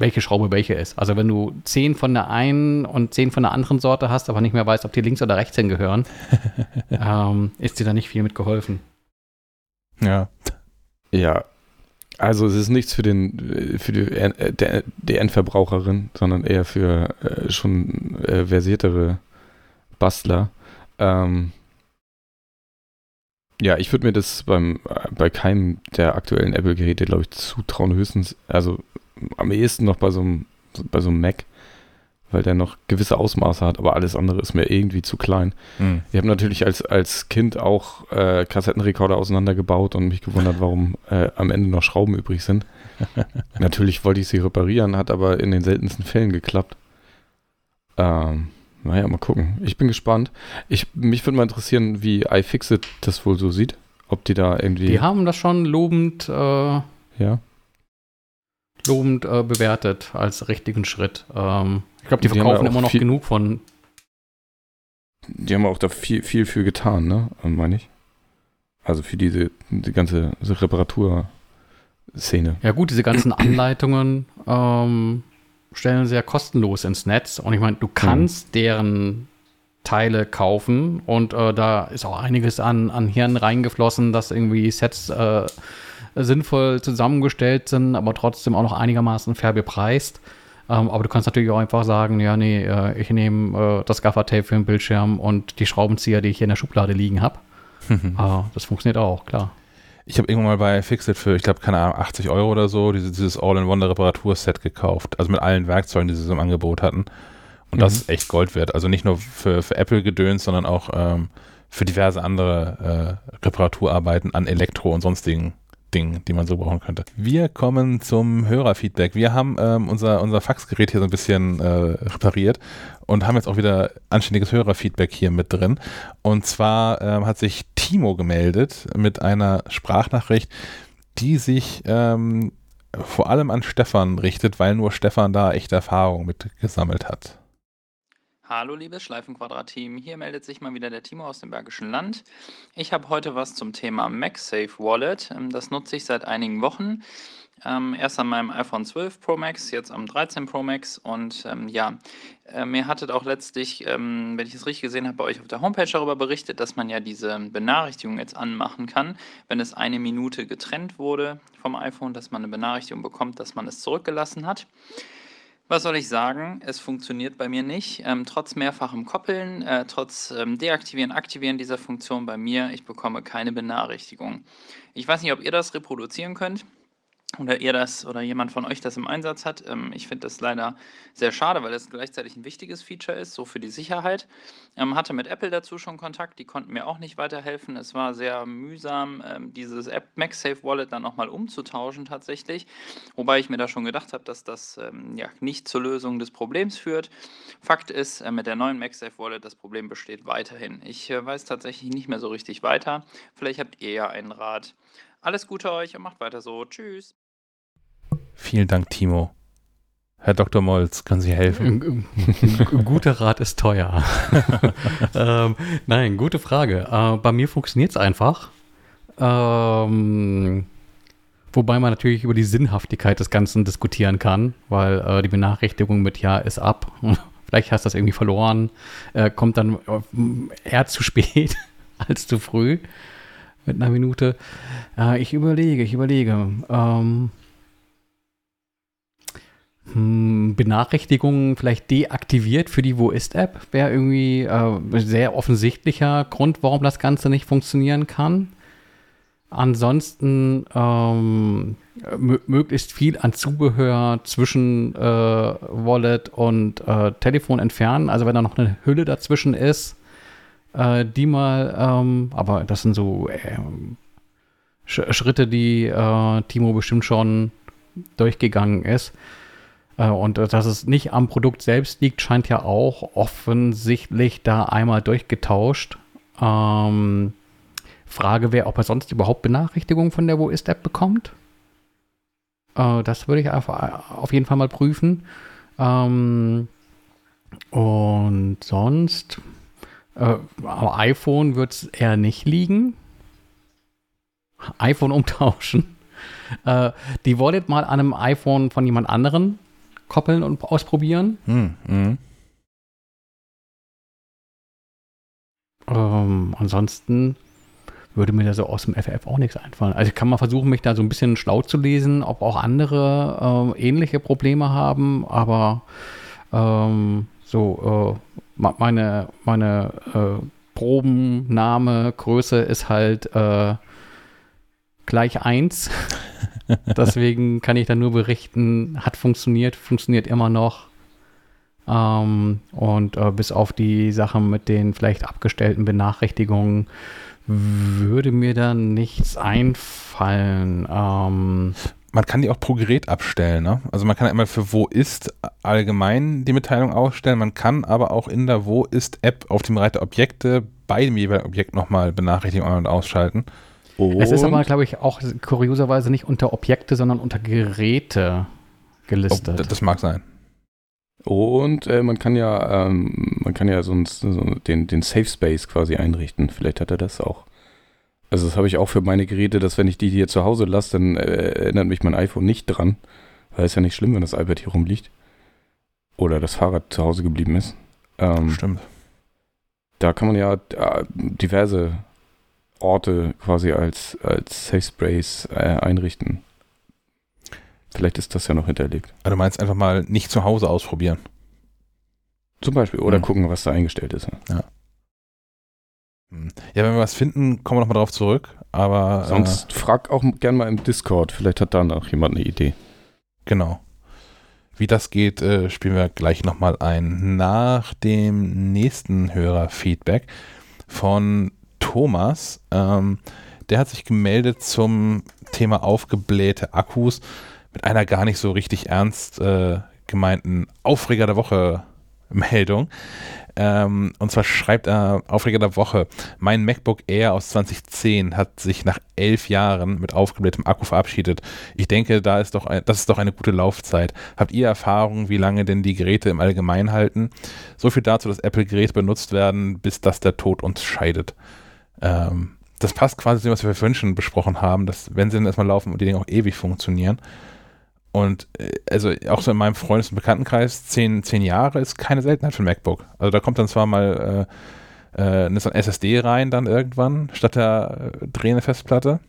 welche Schraube welche ist. Also wenn du zehn von der einen und zehn von der anderen Sorte hast, aber nicht mehr weißt, ob die links oder rechts hingehören, ähm, ist dir da nicht viel mitgeholfen. Ja. Ja. Also es ist nichts für den für die, äh, der, die Endverbraucherin, sondern eher für äh, schon äh, versiertere Bastler. Ähm, ja, ich würde mir das beim bei keinem der aktuellen Apple-Geräte, glaube ich, zutrauen. Höchstens, also am ehesten noch bei so einem bei so einem Mac weil der noch gewisse Ausmaße hat, aber alles andere ist mir irgendwie zu klein. Mhm. Ich habe natürlich als, als Kind auch äh, Kassettenrekorder auseinandergebaut und mich gewundert, warum äh, am Ende noch Schrauben übrig sind. natürlich wollte ich sie reparieren, hat aber in den seltensten Fällen geklappt. Ähm, naja, mal gucken. Ich bin gespannt. Ich, mich würde mal interessieren, wie iFixit das wohl so sieht. Ob die da irgendwie. Die haben das schon lobend. Äh, ja lobend äh, bewertet als richtigen Schritt. Ähm, ich glaube, die, verkaufen immer noch viel, genug von. Die haben auch da viel, viel für getan, ne? Meine ich. Also für diese die ganze Reparaturszene. Ja, gut, diese ganzen Anleitungen ähm, stellen sie ja kostenlos ins Netz. Und ich meine, du kannst hm. deren Teile kaufen und äh, da ist auch einiges an, an Hirn reingeflossen, dass irgendwie Sets äh, sinnvoll zusammengestellt sind, aber trotzdem auch noch einigermaßen fair bepreist. Ähm, aber du kannst natürlich auch einfach sagen, ja, nee, äh, ich nehme äh, das Gaffertape für den Bildschirm und die Schraubenzieher, die ich hier in der Schublade liegen habe. äh, das funktioniert auch, klar. Ich habe irgendwann mal bei Fixit für, ich glaube, keine Ahnung, 80 Reparatursset oder so, dieses, dieses All-in-One-Reparaturset gekauft. Also mit allen Werkzeugen, die sie im Angebot hatten. Und mhm. das ist echt Gold wert. Also nicht nur für, für Apple-Gedöns, sondern auch ähm, für diverse andere äh, Reparaturarbeiten an Elektro und sonstigen Dingen, die man so brauchen könnte. Wir kommen zum Hörerfeedback. Wir haben ähm, unser, unser Faxgerät hier so ein bisschen äh, repariert und haben jetzt auch wieder anständiges Hörerfeedback hier mit drin. Und zwar ähm, hat sich Timo gemeldet mit einer Sprachnachricht, die sich ähm, vor allem an Stefan richtet, weil nur Stefan da echte Erfahrung mit gesammelt hat. Hallo liebes Schleifenquadrat-Team, hier meldet sich mal wieder der Timo aus dem Bergischen Land. Ich habe heute was zum Thema MagSafe Wallet. Ähm, das nutze ich seit einigen Wochen. Ähm, erst an meinem iPhone 12 Pro Max, jetzt am 13 Pro Max. Und ähm, ja, äh, mir hattet auch letztlich, wenn ich es richtig gesehen habe, bei euch auf der Homepage darüber berichtet, dass man ja diese Benachrichtigung jetzt anmachen kann, wenn es eine Minute getrennt wurde vom iPhone, dass man eine Benachrichtigung bekommt, dass man es zurückgelassen hat. Was soll ich sagen? Es funktioniert bei mir nicht. Ähm, trotz mehrfachem Koppeln, äh, trotz ähm, Deaktivieren, Aktivieren dieser Funktion bei mir, ich bekomme keine Benachrichtigung. Ich weiß nicht, ob ihr das reproduzieren könnt oder ihr das oder jemand von euch das im Einsatz hat. Ähm, ich finde das leider sehr schade, weil das gleichzeitig ein wichtiges Feature ist, so für die Sicherheit. Ähm, hatte mit Apple dazu schon Kontakt, die konnten mir auch nicht weiterhelfen. Es war sehr mühsam, ähm, dieses App MagSafe Wallet dann nochmal umzutauschen tatsächlich. Wobei ich mir da schon gedacht habe, dass das ähm, ja nicht zur Lösung des Problems führt. Fakt ist, äh, mit der neuen MagSafe Wallet, das Problem besteht weiterhin. Ich äh, weiß tatsächlich nicht mehr so richtig weiter. Vielleicht habt ihr ja einen Rat. Alles Gute euch und macht weiter so. Tschüss. Vielen Dank, Timo. Herr Dr. Molz, können Sie helfen? Guter Rat ist teuer. ähm, nein, gute Frage. Äh, bei mir funktioniert es einfach. Ähm, wobei man natürlich über die Sinnhaftigkeit des Ganzen diskutieren kann, weil äh, die Benachrichtigung mit Ja ist ab. Vielleicht hast du das irgendwie verloren, äh, kommt dann äh, eher zu spät als zu früh mit einer Minute. Äh, ich überlege, ich überlege. Ähm, hm, Benachrichtigungen vielleicht deaktiviert für die Wo ist App wäre irgendwie äh, sehr offensichtlicher Grund, warum das Ganze nicht funktionieren kann. Ansonsten ähm, möglichst viel an Zubehör zwischen äh, Wallet und äh, Telefon entfernen. Also wenn da noch eine Hülle dazwischen ist, äh, die mal, ähm, aber das sind so ähm, Sch Schritte, die äh, Timo bestimmt schon durchgegangen ist. Äh, und dass es nicht am Produkt selbst liegt, scheint ja auch offensichtlich da einmal durchgetauscht. Ähm, Frage wäre, ob er sonst überhaupt Benachrichtigungen von der Wo ist App bekommt. Äh, Äh, das würde ich einfach auf jeden Fall mal prüfen. Ähm, und sonst, äh, am iPhone wird es eher nicht liegen. iPhone umtauschen. Äh, die Wallet mal an einem iPhone von jemand anderen koppeln und ausprobieren. Hm, hm. Ähm, ansonsten würde mir da so aus dem FF auch nichts einfallen. Also ich kann mal versuchen, mich da so ein bisschen schlau zu lesen, ob auch andere äh, ähnliche Probleme haben, aber ähm, so äh, meine, meine äh, Probenname, Größe ist halt äh, gleich 1. Deswegen kann ich da nur berichten, hat funktioniert, funktioniert immer noch. Ähm, und äh, bis auf die Sachen mit den vielleicht abgestellten Benachrichtigungen würde mir da nichts einfallen. Ähm, man kann die auch pro Gerät abstellen. Ne? Also man kann einmal für Wo ist allgemein die Mitteilung ausstellen. Man kann aber auch in der Wo ist App auf dem Reiter Objekte bei dem jeweiligen Objekt nochmal Benachrichtigungen an- und ausschalten. Und es ist aber, glaube ich, auch kurioserweise nicht unter Objekte, sondern unter Geräte gelistet. Oh, das mag sein. Und äh, man kann ja, ähm, man kann ja sonst so den, den Safe Space quasi einrichten. Vielleicht hat er das auch. Also das habe ich auch für meine Geräte, dass wenn ich die hier zu Hause lasse, dann äh, erinnert mich mein iPhone nicht dran. Weil es ja nicht schlimm, wenn das iPad hier rumliegt. Oder das Fahrrad zu Hause geblieben ist. Ähm, Stimmt. Da kann man ja äh, diverse Orte quasi als, als Safe Space äh, einrichten. Vielleicht ist das ja noch hinterlegt. Also du meinst einfach mal nicht zu Hause ausprobieren. Zum Beispiel. Oder Hm. gucken, was da eingestellt ist. Hm. Ja, wenn wir was finden, kommen wir nochmal drauf zurück. Aber Sonst frag auch gern mal im Discord. Vielleicht hat da noch jemand eine Idee. äh, genau. Wie das geht, äh, spielen wir gleich nochmal ein. Nach dem nächsten Hörerfeedback von Thomas. Ähm, der hat sich gemeldet zum Thema aufgeblähte Akkus mit einer gar nicht so richtig ernst äh, gemeinten Aufreger der Woche Meldung. Ähm, und zwar schreibt er Aufreger der Woche, mein MacBook Air aus 2010 hat sich nach elf Jahren mit aufgeblähtem Akku verabschiedet. Ich denke, da ist doch ein, das ist doch eine gute Laufzeit. Habt ihr Erfahrung, wie lange denn die Geräte im Allgemeinen halten? So viel dazu, dass Apple-Geräte benutzt werden, bis das der Tod uns scheidet. Ähm, das passt quasi zu dem, was wir vorhin schon besprochen haben, dass wenn sie dann erstmal laufen und die Dinge auch ewig funktionieren. Und äh, also auch so in meinem Freundes- und Bekanntenkreis, zehn, zehn Jahre ist keine Seltenheit für ein MacBook. Also da kommt dann zwar mal äh, äh, eine SSD rein dann irgendwann, statt der äh, drehende Festplatte.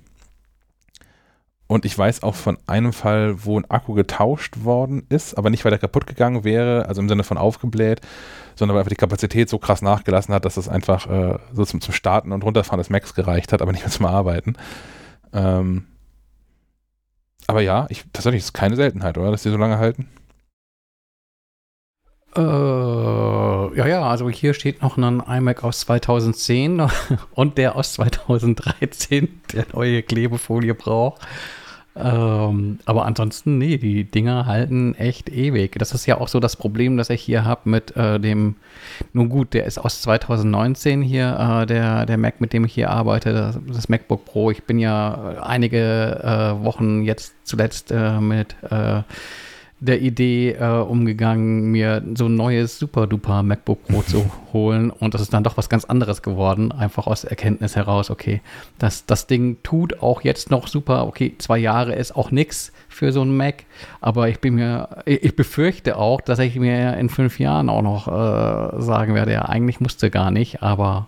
Und ich weiß auch von einem Fall, wo ein Akku getauscht worden ist, aber nicht, weil der kaputt gegangen wäre, also im Sinne von aufgebläht, sondern weil einfach die Kapazität so krass nachgelassen hat, dass es einfach äh, so zum, zum Starten und Runterfahren des Macs gereicht hat, aber nicht mehr zum Arbeiten. Ähm, aber ja, ich, tatsächlich ist es keine Seltenheit, oder? Dass die so lange halten? Äh, ja, ja, also hier steht noch ein iMac aus 2010 und der aus 2013, der neue Klebefolie braucht. Ähm, aber ansonsten, nee, die Dinger halten echt ewig. Das ist ja auch so das Problem, das ich hier habe mit äh, dem, nun gut, der ist aus 2019 hier, äh, der, der Mac, mit dem ich hier arbeite, das, das MacBook Pro. Ich bin ja einige äh, Wochen jetzt zuletzt äh, mit äh, der Idee äh, umgegangen, mir so ein neues super-duper MacBook Pro zu holen. Und das ist dann doch was ganz anderes geworden. Einfach aus Erkenntnis heraus, okay, das, das Ding tut auch jetzt noch super. Okay, zwei Jahre ist auch nix für so ein Mac. Aber ich bin mir, ich befürchte auch, dass ich mir in fünf Jahren auch noch äh, sagen werde, ja, eigentlich musste gar nicht, aber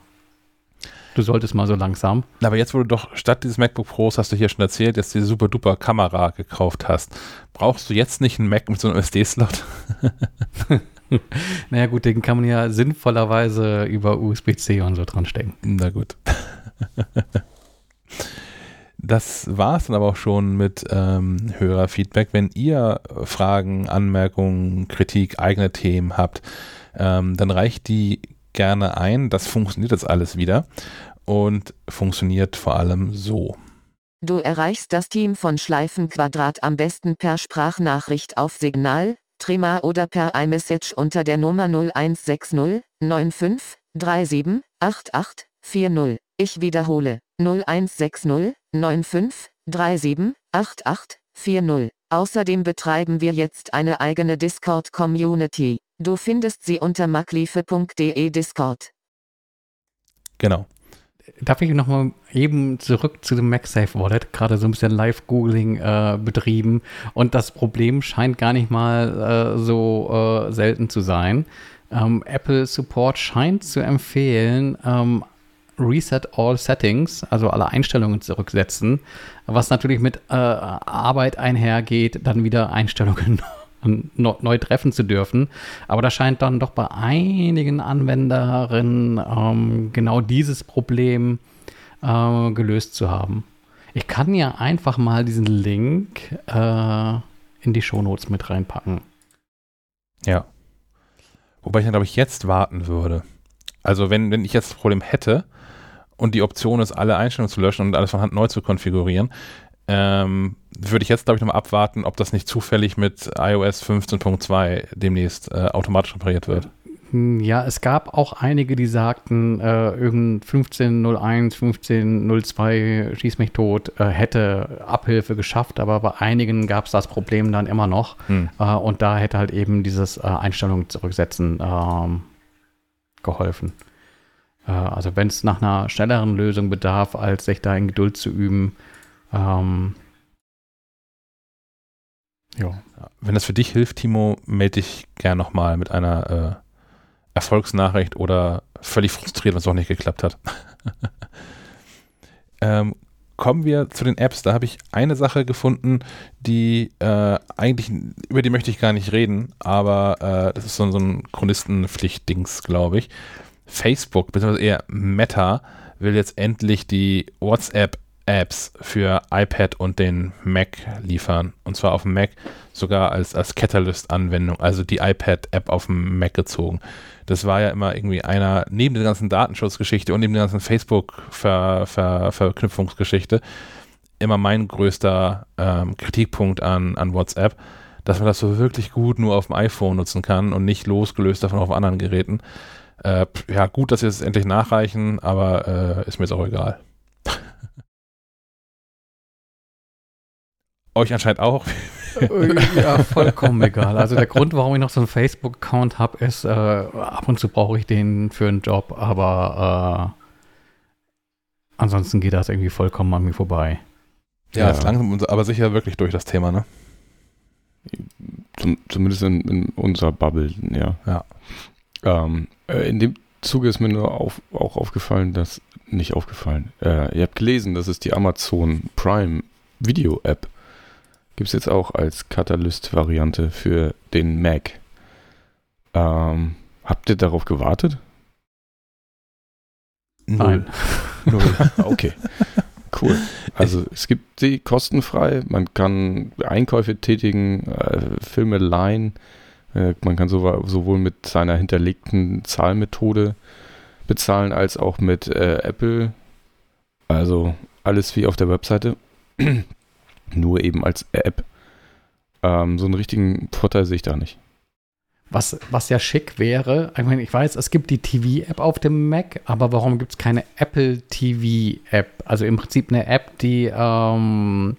Du solltest mal so langsam. Aber jetzt, wo du doch statt dieses MacBook Pros, hast du hier schon erzählt, jetzt diese super duper Kamera gekauft hast, brauchst du jetzt nicht einen Mac mit so einem SD-Slot? naja, gut, den kann man ja sinnvollerweise über USB-C und so dran stecken. Na gut. Das war es dann aber auch schon mit ähm, Hörerfeedback. Wenn ihr Fragen, Anmerkungen, Kritik, eigene Themen habt, ähm, dann reicht die gerne ein. Das funktioniert jetzt alles wieder und funktioniert vor allem so. Du erreichst das Team von Schleifenquadrat am besten per Sprachnachricht auf Signal, Trema oder per iMessage unter der Nummer 0160 95 37 88 40. Ich wiederhole 0160 95 37 88 40. Außerdem betreiben wir jetzt eine eigene Discord-Community. Du findest sie unter macliefe.de Discord. Genau. Darf ich nochmal eben zurück zu dem MagSafe Wallet, gerade so ein bisschen Live-Googling äh, betrieben und das Problem scheint gar nicht mal äh, so äh, selten zu sein. Ähm, Apple Support scheint zu empfehlen, ähm, Reset All Settings, also alle Einstellungen zurücksetzen, was natürlich mit äh, Arbeit einhergeht, dann wieder Einstellungen neu treffen zu dürfen. Aber da scheint dann doch bei einigen Anwenderinnen ähm, genau dieses Problem äh, gelöst zu haben. Ich kann ja einfach mal diesen Link äh, in die Shownotes mit reinpacken. Ja. Wobei ich dann, glaube ich, jetzt warten würde. Also wenn, wenn ich jetzt das Problem hätte und die Option ist, alle Einstellungen zu löschen und alles von Hand neu zu konfigurieren, ähm, würde ich jetzt, glaube ich, nochmal abwarten, ob das nicht zufällig mit iOS 15.2 demnächst äh, automatisch repariert wird. Hm, ja, es gab auch einige, die sagten, äh, irgend 1501, 1502, schieß mich tot, äh, hätte Abhilfe geschafft, aber bei einigen gab es das Problem dann immer noch. Hm. Äh, und da hätte halt eben dieses äh, Einstellung zurücksetzen ähm, geholfen. Äh, also wenn es nach einer schnelleren Lösung bedarf, als sich da in Geduld zu üben, ähm, ja. Wenn das für dich hilft, Timo, melde dich gern nochmal mit einer äh, Erfolgsnachricht oder völlig frustriert, was auch nicht geklappt hat. ähm, kommen wir zu den Apps. Da habe ich eine Sache gefunden, die äh, eigentlich, über die möchte ich gar nicht reden, aber äh, das ist so, so ein Chronistenpflicht-Dings, glaube ich. Facebook, beziehungsweise eher Meta, will jetzt endlich die WhatsApp Apps für iPad und den Mac liefern. Und zwar auf dem Mac sogar als, als Catalyst-Anwendung, also die iPad-App auf dem Mac gezogen. Das war ja immer irgendwie einer, neben der ganzen Datenschutzgeschichte und neben der ganzen Facebook-Verknüpfungsgeschichte, immer mein größter ähm, Kritikpunkt an, an WhatsApp, dass man das so wirklich gut nur auf dem iPhone nutzen kann und nicht losgelöst davon auf anderen Geräten. Äh, ja, gut, dass sie es endlich nachreichen, aber äh, ist mir jetzt auch egal. Euch anscheinend auch. Äh, ja, vollkommen egal. Also der Grund, warum ich noch so einen Facebook-Account habe, ist, äh, ab und zu brauche ich den für einen Job, aber äh, ansonsten geht das irgendwie vollkommen an mir vorbei. Ja, ja. ist langsam, aber sicher wirklich durch das Thema, ne? Zum, zumindest in, in, unserer Bubble, ja. Ja. Ähm, äh, in dem Zuge ist mir nur auf, auch aufgefallen, dass, nicht aufgefallen, äh, ihr habt gelesen, dass es die Amazon Prime Video App Gibt es jetzt auch als Katalyst-Variante für den Mac. Ähm, habt ihr darauf gewartet? Nein. Null. okay. Cool. Also es gibt sie kostenfrei. Man kann Einkäufe tätigen, äh, Filme leihen. Äh, man kann sowohl, sowohl mit seiner hinterlegten Zahlmethode bezahlen als auch mit äh, Apple. Also alles wie auf der Webseite nur eben als App. Ähm, so einen richtigen Vorteil sehe ich da nicht. Was, was ja schick wäre, ich meine, ich weiß, es gibt die TV-App auf dem Mac, aber warum gibt es keine Apple TV-App? Also im Prinzip eine App, die ähm,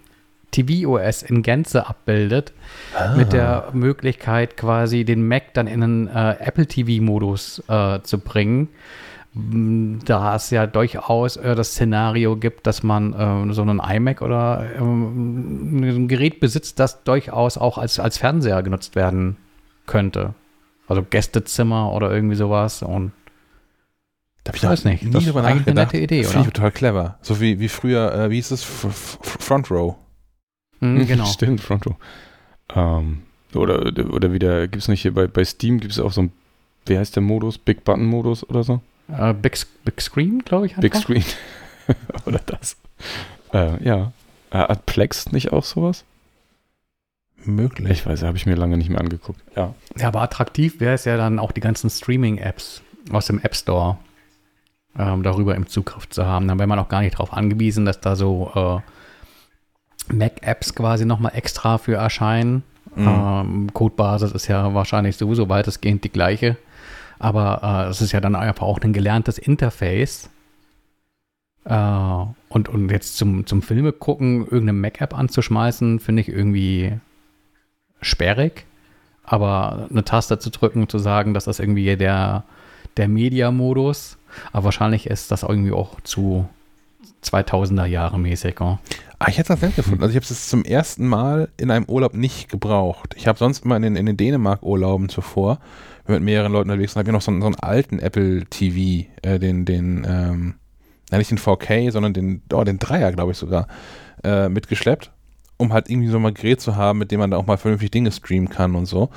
TV-OS in Gänze abbildet, ah. mit der Möglichkeit quasi den Mac dann in einen äh, Apple TV-Modus äh, zu bringen da es ja durchaus äh, das Szenario gibt, dass man äh, so einen iMac oder äh, ein Gerät besitzt, das durchaus auch als, als Fernseher genutzt werden könnte. Also Gästezimmer oder irgendwie sowas und da habe ich weiß nicht. Nie das ist eigentlich eine nette Idee, das oder? Finde ich total clever. So wie, wie früher, äh, wie hieß es? F Front Row. Mhm, genau. Stimmt, Front Row. Ähm, oder, oder wieder, gibt es nicht hier bei, bei Steam, gibt es auch so ein, wie heißt der Modus? Big Button Modus oder so? Äh, Big, Big Screen, glaube ich. Einfach. Big Screen. Oder das. Äh, ja. Äh, hat Plex nicht auch sowas? Möglich. Ich weiß, habe ich mir lange nicht mehr angeguckt. Ja. Ja, aber attraktiv wäre es ja dann auch die ganzen Streaming-Apps aus dem App Store ähm, darüber im Zugriff zu haben. Dann wäre man auch gar nicht darauf angewiesen, dass da so äh, Mac-Apps quasi nochmal extra für erscheinen. Mhm. Ähm, Codebasis ist ja wahrscheinlich sowieso weitestgehend die gleiche. Aber es äh, ist ja dann einfach auch ein gelerntes Interface. Äh, und, und jetzt zum, zum Filme gucken, irgendeine Mac-App anzuschmeißen, finde ich irgendwie sperrig, aber eine Taste zu drücken, zu sagen, dass das irgendwie der, der Media-Modus, aber wahrscheinlich ist das irgendwie auch zu 2000er Jahre mäßig. Oh. Ah, ich hätte das nett gefunden. Also ich habe es zum ersten Mal in einem Urlaub nicht gebraucht. Ich habe sonst immer in in den Dänemark-Urlauben zuvor mit mehreren Leuten unterwegs und habe hier noch so einen, so einen alten Apple TV, äh, den, den, ähm, ja, nicht den 4K, sondern den, oh, den Dreier, glaube ich sogar, äh, mitgeschleppt, um halt irgendwie so ein Gerät zu haben, mit dem man da auch mal vernünftig Dinge streamen kann und so.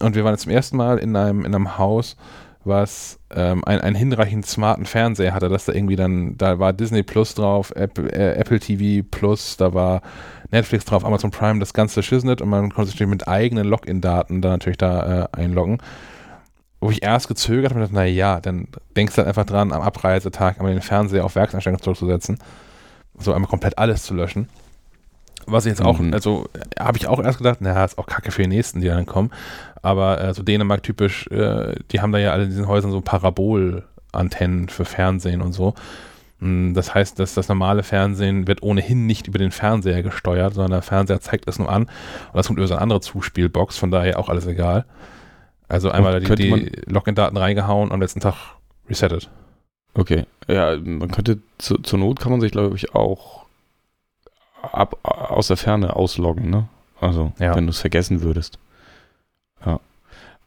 Und wir waren jetzt zum ersten Mal in einem, in einem Haus, was ähm, ein, einen hinreichend smarten Fernseher hatte, dass da irgendwie dann, da war Disney Plus drauf, Apple, äh, Apple TV Plus, da war Netflix drauf, Amazon Prime, das ganze Schissnet und man konnte sich mit eigenen Login-Daten da natürlich da äh, einloggen. Wo ich erst gezögert habe und dachte, naja, dann denkst du halt einfach dran, am Abreisetag einmal den Fernseher auf Werkseinstellung zurückzusetzen, so einmal komplett alles zu löschen. Was ich jetzt auch, Mhm. also habe ich auch erst gedacht, naja, ist auch kacke für die nächsten, die dann kommen. Aber äh, so Dänemark typisch, äh, die haben da ja alle in diesen Häusern so Parabolantennen für Fernsehen und so. Mm, Das heißt, dass das normale Fernsehen wird ohnehin nicht über den Fernseher gesteuert, sondern der Fernseher zeigt es nur an und das kommt über so eine andere Zuspielbox, von daher auch alles egal. Also einmal die, die Login-Daten reingehauen und am letzten Tag resettet. Okay. Ja, man könnte, zu, zur Not kann man sich, glaube ich, auch ab, aus der Ferne ausloggen, ne? Also, Ja. wenn du es vergessen würdest. Ja.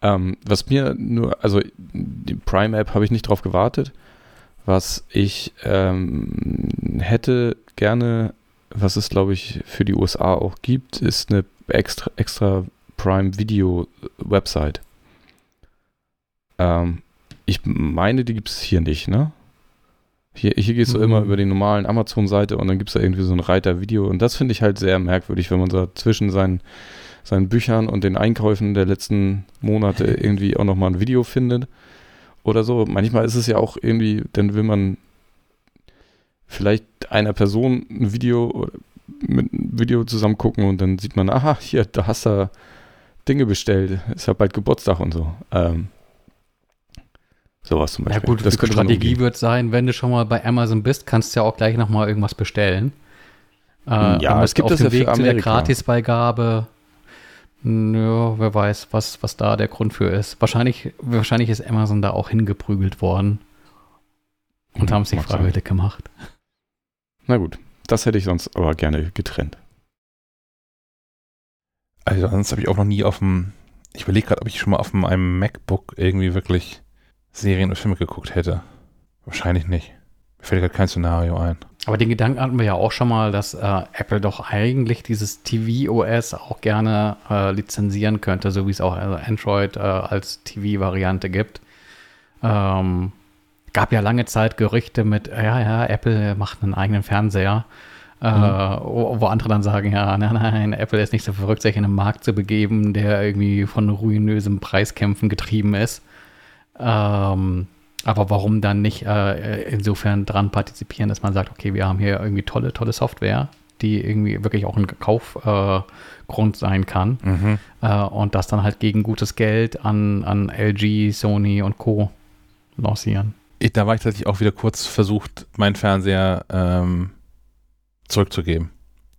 Ähm, was mir nur, also die Prime-App habe ich nicht drauf gewartet. Was ich ähm, hätte gerne, was es, glaube ich, für die USA auch gibt, ist eine extra, extra Prime-Video-Website. Ähm, ich meine, die gibt es hier nicht, ne? Hier, hier gehst du Mhm. immer über die normalen Amazon-Seite und dann gibt es da irgendwie so einen Reiter Video und das finde ich halt sehr merkwürdig, wenn man so zwischen seinen, seinen Büchern und den Einkäufen der letzten Monate irgendwie auch nochmal ein Video findet oder so. Manchmal ist es ja auch irgendwie, dann will man vielleicht einer Person ein Video mit einem Video zusammen gucken und dann sieht man, aha, hier, da hast du Dinge bestellt, ist ja bald Geburtstag und so. Ähm, sowas zum Ja Beispiel. gut, das die Strategie wird sein, wenn du schon mal bei Amazon bist, kannst du ja auch gleich nochmal irgendwas bestellen. Äh, Ja, dann es gibt auf das dem ja für Weg zu der. Gratisbeigabe. Ja, wer weiß, was, was da der Grund für ist. Wahrscheinlich, wahrscheinlich ist Amazon da auch hingeprügelt worden und Mhm, haben sich freiwillig gemacht. Na gut, das hätte ich sonst aber gerne getrennt. Also sonst habe ich auch noch nie auf dem, ich überlege gerade, ob ich schon mal auf einem MacBook irgendwie wirklich Serien und Filme geguckt hätte. Wahrscheinlich nicht. Mir fällt gerade kein Szenario ein. Aber den Gedanken hatten wir ja auch schon mal, dass äh, Apple doch eigentlich dieses TV-OS auch gerne äh, lizenzieren könnte, so wie es auch also Android äh, als TV-Variante gibt. Ähm, gab ja lange Zeit Gerüchte mit, ja, ja, Apple macht einen eigenen Fernseher. Äh, wo, wo andere dann sagen, ja, nein, nein, Apple ist nicht so verrückt, sich in einen Markt zu begeben, der irgendwie von ruinösem Preiskämpfen getrieben ist. Ähm, aber warum dann nicht äh, insofern dran partizipieren, dass man sagt, okay, wir haben hier irgendwie tolle, tolle Software, die irgendwie wirklich auch ein Kaufgrund äh, sein kann äh, und das dann halt gegen gutes Geld an, an LG, Sony und Co. lancieren. Ich, da war ich tatsächlich auch wieder kurz versucht, meinen Fernseher ähm, zurückzugeben.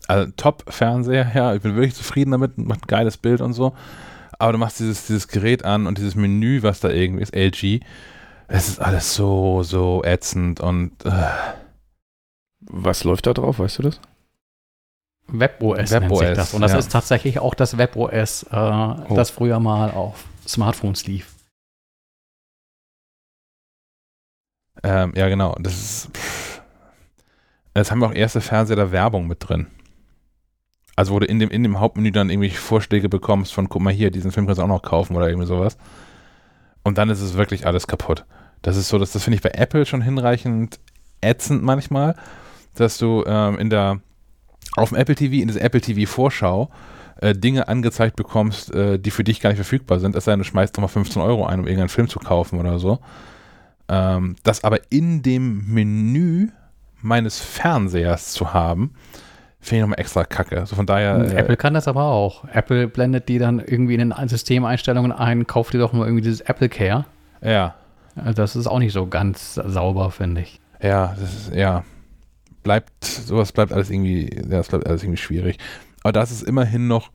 Also Top-Fernseher, ja, ich bin wirklich zufrieden damit, macht ein geiles Bild und so. Aber du machst dieses, dieses Gerät an und dieses Menü, was da irgendwie ist, LG, es ist alles so, so ätzend und äh, Was läuft da drauf, weißt du das? WebOS, nennt WebOS, sich das. Und das ja. ist tatsächlich auch das WebOS, äh, Oh. das früher mal auf Smartphones lief. Ähm, ja, genau. Das ist. Pff. Es haben wir auch erste Fernseher da Werbung mit drin. Also, wo du in dem, in dem Hauptmenü dann irgendwie Vorschläge bekommst von, guck mal hier, diesen Film kannst du auch noch kaufen oder irgendwie sowas. Und dann ist es wirklich alles kaputt. Das ist so, dass, das finde ich bei Apple schon hinreichend ätzend manchmal, dass du ähm, in der, auf dem Apple TV, in dieser Apple TV Vorschau, äh, Dinge angezeigt bekommst, äh, die für dich gar nicht verfügbar sind, es sei denn, du schmeißt nochmal 15 Euro ein, um irgendeinen Film zu kaufen oder so. Ähm, das aber in dem Menü meines Fernsehers zu haben, finde ich nochmal extra kacke. So von daher. äh, Apple kann das aber auch. Apple blendet die dann irgendwie in den Systemeinstellungen ein, kauft dir doch mal irgendwie dieses Apple Care. Ja, Also Das ist auch nicht so ganz sauber, finde ich. ja, das ist, ja. Bleibt, sowas bleibt alles irgendwie, ja, das bleibt alles irgendwie schwierig. Aber das ist immerhin noch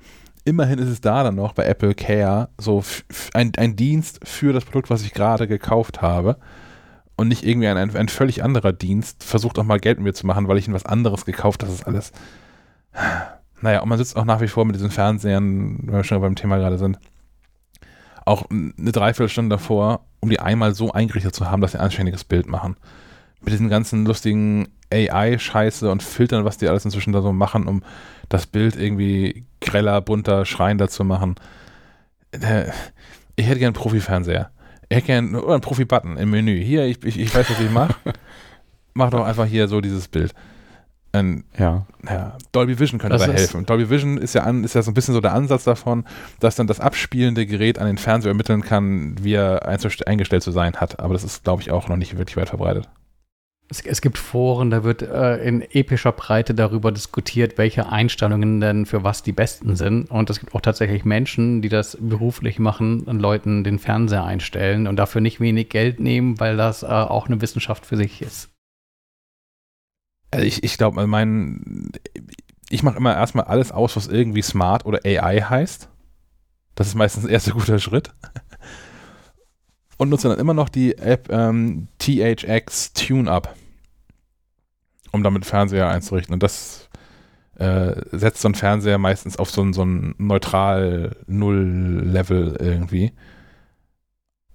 immerhin ist es da dann noch bei Apple Care so ein, ein Dienst für das Produkt, was ich gerade gekauft habe. Und nicht irgendwie ein, ein, völlig anderer Dienst versucht auch mal Geld mit mir zu machen, weil ich ihn was anderes gekauft habe. Das ist alles. Naja, und man sitzt auch nach wie vor mit diesen Fernsehern, wenn wir schon beim Thema gerade sind, auch eine Dreiviertelstunde davor, um die einmal so eingerichtet zu haben, dass sie ein anständiges Bild machen. Mit diesen ganzen lustigen AI-Scheiße und Filtern, was die alles inzwischen da so machen, um das Bild irgendwie greller, bunter, schreiender zu machen. Äh, ich hätte gern einen Profi-Fernseher. Gern oder einen Profi-Button im Menü. Hier, ich, ich, ich weiß, was ich mache. Mach doch einfach hier so dieses Bild. Ein, ja. ja. Dolby Vision könnte das da helfen. Dolby Vision ist ja, an, ist ja so ein bisschen so der Ansatz davon, dass dann das abspielende Gerät an den Fernseher ermitteln kann, wie er eingestellt zu sein hat. Aber das ist, glaube ich, auch noch nicht wirklich weit verbreitet. Es, es, gibt Foren, da wird äh, in epischer Breite darüber diskutiert, welche Einstellungen denn für was die besten sind. Und es gibt auch tatsächlich Menschen, die das beruflich machen und Leuten den Fernseher einstellen und dafür nicht wenig Geld nehmen, weil das äh, auch eine Wissenschaft für sich ist. Also ich, ich glaube, mein, ich mache immer erstmal alles aus, was irgendwie smart oder AI heißt. Das ist meistens der erste guter Schritt und nutze dann immer noch die App ähm, THX TuneUp, um damit Fernseher einzurichten. Und das äh, setzt so ein Fernseher meistens auf so ein, so ein neutral Null-Level irgendwie.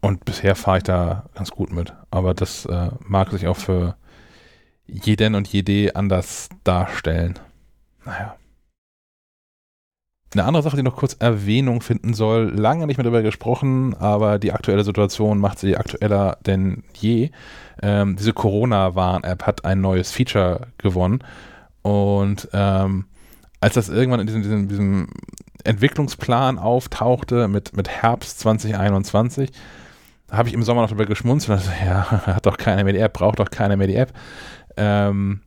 Und bisher fahre ich da ganz gut mit. Aber das äh, mag sich auch für jeden und jede anders darstellen. Naja. Eine andere Sache, die noch kurz Erwähnung finden soll, lange nicht mehr darüber gesprochen, aber die aktuelle Situation macht sie aktueller denn je. Ähm, diese Corona-Warn-App hat ein neues Feature gewonnen und ähm, als das irgendwann in diesem, diesem, diesem, Entwicklungsplan auftauchte mit, mit Herbst 2021, habe ich im Sommer noch darüber geschmunzelt. Also, ja, hat doch keiner mehr die App, braucht doch keiner mehr die App. Ähm,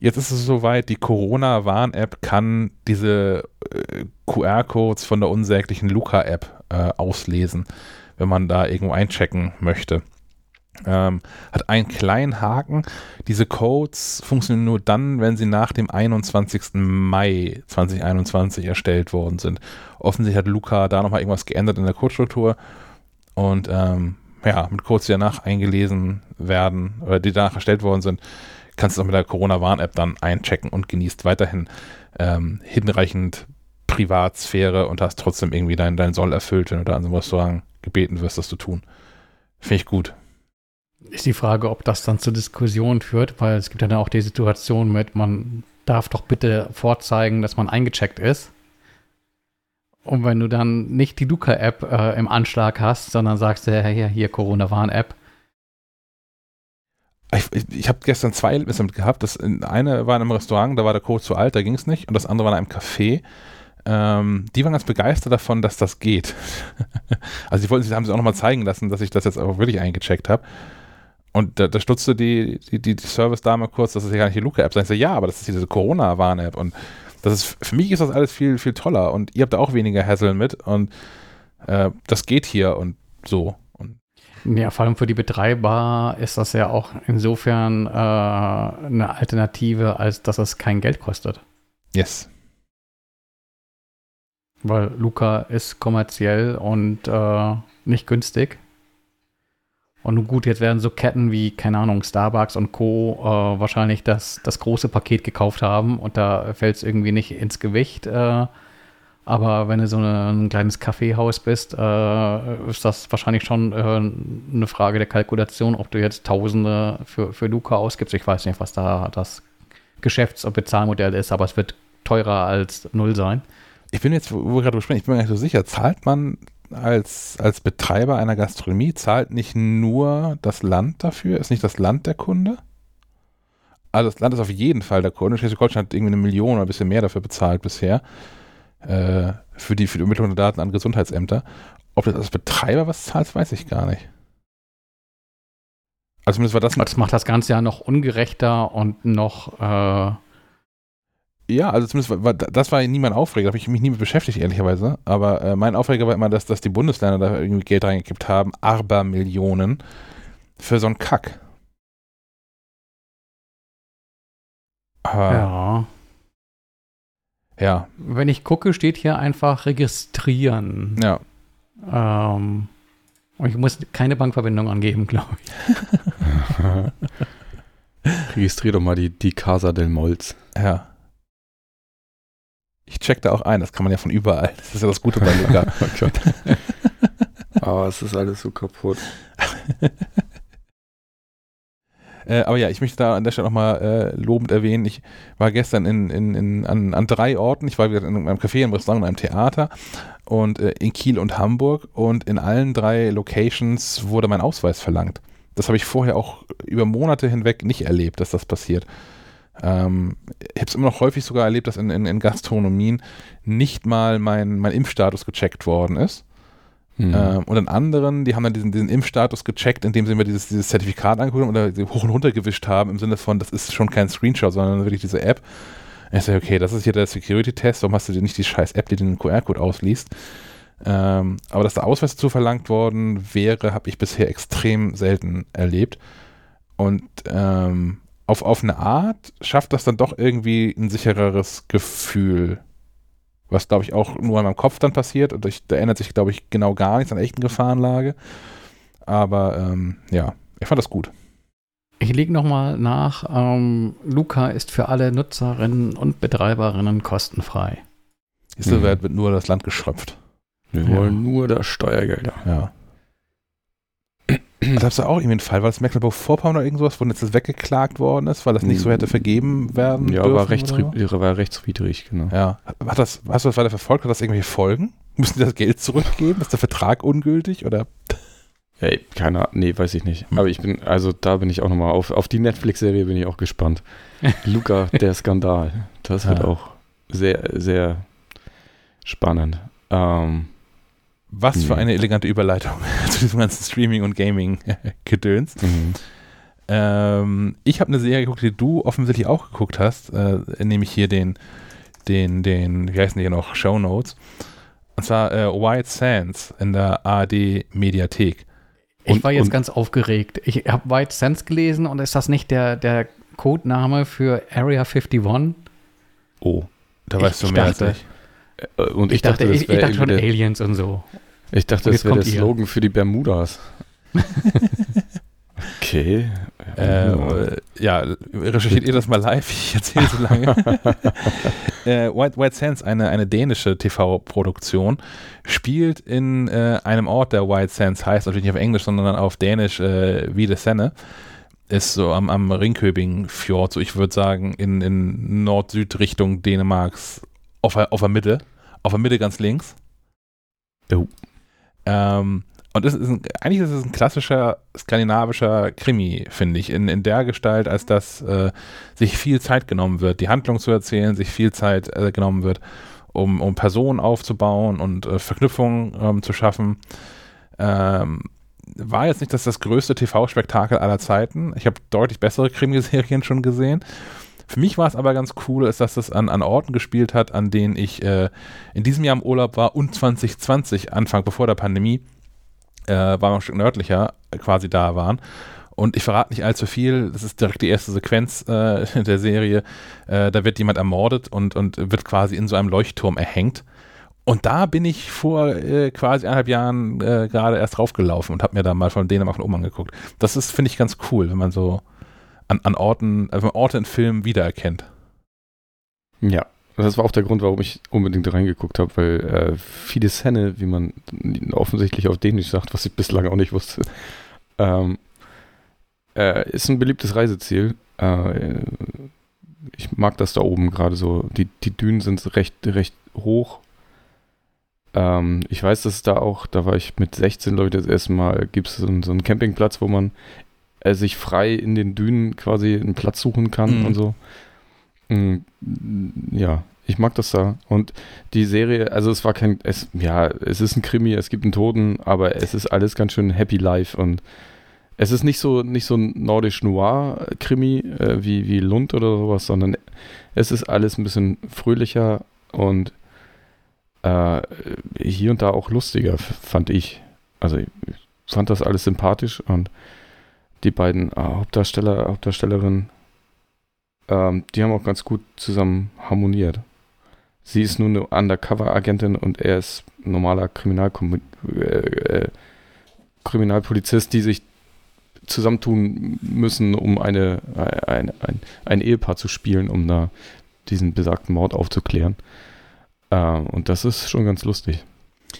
Jetzt ist es soweit, die Corona-Warn-App kann diese äh, QR-Codes von der unsäglichen Luca-App äh, auslesen, wenn man da irgendwo einchecken möchte. Ähm, hat einen kleinen Haken. Diese Codes funktionieren nur dann, wenn sie nach dem 21. Mai 2021 erstellt worden sind. Offensichtlich hat Luca da nochmal irgendwas geändert in der Codestruktur und ähm, ja, mit Codes, die danach eingelesen werden oder die danach erstellt worden sind, kannst du auch mit der Corona-Warn-App dann einchecken und genießt weiterhin ähm, hinreichend Privatsphäre und hast trotzdem irgendwie dein, dein Soll erfüllt, wenn du da an so einem gebeten wirst, das zu tun. Finde ich gut. Ist die Frage, ob das dann zur Diskussion führt, weil es gibt ja dann auch die Situation mit, man darf doch bitte vorzeigen, dass man eingecheckt ist. Und wenn du dann nicht die Luca-App äh, im Anschlag hast, sondern sagst, ja, hier, hier Corona-Warn-App, ich, ich, habe gestern zwei Erlebnisse damit gehabt. Das eine war in einem Restaurant, da war der Code zu alt, da ging es nicht. Und das andere war in einem Café. Ähm, die waren ganz begeistert davon, dass das geht. also die wollten sich, haben sie auch nochmal zeigen lassen, dass ich das jetzt auch wirklich eingecheckt habe. Und da, da stutzte die, die, die, Service-Dame kurz, dass es ja gar nicht die Luca-App sei. Ich so, ja, aber das ist diese Corona-Warn-App. Und das ist, für mich ist das alles viel, viel toller. Und ihr habt da auch weniger Hasseln mit. Und äh, das geht hier und so. Ja, vor allem für die Betreiber ist das ja auch insofern äh, eine Alternative, als dass es kein Geld kostet. Yes. Weil Luca ist kommerziell und äh, nicht günstig. Und nun gut, jetzt werden so Ketten wie, keine Ahnung, Starbucks und Co. Äh, wahrscheinlich das, das große Paket gekauft haben und da fällt es irgendwie nicht ins Gewicht. Äh, aber wenn du so ein kleines Kaffeehaus bist, äh, ist das wahrscheinlich schon äh, eine Frage der Kalkulation, ob du jetzt Tausende für, für Luca ausgibst. Ich weiß nicht, was da das Geschäfts- und Bezahlmodell ist, aber es wird teurer als null sein. Ich bin jetzt, wo wir gerade besprechen, ich bin mir nicht so sicher, zahlt man als, als Betreiber einer Gastronomie, zahlt nicht nur das Land dafür? Ist nicht das Land der Kunde? Also das Land ist auf jeden Fall der Kunde. Schleswig-Holstein hat irgendwie eine Million oder ein bisschen mehr dafür bezahlt bisher äh, für, die, für die Ermittlung der Daten an Gesundheitsämter. Ob das als Betreiber was zahlt, weiß ich gar nicht. Also zumindest war das. Das macht das Ganze ja noch ungerechter und noch. Äh ja, also zumindest war, das war nie mein Aufreger, da habe ich mich nie mit beschäftigt, ehrlicherweise. Aber äh, mein Aufreger war immer, dass, dass die Bundesländer da irgendwie Geld reingekippt haben, Millionen für so einen Kack. Aber ja. Ja, Wenn ich gucke, steht hier einfach registrieren. ja. Ähm, und ich muss keine Bankverbindung angeben, glaube ich. Registrier doch mal die, die Casa del Molz. Ja. Ich check da auch ein, das kann man ja von überall. Das ist ja das Gute bei Luca. Oh. Aber es ist alles so kaputt. Äh, aber ja, ich möchte da an der Stelle nochmal äh, lobend erwähnen, ich war gestern in, in, in, an, an drei Orten, ich war wieder in einem Café, im Restaurant, in einem Theater und äh, in Kiel und Hamburg und in allen drei Locations wurde mein Ausweis verlangt. Das habe ich vorher auch über Monate hinweg nicht erlebt, dass das passiert. Ähm, ich habe es immer noch häufig sogar erlebt, dass in, in, in Gastronomien nicht mal mein, mein Impfstatus gecheckt worden ist. Hm. Ähm, und an anderen, die haben dann diesen, diesen Impfstatus gecheckt, indem sie mir dieses, dieses Zertifikat angeguckt haben oder hoch und runter gewischt haben, im Sinne von, das ist schon kein Screenshot, sondern wirklich diese App. Ich sage, okay, das ist hier der Security-Test, warum hast du dir nicht die scheiß App, die den QR-Code ausliest? Ähm, aber dass der Ausweis dazu verlangt worden wäre, habe ich bisher extrem selten erlebt. Und ähm, auf, auf eine Art schafft das dann doch irgendwie ein sichereres Gefühl. Was, glaube ich, auch nur in meinem Kopf dann passiert. Und ich, da ändert sich, glaube ich, genau gar nichts an echten Gefahrenlage. Aber ähm, ja, ich fand das gut. Ich lege nochmal nach. Ähm, Luca ist für alle Nutzerinnen und Betreiberinnen kostenfrei. Du, Mhm. wird nur das Land geschröpft. Wir Ja. wollen nur das Steuergelder. Ja. Da hast du auch irgendwie einen Fall, war das Mecklenburg-Vorpommern oder irgendwas, wo jetzt das weggeklagt worden ist, weil das nicht so hätte vergeben werden Ja, dürfen war, rechts, war rechtswidrig, genau. Ja. Hat das, hast du das weiter verfolgt? Hat das irgendwelche Folgen? Müssen die das Geld zurückgeben? Ist der Vertrag ungültig? Oder? Ey, keiner, nee, weiß ich nicht. Hm. Aber ich bin, also da bin ich auch nochmal auf, auf die Netflix-Serie bin ich auch gespannt. Luca, der Skandal. Das wird Ja. auch sehr, sehr spannend. Ähm, Was für Nee. eine elegante Überleitung zu diesem ganzen Streaming- und Gaming-Gedöns. mhm. Ähm, ich habe eine Serie geguckt, die du offensichtlich auch geguckt hast, äh, nämlich hier den, den, den, wie heißen die hier noch, Show Notes. Und zwar äh, White Sands in der ARD-Mediathek. Ich Und- war jetzt und- ganz aufgeregt. Ich habe White Sands gelesen und ist das nicht der, der Codename für Area 51? Oh. Da Ich- weißt du ich mehr dachte- als ich. Äh, Und Ich, dachte, das ich, ich dachte schon der- Aliens und so. Ich dachte, das wäre der kommt ihr. Slogan für die Bermudas. okay. Äh, ja, recherchiert ihr das mal live? Ich erzähle so lange. äh, White, White Sands, eine, eine dänische TV-Produktion, spielt in äh, einem Ort, der White Sands heißt, natürlich nicht auf Englisch, sondern auf Dänisch äh, wie de Senne. Ist so am, am Ringköbing-Fjord, so ich würde sagen, in, in Nord-Süd-Richtung Dänemarks, auf, der- auf der Mitte. Auf der Mitte ganz links. Oh. Ähm, und ist ein, eigentlich ist es ein klassischer skandinavischer Krimi, finde ich, in, in der Gestalt, als dass äh, sich viel Zeit genommen wird, die Handlung zu erzählen, sich viel Zeit äh, genommen wird, um, um Personen aufzubauen und äh, Verknüpfungen ähm, zu schaffen. Ähm, war jetzt nicht das, das größte TV-Spektakel aller Zeiten. Ich habe deutlich bessere Krimiserien schon gesehen. Für mich war es aber ganz cool, ist, dass es an, an Orten gespielt hat, an denen ich äh, in diesem Jahr im Urlaub war und 2020, Anfang bevor der Pandemie, äh, war wir ein Stück nördlicher, äh, quasi da waren. Und ich verrate nicht allzu viel, das ist direkt die erste Sequenz äh, der Serie. Äh, da wird jemand ermordet und, und wird quasi in so einem Leuchtturm erhängt. Und da bin ich vor äh, quasi eineinhalb Jahren äh, gerade erst draufgelaufen und habe mir da mal von Dänemark von oben angeguckt. Das ist, finde ich, ganz cool, wenn man so an, an Orten, also Orte in Filmen wiedererkennt. Ja, das war auch der Grund, warum ich unbedingt reingeguckt habe, weil äh, vieles Henne, wie man offensichtlich auf Dänisch sagt, was ich bislang auch nicht wusste, ähm, äh, ist ein beliebtes Reiseziel. Äh, ich mag das da oben gerade so. Die, die Dünen sind recht, recht hoch. Ähm, ich weiß, dass da auch, da war ich mit 16, Leute das erste Mal, gibt es so, so einen Campingplatz, wo man äh, sich frei in den Dünen quasi einen Platz suchen kann Mhm. und so. Mm, Ja, ich mag das da. Und die Serie, also es war kein, es, ja, es ist ein Krimi, es gibt einen Toten, aber es ist alles ganz schön Happy Life und es ist nicht so, nicht so ein nordisch Noir-Krimi äh, wie, wie Lund oder sowas, sondern es ist alles ein bisschen fröhlicher und äh, hier und da auch lustiger, fand ich. Also ich fand das alles sympathisch und die beiden äh, Hauptdarsteller, Hauptdarstellerinnen, ähm, die haben auch ganz gut zusammen harmoniert. sie ist nun eine Undercover-Agentin und er ist normaler Kriminalkom äh, äh, Kriminalpolizist, die sich zusammentun müssen, um eine, ein, ein, ein Ehepaar zu spielen, um da diesen besagten Mord aufzuklären. Äh, und das ist schon ganz lustig.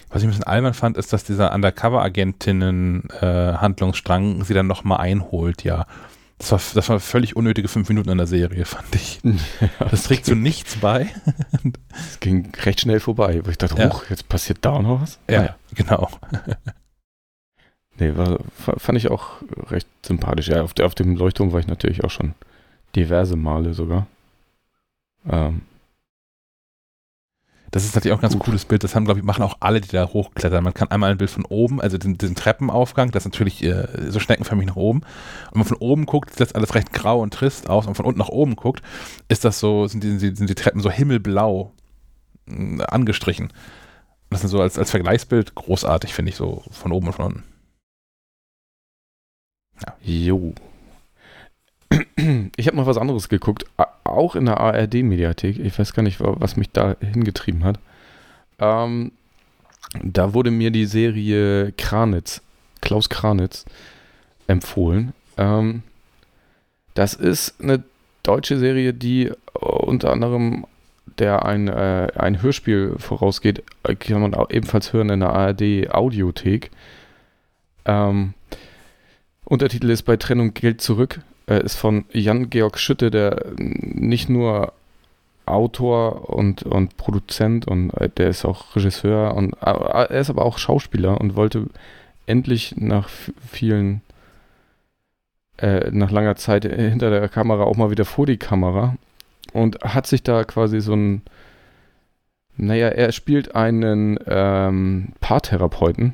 Was ich ein bisschen albern fand, ist, dass dieser Undercover-Agentinnen-Handlungsstrang äh, sie dann nochmal einholt, ja. Das war, das war völlig unnötige fünf Minuten in der Serie, fand ich. das trägt zu nichts bei. Es ging recht schnell vorbei, wo ich dachte, ja. jetzt passiert da noch was. Ja, ja. genau. nee, war, fand ich auch recht sympathisch. Ja, auf, auf dem Leuchtturm war ich natürlich auch schon diverse Male sogar. Ähm, das ist natürlich auch ein ganz Uff. cooles Bild. Das haben, glaube ich, machen auch alle, die da hochklettern. Man kann einmal ein Bild von oben, also den, diesen Treppenaufgang, das ist natürlich äh, so schneckenförmig nach oben. Und wenn man von oben guckt, sieht das alles recht grau und trist aus. Und von unten nach oben guckt, ist das so, sind die, sind die Treppen so himmelblau äh, angestrichen. Das ist so als, als Vergleichsbild großartig, finde ich, so von oben und von unten. Ja. Jo. Ich habe noch was anderes geguckt, auch in der ARD-Mediathek. Ich weiß gar nicht, was mich da hingetrieben hat. Ähm, da wurde mir die Serie Kranitz, Klaus Kranitz, empfohlen. Ähm, das ist eine deutsche Serie, die unter anderem der ein, äh, ein Hörspiel vorausgeht, kann man ebenfalls hören in der ARD Audiothek. Ähm, Untertitel ist bei Trennung Geld zurück äh, ist von Jan-Georg Schütte, der nicht nur Autor und, und Produzent und äh, der ist auch Regisseur und äh, er ist aber auch Schauspieler und wollte endlich nach vielen, äh, nach langer Zeit hinter der Kamera auch mal wieder vor die Kamera und hat sich da quasi so ein, naja, er spielt einen ähm, Paartherapeuten,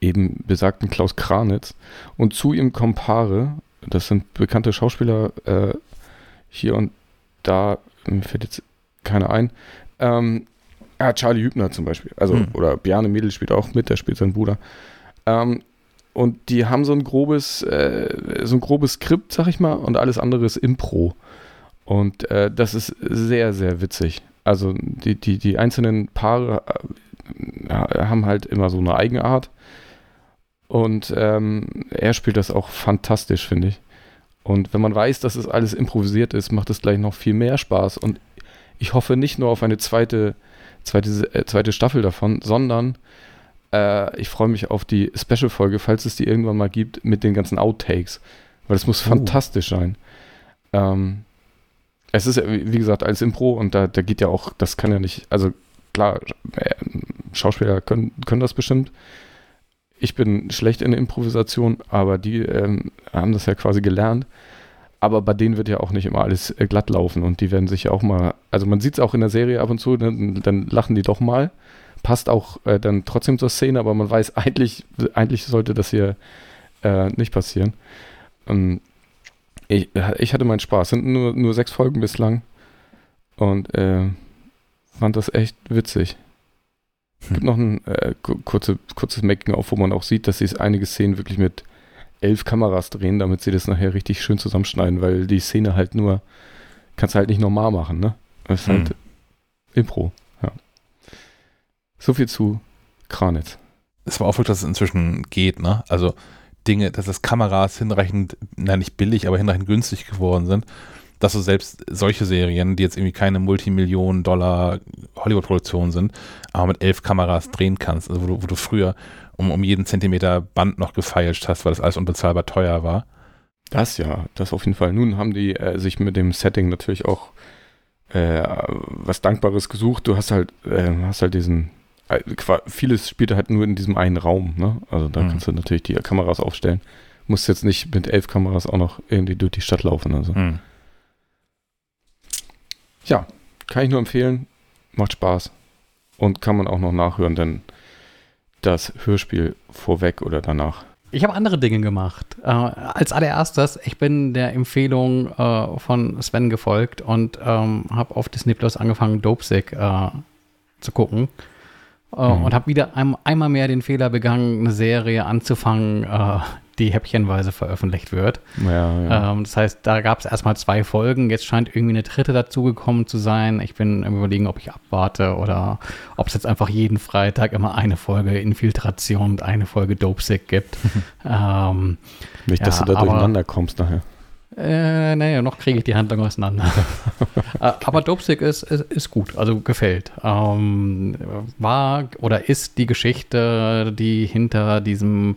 eben besagten Klaus Kranitz und zu ihm kommen Paare, das sind bekannte Schauspieler äh, hier und da, mir fällt jetzt keiner ein. Ähm, ja, Charlie Hübner zum Beispiel. Also, hm. oder Bjarne Mädel spielt auch mit, der spielt seinen Bruder. Ähm, und die haben so ein grobes, äh, so ein grobes Skript, sag ich mal, und alles andere ist Impro. Und äh, das ist sehr, sehr witzig. Also die, die, die einzelnen Paare äh, haben halt immer so eine Eigenart. Und ähm, er spielt das auch fantastisch, finde ich. Und wenn man weiß, dass es alles improvisiert ist, macht es gleich noch viel mehr Spaß. Und ich hoffe nicht nur auf eine zweite, zweite, äh, zweite Staffel davon, sondern äh, ich freue mich auf die Special-Folge, falls es die irgendwann mal gibt, mit den ganzen Outtakes. Weil es muss uh. fantastisch sein. Ähm, es ist ja, wie gesagt, als Impro und da, da geht ja auch, das kann ja nicht, also klar, äh, Schauspieler können, können das bestimmt, ich bin schlecht in Improvisation, aber die ähm, haben das ja quasi gelernt. Aber bei denen wird ja auch nicht immer alles äh, glatt laufen und die werden sich ja auch mal, also man sieht es auch in der Serie ab und zu, dann, dann lachen die doch mal. Passt auch äh, dann trotzdem zur Szene, aber man weiß, eigentlich, eigentlich sollte das hier äh, nicht passieren. Ähm, ich, ich hatte meinen Spaß. Sind nur, nur sechs Folgen bislang und äh, fand das echt witzig. Es gibt noch ein äh, kurze, kurzes Making-of, wo man auch sieht, dass sie einige Szenen wirklich mit elf Kameras drehen, damit sie das nachher richtig schön zusammenschneiden, weil die Szene halt nur, kannst du halt nicht normal machen, ne? Das ist halt hm. Impro, ja. So viel zu Kranitz. Es war auch wirklich, dass es inzwischen geht, ne? Also Dinge, dass das Kameras hinreichend, nein, nicht billig, aber hinreichend günstig geworden sind dass du selbst solche Serien, die jetzt irgendwie keine Multimillionen-Dollar Hollywood-Produktionen sind, aber mit elf Kameras drehen kannst, also wo du, wo du früher um, um jeden Zentimeter Band noch gefeilscht hast, weil das alles unbezahlbar teuer war. Das ja, das auf jeden Fall. Nun haben die äh, sich mit dem Setting natürlich auch äh, was Dankbares gesucht. Du hast halt, äh, hast halt diesen, äh, vieles spielt halt nur in diesem einen Raum, ne? Also da mhm. kannst du natürlich die Kameras aufstellen. Musst jetzt nicht mit elf Kameras auch noch irgendwie durch die Stadt laufen. Also. Mhm. Ja, kann ich nur empfehlen. Macht Spaß. Und kann man auch noch nachhören, denn das Hörspiel vorweg oder danach. Ich habe andere Dinge gemacht. Äh, als allererstes, ich bin der Empfehlung äh, von Sven gefolgt und ähm, habe auf Disney Plus angefangen, Dopesick äh, zu gucken. Äh, mhm. Und habe wieder ein, einmal mehr den Fehler begangen, eine Serie anzufangen, äh, die häppchenweise veröffentlicht wird. Ja, ja. Ähm, das heißt, da gab es erstmal zwei Folgen. Jetzt scheint irgendwie eine dritte dazugekommen zu sein. Ich bin am überlegen, ob ich abwarte oder ob es jetzt einfach jeden Freitag immer eine Folge Infiltration und eine Folge Dopesick gibt. ähm, Nicht, dass ja, du da aber- durcheinander kommst nachher. äh, naja, noch kriege ich die Handlung auseinander. Äh, Aber Dopesick ist, ist, ist gut, also gefällt. Ähm, war oder ist die Geschichte, die hinter diesem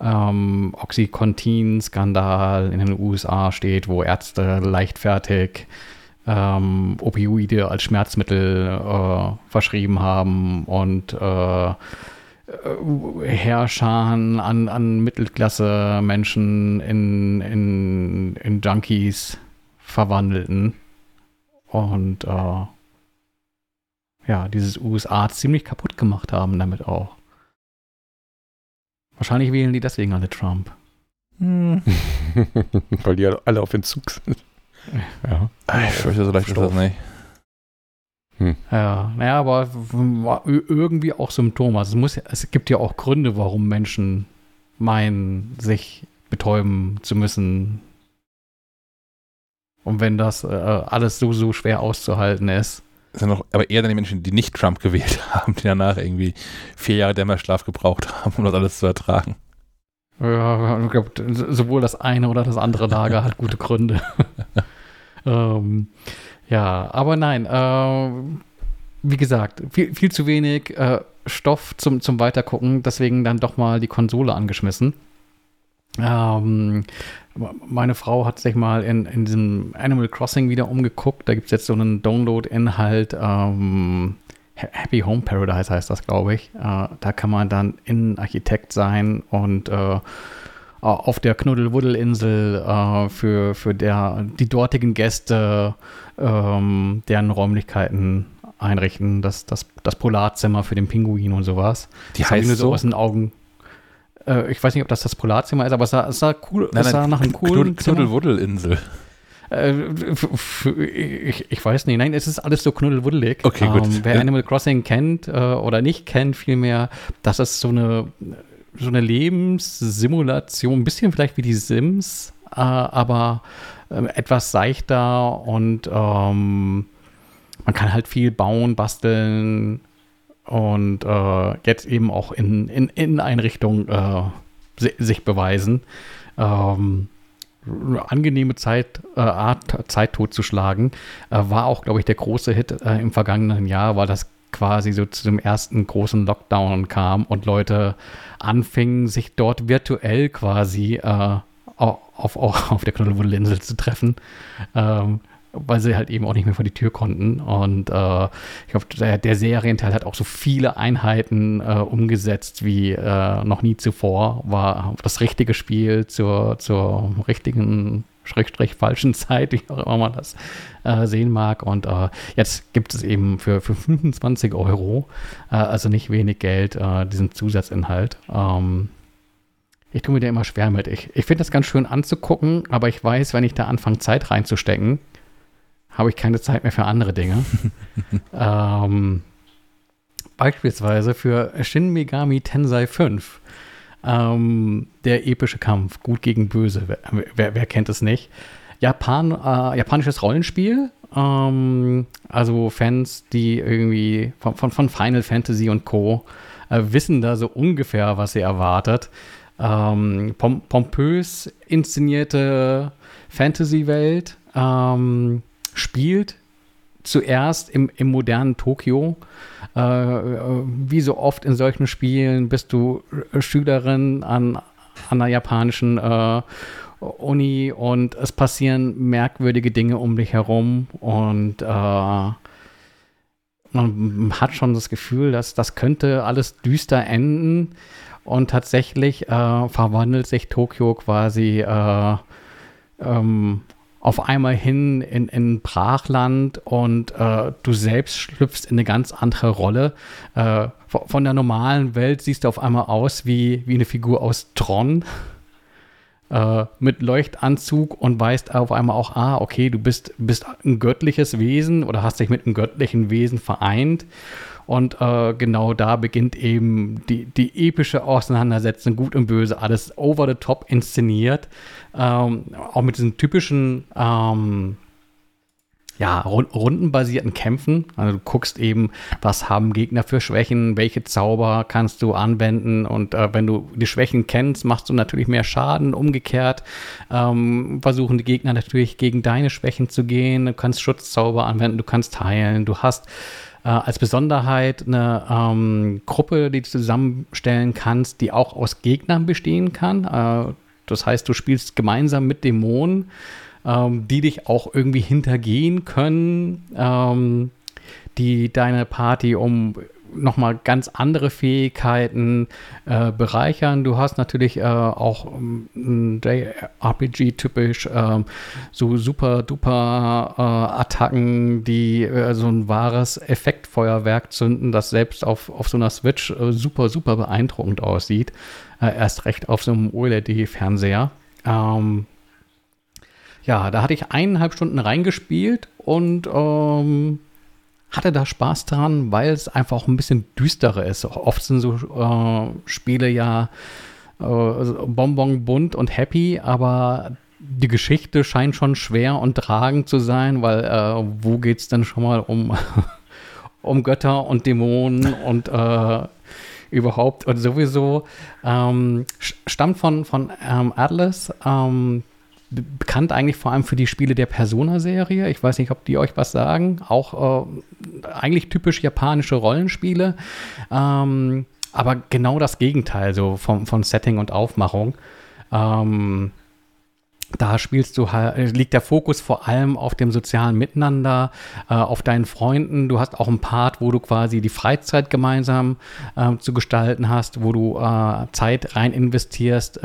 ähm, Oxycontin-Skandal in den USA steht, wo Ärzte leichtfertig ähm, Opioide als Schmerzmittel äh, verschrieben haben und äh, Herrschern an, an Mittelklasse-Menschen in, in, in Junkies verwandelten. Und äh, ja, dieses USA ziemlich kaputt gemacht haben damit auch. Wahrscheinlich wählen die deswegen alle Trump. Hm. Weil die alle auf Entzug sind. Ja. Ich fürchte, so leicht ist das nicht. Ja, naja, aber irgendwie auch Symptome. Also es, muss, es gibt ja auch Gründe, warum Menschen meinen, sich betäuben zu müssen. Und wenn das äh, alles so, so schwer auszuhalten ist. Das sind noch, aber eher dann die Menschen, die nicht Trump gewählt haben, die danach irgendwie vier Jahre Dämmerschlaf gebraucht haben, um das alles zu ertragen. Ja, ich glaub, sowohl das eine oder das andere Lager hat gute Gründe. ähm, ja, aber nein, äh, wie gesagt, viel, viel zu wenig äh, Stoff zum, zum Weitergucken, deswegen dann doch mal die Konsole angeschmissen. Ähm, meine Frau hat sich mal in, in diesem Animal Crossing wieder umgeguckt. Da gibt es jetzt so einen Download-Inhalt. Ähm, Ha- Happy Home Paradise heißt das, glaube ich. Äh, da kann man dann Innenarchitekt sein und äh, auf der Knuddelwuddelinsel äh, für, für der, die dortigen Gäste ähm, deren Räumlichkeiten einrichten. Das, das, das Polarzimmer für den Pinguin und sowas. Die Das heißt so? aus den Augen. Äh, ich weiß nicht, ob das das Polarzimmer ist, aber es sah, es sah cool. es sah nach einem coolen. Knuddelwuddelinsel. Äh, ich, ich weiß nicht, nein, es ist alles so knuddelwuddelig. Okay, gut. Ähm, wer Animal Crossing kennt äh, oder nicht kennt, vielmehr, das ist so eine, so eine Lebenssimulation, ein bisschen vielleicht wie die Sims, äh, aber ähm, etwas seichter und ähm, man kann halt viel bauen, basteln und äh, jetzt eben auch in, in, in Einrichtungen äh, si- sich beweisen. Ähm, angenehme Zeit, äh, Art, Zeit totzuschlagen. Äh, war auch, glaube ich, der große Hit äh, im vergangenen Jahr, weil das quasi so zu dem ersten großen Lockdown kam und Leute anfingen, sich dort virtuell quasi äh, au- auf, auf, auf der Knuddelwuddelinsel zu treffen. Ähm, weil sie halt eben auch nicht mehr vor die Tür konnten. Und äh, ich glaube, der, der Serienteil hat auch so viele Einheiten äh, umgesetzt wie äh, noch nie zuvor. War das richtige Spiel zur, zur richtigen, schrägstrich falschen Zeit, wie auch immer man das äh, sehen mag. Und äh, jetzt gibt es eben für, für 25 Euro, äh, also nicht wenig Geld, diesen Zusatzinhalt. Ähm, ich tue mir da immer schwer mit. Ich, ich finde das ganz schön anzugucken, aber ich weiß, wenn ich da anfange, Zeit reinzustecken, habe ich keine Zeit mehr für andere Dinge. ähm, beispielsweise für Shin Megami Tensei 5. Ähm, der epische Kampf, gut gegen böse. Wer, wer, wer kennt es nicht? Japan, äh, japanisches Rollenspiel. Ähm, also Fans, die irgendwie von, von, von Final Fantasy und Co. Äh, wissen da so ungefähr, was sie erwartet. Ähm, pom pompös inszenierte Fantasy-Welt. Ähm, spielt zuerst im, im modernen Tokio. Äh, äh, wie so oft in solchen Spielen bist du Schülerin an, an einer japanischen äh, Uni und es passieren merkwürdige Dinge um dich herum und äh, man hat schon das Gefühl, dass das könnte alles düster enden und tatsächlich äh, verwandelt sich Tokio quasi äh, ähm, auf einmal hin in, in Brachland und äh, du selbst schlüpfst in eine ganz andere Rolle. Äh, von, der normalen Welt siehst du auf einmal aus wie, wie eine Figur aus Tron äh, mit Leuchtanzug und weißt auf einmal auch, ah, okay, du bist, bist ein göttliches Wesen oder hast dich mit einem göttlichen Wesen vereint Und äh, genau da beginnt eben die, die epische Auseinandersetzung, gut und böse, alles over the top inszeniert. Ähm, auch mit diesen typischen ähm, ja, rundenbasierten Kämpfen. Also du guckst eben, was haben Gegner für Schwächen, welche Zauber kannst du anwenden und äh, wenn du die Schwächen kennst, machst du natürlich mehr Schaden. Umgekehrt ähm, versuchen die Gegner natürlich gegen deine Schwächen zu gehen. Du kannst Schutzzauber anwenden, du kannst heilen, du hast äh, als Besonderheit eine ähm, Gruppe, die du zusammenstellen kannst, die auch aus Gegnern bestehen kann. Äh, das heißt, du spielst gemeinsam mit Dämonen ähm, die dich auch irgendwie hintergehen können, ähm, die deine Party um nochmal ganz andere Fähigkeiten äh, bereichern. Du hast natürlich äh, auch ähm, JRPG-typisch äh, so super duper äh, Attacken, die äh, so ein wahres Effektfeuerwerk zünden, das selbst auf, auf so einer Switch äh, super, super beeindruckend aussieht. erst recht auf so einem OLED-Fernseher. Ähm, ja, da hatte ich eineinhalb Stunden reingespielt und ähm, hatte da Spaß dran, weil es einfach auch ein bisschen düsterer ist. Oft sind so äh, Spiele ja äh, bonbon bunt und happy, aber die Geschichte scheint schon schwer und tragend zu sein, weil äh, wo geht es denn schon mal um, um Götter und Dämonen und äh, überhaupt und sowieso ähm, stammt von, von ähm, Atlas. Ähm, bekannt eigentlich vor allem für die Spiele der Persona-Serie. Ich weiß nicht, ob die euch was sagen. Auch äh, eigentlich typisch japanische Rollenspiele. Ähm, aber genau das Gegenteil, so von, von Setting und Aufmachung. Ähm, da spielst du liegt der Fokus vor allem auf dem sozialen Miteinander, äh, auf deinen Freunden. Du hast auch einen Part, wo du quasi die Freizeit gemeinsam äh, zu gestalten hast, wo du äh, Zeit rein investierst,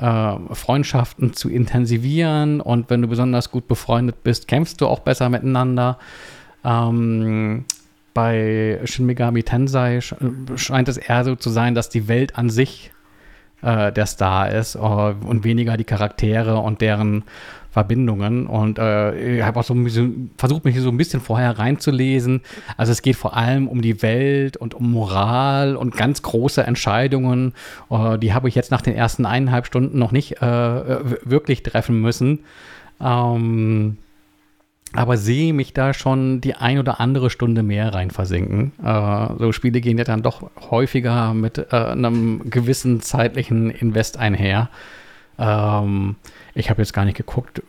äh, äh, Freundschaften zu intensivieren und wenn du besonders gut befreundet bist, kämpfst du auch besser miteinander. Ähm, bei Shin Megami Tensei scheint es eher so zu sein, dass die Welt an sich äh, der Star ist uh, und weniger die Charaktere und deren Verbindungen. Und äh, ich habe auch so ein bisschen, versucht, mich so ein bisschen vorher reinzulesen. Also es geht vor allem um die Welt und um Moral und ganz große Entscheidungen. Uh, die habe ich jetzt nach den ersten eineinhalb Stunden noch nicht äh, wirklich treffen müssen. Ähm, aber sehe mich da schon die ein oder andere Stunde mehr rein versinken. Äh, so Spiele gehen ja dann doch häufiger mit äh, einem gewissen zeitlichen Invest einher. Ähm, ich habe jetzt gar nicht geguckt, äh,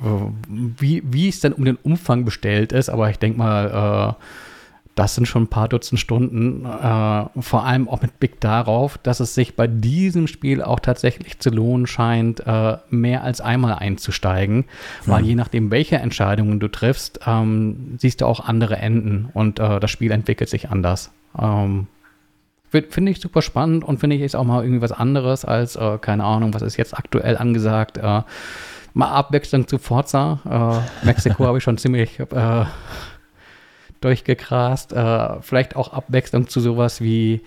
wie, wie es denn um den Umfang bestellt ist, aber ich denke mal, äh, das sind schon ein paar Dutzend Stunden. Äh, vor allem auch mit Blick darauf, dass es sich bei diesem Spiel auch tatsächlich zu lohnen scheint, äh, mehr als einmal einzusteigen. Mhm. Weil je nachdem, welche Entscheidungen du triffst, ähm, siehst du auch andere Enden und äh, das Spiel entwickelt sich anders. Ähm, Finde ich super spannend und finde ich jetzt auch mal irgendwie was anderes als, äh, keine Ahnung, was ist jetzt aktuell angesagt. Äh, mal Abwechslung zu Forza. Äh, Mexiko habe ich schon ziemlich äh, durchgegrast. Äh, vielleicht auch Abwechslung zu sowas wie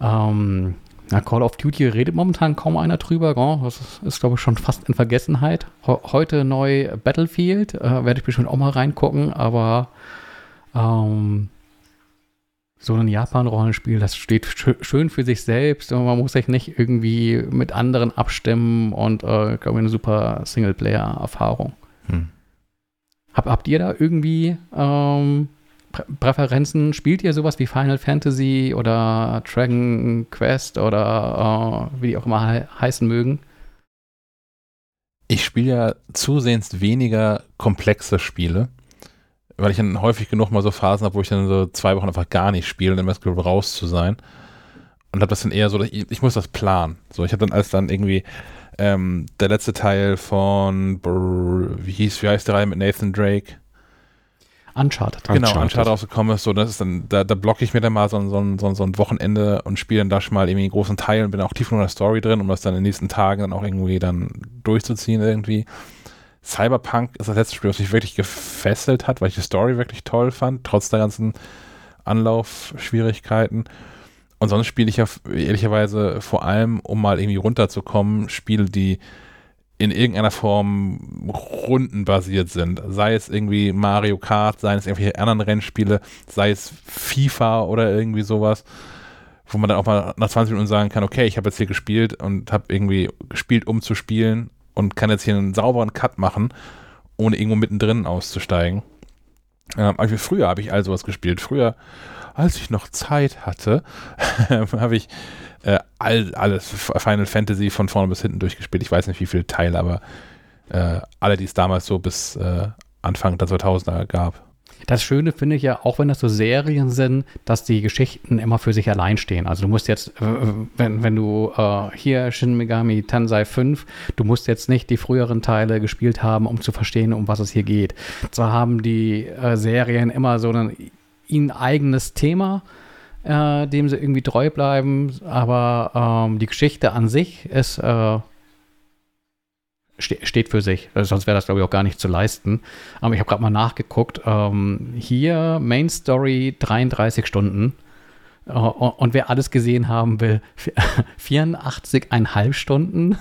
ähm, na, Call of Duty redet momentan kaum einer drüber. Gell? Das ist, ist glaube ich, schon fast in Vergessenheit. Ho heute neu Battlefield. Äh, Werde ich bestimmt auch mal reingucken, aber ähm, so ein Japan-Rollenspiel, das steht sch schön für sich selbst und man muss sich nicht irgendwie mit anderen abstimmen und äh, glaube ich, eine super Singleplayer-Erfahrung. Hm. Hab, habt ihr da irgendwie ähm, Prä Präferenzen? Spielt ihr sowas wie Final Fantasy oder Dragon Quest oder äh, wie die auch immer he heißen mögen? Ich spiele ja zusehends weniger komplexe Spiele weil ich dann häufig genug mal so Phasen habe, wo ich dann so zwei Wochen einfach gar nicht spiele, um dann erst raus zu sein. Und habe das dann eher so, ich, ich muss das planen. So, ich habe dann als dann irgendwie ähm, der letzte Teil von, wie hieß, wie heißt der Reihe mit Nathan Drake? Uncharted. Genau, Uncharted, Uncharted rausgekommen ist, so, das ist dann, da, da blocke ich mir dann mal so, so, so, so ein Wochenende und spiele dann da schon mal irgendwie einen großen Teil und bin auch tief in der Story drin, um das dann in den nächsten Tagen dann auch irgendwie dann durchzuziehen irgendwie. Cyberpunk ist das letzte Spiel, was mich wirklich gefesselt hat, weil ich die Story wirklich toll fand, trotz der ganzen Anlaufschwierigkeiten. Und sonst spiele ich ja ehrlicherweise vor allem, um mal irgendwie runterzukommen, Spiele, die in irgendeiner Form rundenbasiert sind. Sei es irgendwie Mario Kart, sei es irgendwelche anderen Rennspiele, sei es FIFA oder irgendwie sowas, wo man dann auch mal nach 20 Minuten sagen kann, okay, ich habe jetzt hier gespielt und habe irgendwie gespielt, um zu spielen und kann jetzt hier einen sauberen Cut machen, ohne irgendwo mittendrin auszusteigen. Ähm, früher habe ich all sowas gespielt. Früher, als ich noch Zeit hatte, habe ich äh, all, alles Final Fantasy von vorne bis hinten durchgespielt. Ich weiß nicht, wie viele Teile, aber äh, alle, die es damals so bis äh, Anfang der 2000er gab. Das Schöne finde ich ja, auch wenn das so Serien sind, dass die Geschichten immer für sich allein stehen. Also du musst jetzt, wenn, wenn du äh, hier Shin Megami Tensei 5, du musst jetzt nicht die früheren Teile gespielt haben, um zu verstehen, um was es hier geht. Zwar haben die äh, Serien immer so ein ihnen eigenes Thema, äh, dem sie irgendwie treu bleiben, aber ähm, die Geschichte an sich ist äh, ste steht für sich. Also sonst wäre das, glaube ich, auch gar nicht zu leisten. Aber ich habe gerade mal nachgeguckt. Ähm, hier Main Story 33 Stunden. Uh, und wer alles gesehen haben will, 84,5 Stunden.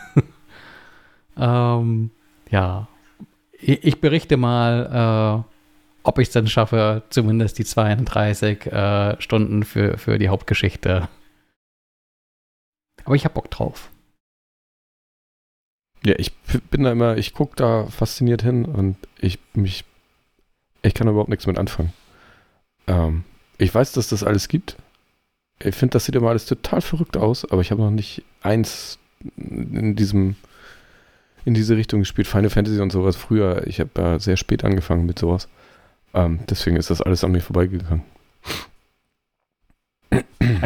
ähm, ja, ich, ich, berichte mal, äh, ob ich es dann schaffe, zumindest die 32 äh, Stunden für, für die Hauptgeschichte. Aber ich habe Bock drauf. Ja, ich bin da immer, ich gucke da fasziniert hin und ich mich, ich kann da überhaupt nichts mit anfangen. Ähm, ich weiß, dass das alles gibt. Ich finde, das sieht immer alles total verrückt aus, aber ich habe noch nicht eins in diesem, in diese Richtung gespielt. Final Fantasy und sowas früher. Ich habe ja sehr spät angefangen mit sowas. Ähm, deswegen ist das alles an mir vorbeigegangen.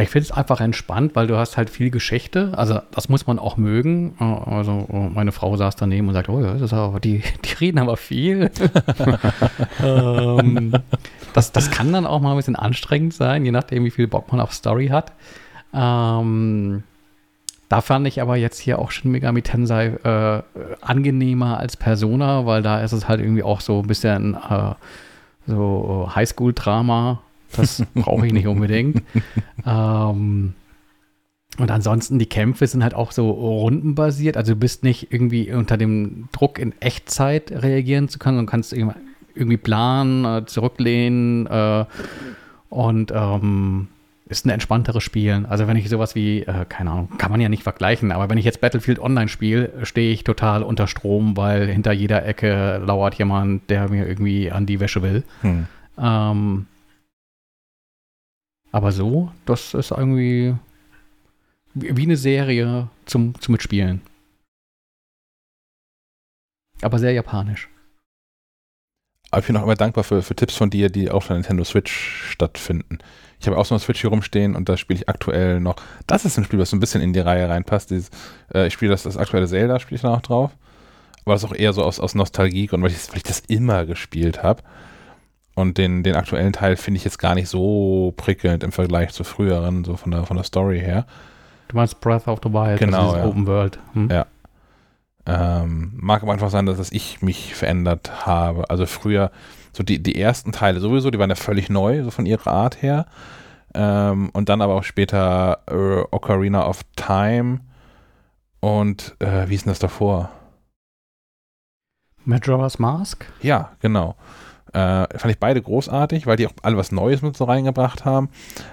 Ich finde es einfach entspannt, weil du hast halt viel Geschichte. Also das muss man auch mögen. Also meine Frau saß daneben und sagt, oh ja, das ist aber, die, die reden aber viel. ähm, das, das kann dann auch mal ein bisschen anstrengend sein, je nachdem, wie viel Bock man auf Story hat. Ähm, da fand ich aber jetzt hier auch schon Megami Tensei äh, angenehmer als Persona, weil da ist es halt irgendwie auch so ein bisschen äh, so Highschool-Drama das brauche ich nicht unbedingt. ähm, und ansonsten, die Kämpfe sind halt auch so rundenbasiert. Also du bist nicht irgendwie unter dem Druck in Echtzeit reagieren zu können, sondern kannst irgendwie planen, äh, zurücklehnen äh, und ähm, ist ein entspannteres Spielen. Also wenn ich sowas wie, äh, keine Ahnung, kann man ja nicht vergleichen, aber wenn ich jetzt Battlefield Online spiele, stehe ich total unter Strom, weil hinter jeder Ecke lauert jemand, der mir irgendwie an die Wäsche will. Hm. Ähm, aber so, das ist irgendwie wie eine Serie zum, zum Mitspielen. Aber sehr japanisch. Aber ich bin auch immer dankbar für, für Tipps von dir, die auf der Nintendo Switch stattfinden. Ich habe auch so eine Switch hier rumstehen und da spiele ich aktuell noch. Das ist ein Spiel, was so ein bisschen in die Reihe reinpasst. Dieses, äh, ich spiele das, das aktuelle Zelda, spiele ich da noch drauf. Aber das ist auch eher so aus, aus Nostalgie und weil ich, weil ich das immer gespielt habe. Und den, den aktuellen Teil finde ich jetzt gar nicht so prickelnd im Vergleich zu früheren, so von der, von der Story her. Du meinst Breath of the Wild, genau, also ja. Open World. Hm? Ja. Ähm, mag aber einfach sein, dass ich mich verändert habe. Also früher, so die, die ersten Teile sowieso, die waren ja völlig neu, so von ihrer Art her. Ähm, und dann aber auch später äh, Ocarina of Time und äh, wie ist denn das davor? Majora's Mask? Ja, genau. Äh, fand ich beide großartig, weil die auch alle was Neues mit so reingebracht haben.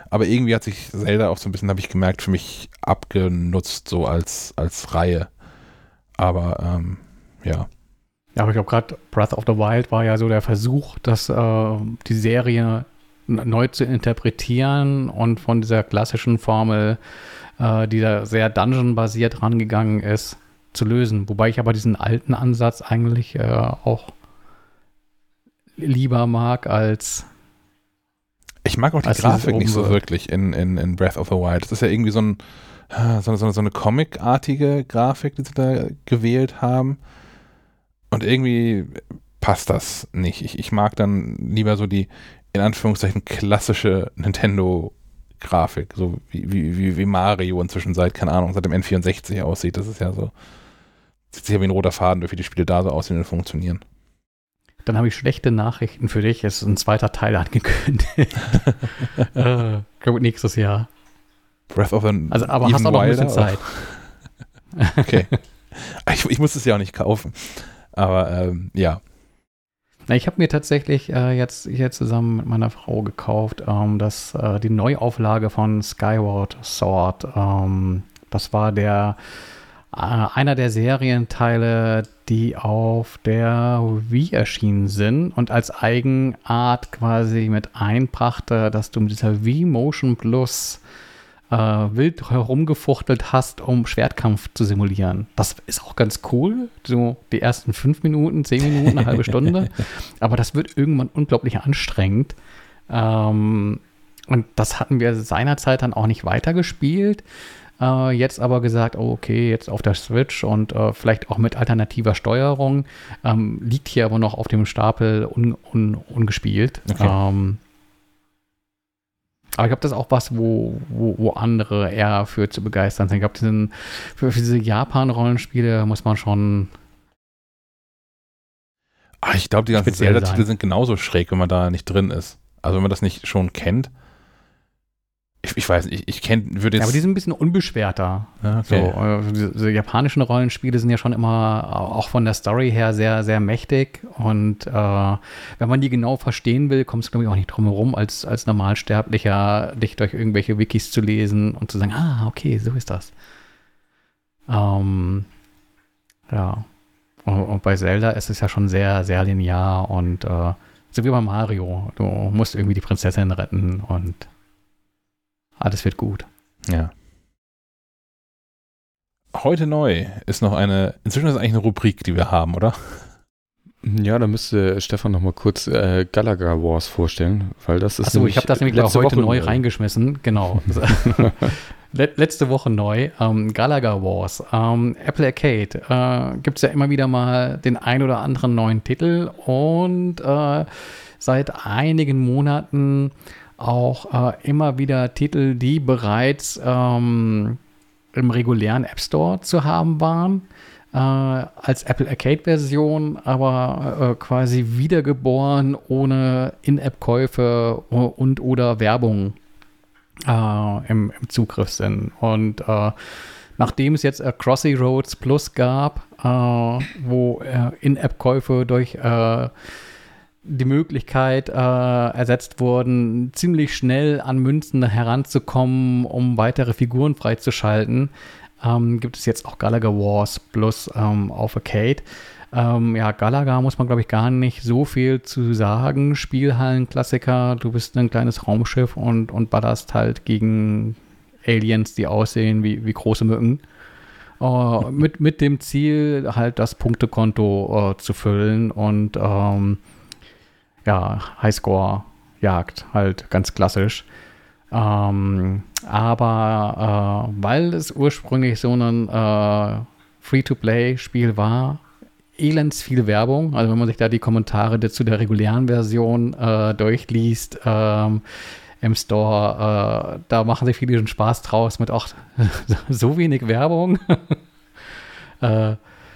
Aber irgendwie hat sich Zelda auch so ein bisschen, habe ich gemerkt, für mich abgenutzt, so als, als Reihe. Aber ähm, ja. Ja, aber ich glaube, gerade Breath of the Wild war ja so der Versuch, dass äh, die Serie neu zu interpretieren und von dieser klassischen Formel, äh, die da sehr Dungeon-basiert rangegangen ist, zu lösen. Wobei ich aber diesen alten Ansatz eigentlich äh, auch lieber mag als. Ich mag auch die Grafik nicht so wirklich in, in, in Breath of the Wild. Das ist ja irgendwie so, ein, so, so, so eine Comic-artige Grafik, die sie da gewählt haben. Und irgendwie passt das nicht. Ich, ich mag dann lieber so die, in Anführungszeichen, klassische Nintendo-Grafik. So wie, wie, wie Mario inzwischen seit, keine Ahnung, seit dem N64 aussieht. Das ist ja so, sieht sich ja wie ein roter Faden durch, wie die Spiele da so aussehen und funktionieren. Dann habe ich schlechte Nachrichten für dich. Es ist ein zweiter Teil angekündigt. äh, glaube nächstes Jahr. Breath of the Also, aber hast auch noch ein bisschen Zeit. okay. Ich, ich muss es ja auch nicht kaufen. Aber ähm, ja. Na, ich habe mir tatsächlich äh, jetzt hier zusammen mit meiner Frau gekauft, ähm, das, äh, die Neuauflage von Skyward Sword. Ähm, das war der äh, einer der Serienteile, die auf der Wii erschienen sind und als Eigenart quasi mit einbrachte, dass du mit dieser Wii Motion Plus äh, wild herumgefuchtelt hast, um Schwertkampf zu simulieren. Das ist auch ganz cool. So die ersten fünf Minuten, zehn Minuten, eine halbe Stunde. Aber das wird irgendwann unglaublich anstrengend. Ähm, und das hatten wir seinerzeit dann auch nicht weitergespielt. Äh, jetzt aber gesagt, oh, okay, jetzt auf der Switch und äh, vielleicht auch mit alternativer Steuerung. Ähm, liegt hier aber noch auf dem Stapel un, un, ungespielt. Okay. Ähm, aber ich glaube, das ist auch was, wo, wo, wo, andere eher für zu begeistern sind. Ich glaube, für, für diese Japan-Rollenspiele muss man schon. Ach, ich glaube, die ganzen Zelda-Titel sind genauso schräg, wenn man da nicht drin ist. Also wenn man das nicht schon kennt, ich, ich weiß nicht, ich, ich kenne, würde jetzt. Ja, aber die sind ein bisschen unbeschwerter. okay. so, äh, diese japanischen Rollenspiele sind ja schon immer auch von der Story her sehr, sehr mächtig. Und äh, wenn man die genau verstehen will, kommst du, glaube ich, auch nicht drum herum, als, als Normalsterblicher dich durch irgendwelche Wikis zu lesen und zu sagen, ah, okay, so ist das. Ähm, ja. Und, und bei Zelda ist es ja schon sehr, sehr linear und äh, so wie bei Mario. Du musst irgendwie die Prinzessin retten und alles wird gut. Ja. Heute neu ist noch eine, inzwischen ist es eigentlich eine Rubrik, die wir haben, oder? Ja, da müsste Stefan noch mal kurz äh, Gallagher Wars vorstellen, weil das ist Achso, ich habe das nämlich heute Woche neu reingeschmissen, genau. letzte Woche neu, ähm, Gallagher Wars. Ähm, Apple Arcade äh, gibt es ja immer wieder mal den ein oder anderen neuen Titel und äh, seit einigen Monaten auch äh, immer wieder Titel, die bereits ähm, im regulären App Store zu haben waren, äh, als Apple Arcade-Version, aber äh, quasi wiedergeboren ohne In-App-Käufe und oder Werbung äh, im, im, Zugriff sind. Und äh, nachdem es jetzt äh, Crossy Roads Plus gab, äh, wo In-App-Käufe durch die Möglichkeit äh, ersetzt wurden, ziemlich schnell an Münzen heranzukommen, um weitere Figuren freizuschalten. Ähm, gibt es jetzt auch Galaga Wars Plus ähm, auf Arcade. Ähm, ja, Galaga muss man, glaube ich, gar nicht so viel zu sagen. Spielhallenklassiker, du bist ein kleines Raumschiff und, und ballerst halt gegen Aliens, die aussehen wie, wie große Mücken. Uh, mit, mit dem Ziel, halt das Punktekonto uh, zu füllen und ähm, ja, Highscore-Jagd, halt ganz klassisch. Ähm, aber äh, weil es ursprünglich so ein äh, Free-to-Play-Spiel war, elends viel Werbung. Also wenn man sich da die Kommentare zu der regulären Version äh, durchliest ähm, im Store, äh, da machen sich viele schon Spaß draus mit auch so wenig Werbung.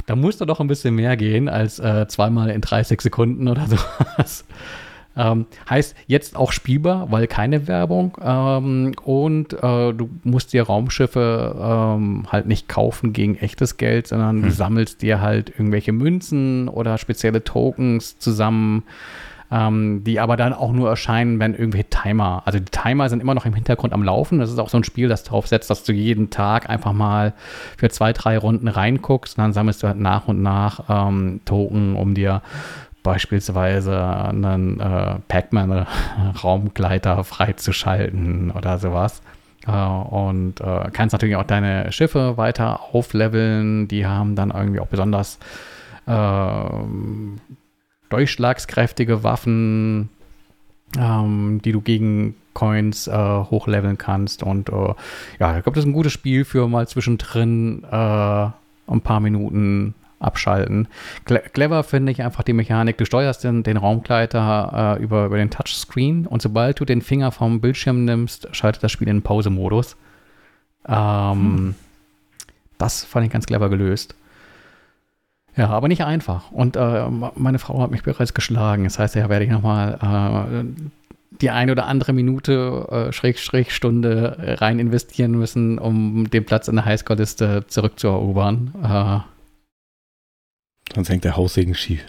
da muss doch ein bisschen mehr gehen als äh, zweimal in 30 Sekunden oder sowas. Ähm, heißt jetzt auch spielbar, weil keine Werbung. Ähm, und äh, du musst dir Raumschiffe ähm, halt nicht kaufen gegen echtes Geld, sondern hm. du sammelst dir halt irgendwelche Münzen oder spezielle Tokens zusammen ähm, die aber dann auch nur erscheinen, wenn irgendwelche Timer, also die Timer sind immer noch im Hintergrund am Laufen. Das ist auch so ein Spiel, das darauf setzt, dass du jeden Tag einfach mal für zwei, drei Runden reinguckst und dann sammelst du halt nach und nach ähm, Token, um dir beispielsweise einen äh, Pac-Man-Raumgleiter freizuschalten oder sowas. Uh, und uh, kannst natürlich auch deine Schiffe weiter aufleveln. Die haben dann irgendwie auch besonders uh, durchschlagskräftige Waffen, ähm, die du gegen Coins äh, hochleveln kannst. Und äh, ja, ich glaube, das ist ein gutes Spiel für mal zwischendrin äh, ein paar Minuten abschalten. Cle clever finde ich einfach die Mechanik. Du steuerst den, den Raumgleiter äh, über, über den Touchscreen und sobald du den Finger vom Bildschirm nimmst, schaltet das Spiel in Pause-Modus. Ähm, hm. Das fand ich ganz clever gelöst. Ja, aber nicht einfach. Und äh, meine Frau hat mich bereits geschlagen. Das heißt, ja, werde ich nochmal äh, die eine oder andere Minute, äh, Schräg, Schräg, Stunde rein investieren müssen, um den Platz in der Highscore-Liste zurückzuerobern. Äh, Sonst hängt der Haussegen schief.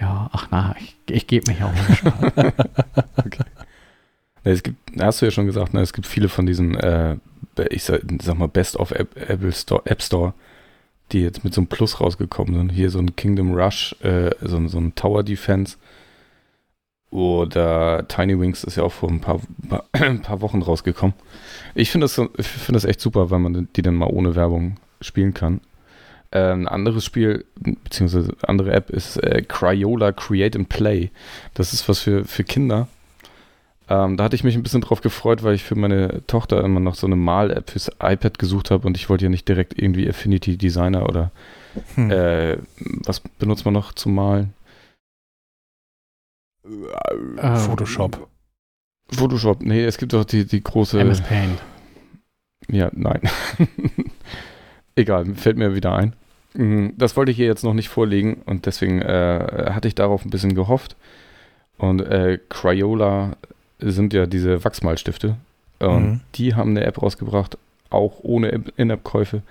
Ja, ach na, ich, ich gebe mich auch okay. Es gibt, hast du ja schon gesagt, ne, es gibt viele von diesen, äh, ich sag, sag, mal, Best of App, Apple Store, App Store, die jetzt mit so einem Plus rausgekommen sind. Hier so ein Kingdom Rush, äh, so, so ein Tower Defense. Oder Tiny Wings ist ja auch vor ein paar, ein paar Wochen rausgekommen. Ich finde das, find das echt super, weil man die dann mal ohne Werbung spielen kann. Äh, ein anderes Spiel, beziehungsweise andere App ist äh, Cryola Create and Play. Das ist was für, für Kinder. Ähm, da hatte ich mich ein bisschen drauf gefreut, weil ich für meine Tochter immer noch so eine Mal-App fürs iPad gesucht habe und ich wollte ja nicht direkt irgendwie Affinity Designer oder hm. äh, was benutzt man noch zum Malen? Äh, Photoshop. Photoshop, nee, es gibt doch die, die große. MS Paint. Ja, nein. Egal, fällt mir wieder ein. Mhm, das wollte ich hier jetzt noch nicht vorlegen und deswegen äh, hatte ich darauf ein bisschen gehofft. Und äh, Crayola sind ja diese Wachsmalstifte. Und mhm. die haben eine App rausgebracht, auch ohne In-App-Käufe.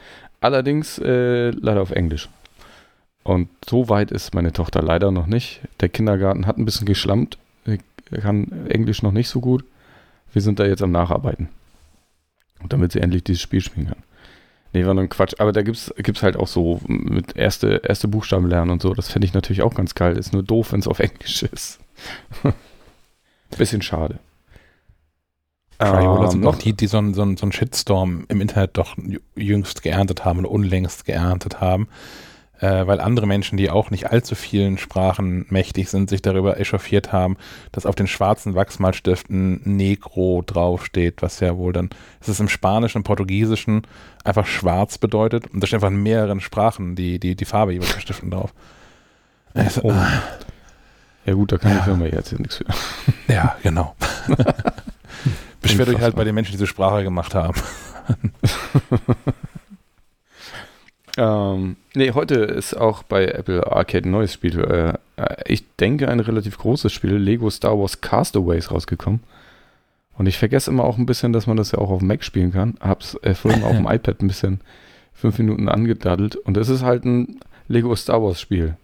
Allerdings äh, leider auf Englisch. Und so weit ist meine Tochter leider noch nicht. Der Kindergarten hat ein bisschen geschlammt, er kann Englisch noch nicht so gut. Wir sind da jetzt am Nacharbeiten. Und damit sie endlich dieses Spiel spielen kann. Nee, war nur ein Quatsch. Aber da gibt es halt auch so mit erste, erste Buchstaben lernen und so. Das fände ich natürlich auch ganz geil. Ist nur doof, wenn es auf Englisch ist. Bisschen schade. Crayola ähm, sind noch die, die so einen so so ein Shitstorm im Internet doch jüngst geerntet haben und unlängst geerntet haben äh, weil andere Menschen, die auch nicht allzu vielen Sprachen mächtig sind, sich darüber echauffiert haben, dass auf den schwarzen Wachsmalstiften Negro draufsteht, was ja wohl dann, es ist im Spanischen, im Portugiesischen einfach schwarz bedeutet und da steht einfach in mehreren Sprachen die, die, die Farbe jeweils Stiften drauf. Also, oh. Ja gut, da kann ja. die Firma jetzt nichts für. Ja, genau. Beschwert euch halt bei den Menschen, die diese Sprache gemacht haben. Ähm, nee, heute ist auch bei Apple Arcade ein neues Spiel. Äh, ich denke, ein relativ großes Spiel, Lego Star Wars Castaways, rausgekommen. Und ich vergesse immer auch ein bisschen, dass man das ja auch auf dem Mac spielen kann. Hab's äh, vorhin auf dem iPad ein bisschen fünf Minuten angedaddelt. Und es ist halt ein Lego Star Wars Spiel.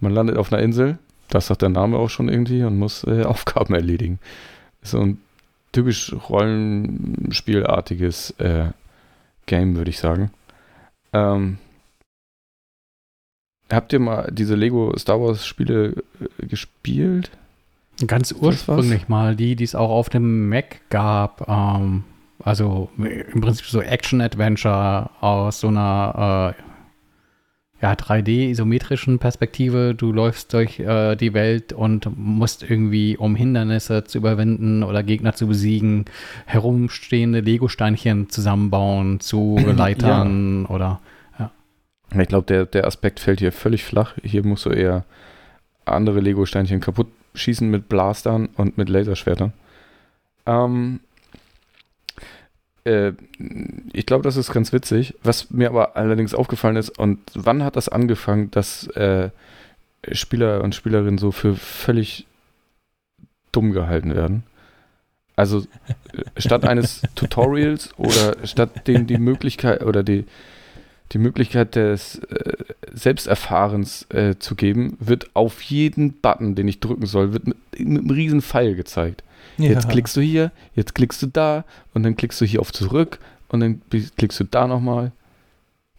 Man landet auf einer Insel, das sagt der Name auch schon irgendwie, und muss äh, Aufgaben erledigen. So ein typisch Rollenspielartiges äh, Game, würde ich sagen. Ähm, habt ihr mal diese Lego Star Wars Spiele äh, gespielt? Ganz ursprünglich mal, die, die es auch auf dem Mac gab. Ähm, also im Prinzip so Action-Adventure aus so einer äh, ja, 3D-isometrischen Perspektive. Du läufst durch äh, die Welt und musst irgendwie, um Hindernisse zu überwinden oder Gegner zu besiegen, herumstehende Lego-Steinchen zusammenbauen zu Leitern ja. oder. Ja. Ich glaube, der, der Aspekt fällt hier völlig flach. Hier musst du eher andere Lego-Steinchen kaputt schießen mit Blastern und mit Laserschwertern. Ähm, äh, ich glaube, das ist ganz witzig. Was mir aber allerdings aufgefallen ist, und wann hat das angefangen, dass äh, Spieler und Spielerinnen so für völlig dumm gehalten werden? Also äh, statt eines Tutorials oder statt dem die Möglichkeit oder die, die Möglichkeit des äh, Selbsterfahrens äh, zu geben, wird auf jeden Button, den ich drücken soll, wird mit, mit einem riesen Pfeil gezeigt. Ja. Jetzt klickst du hier, jetzt klickst du da und dann klickst du hier auf zurück und dann klickst du da nochmal.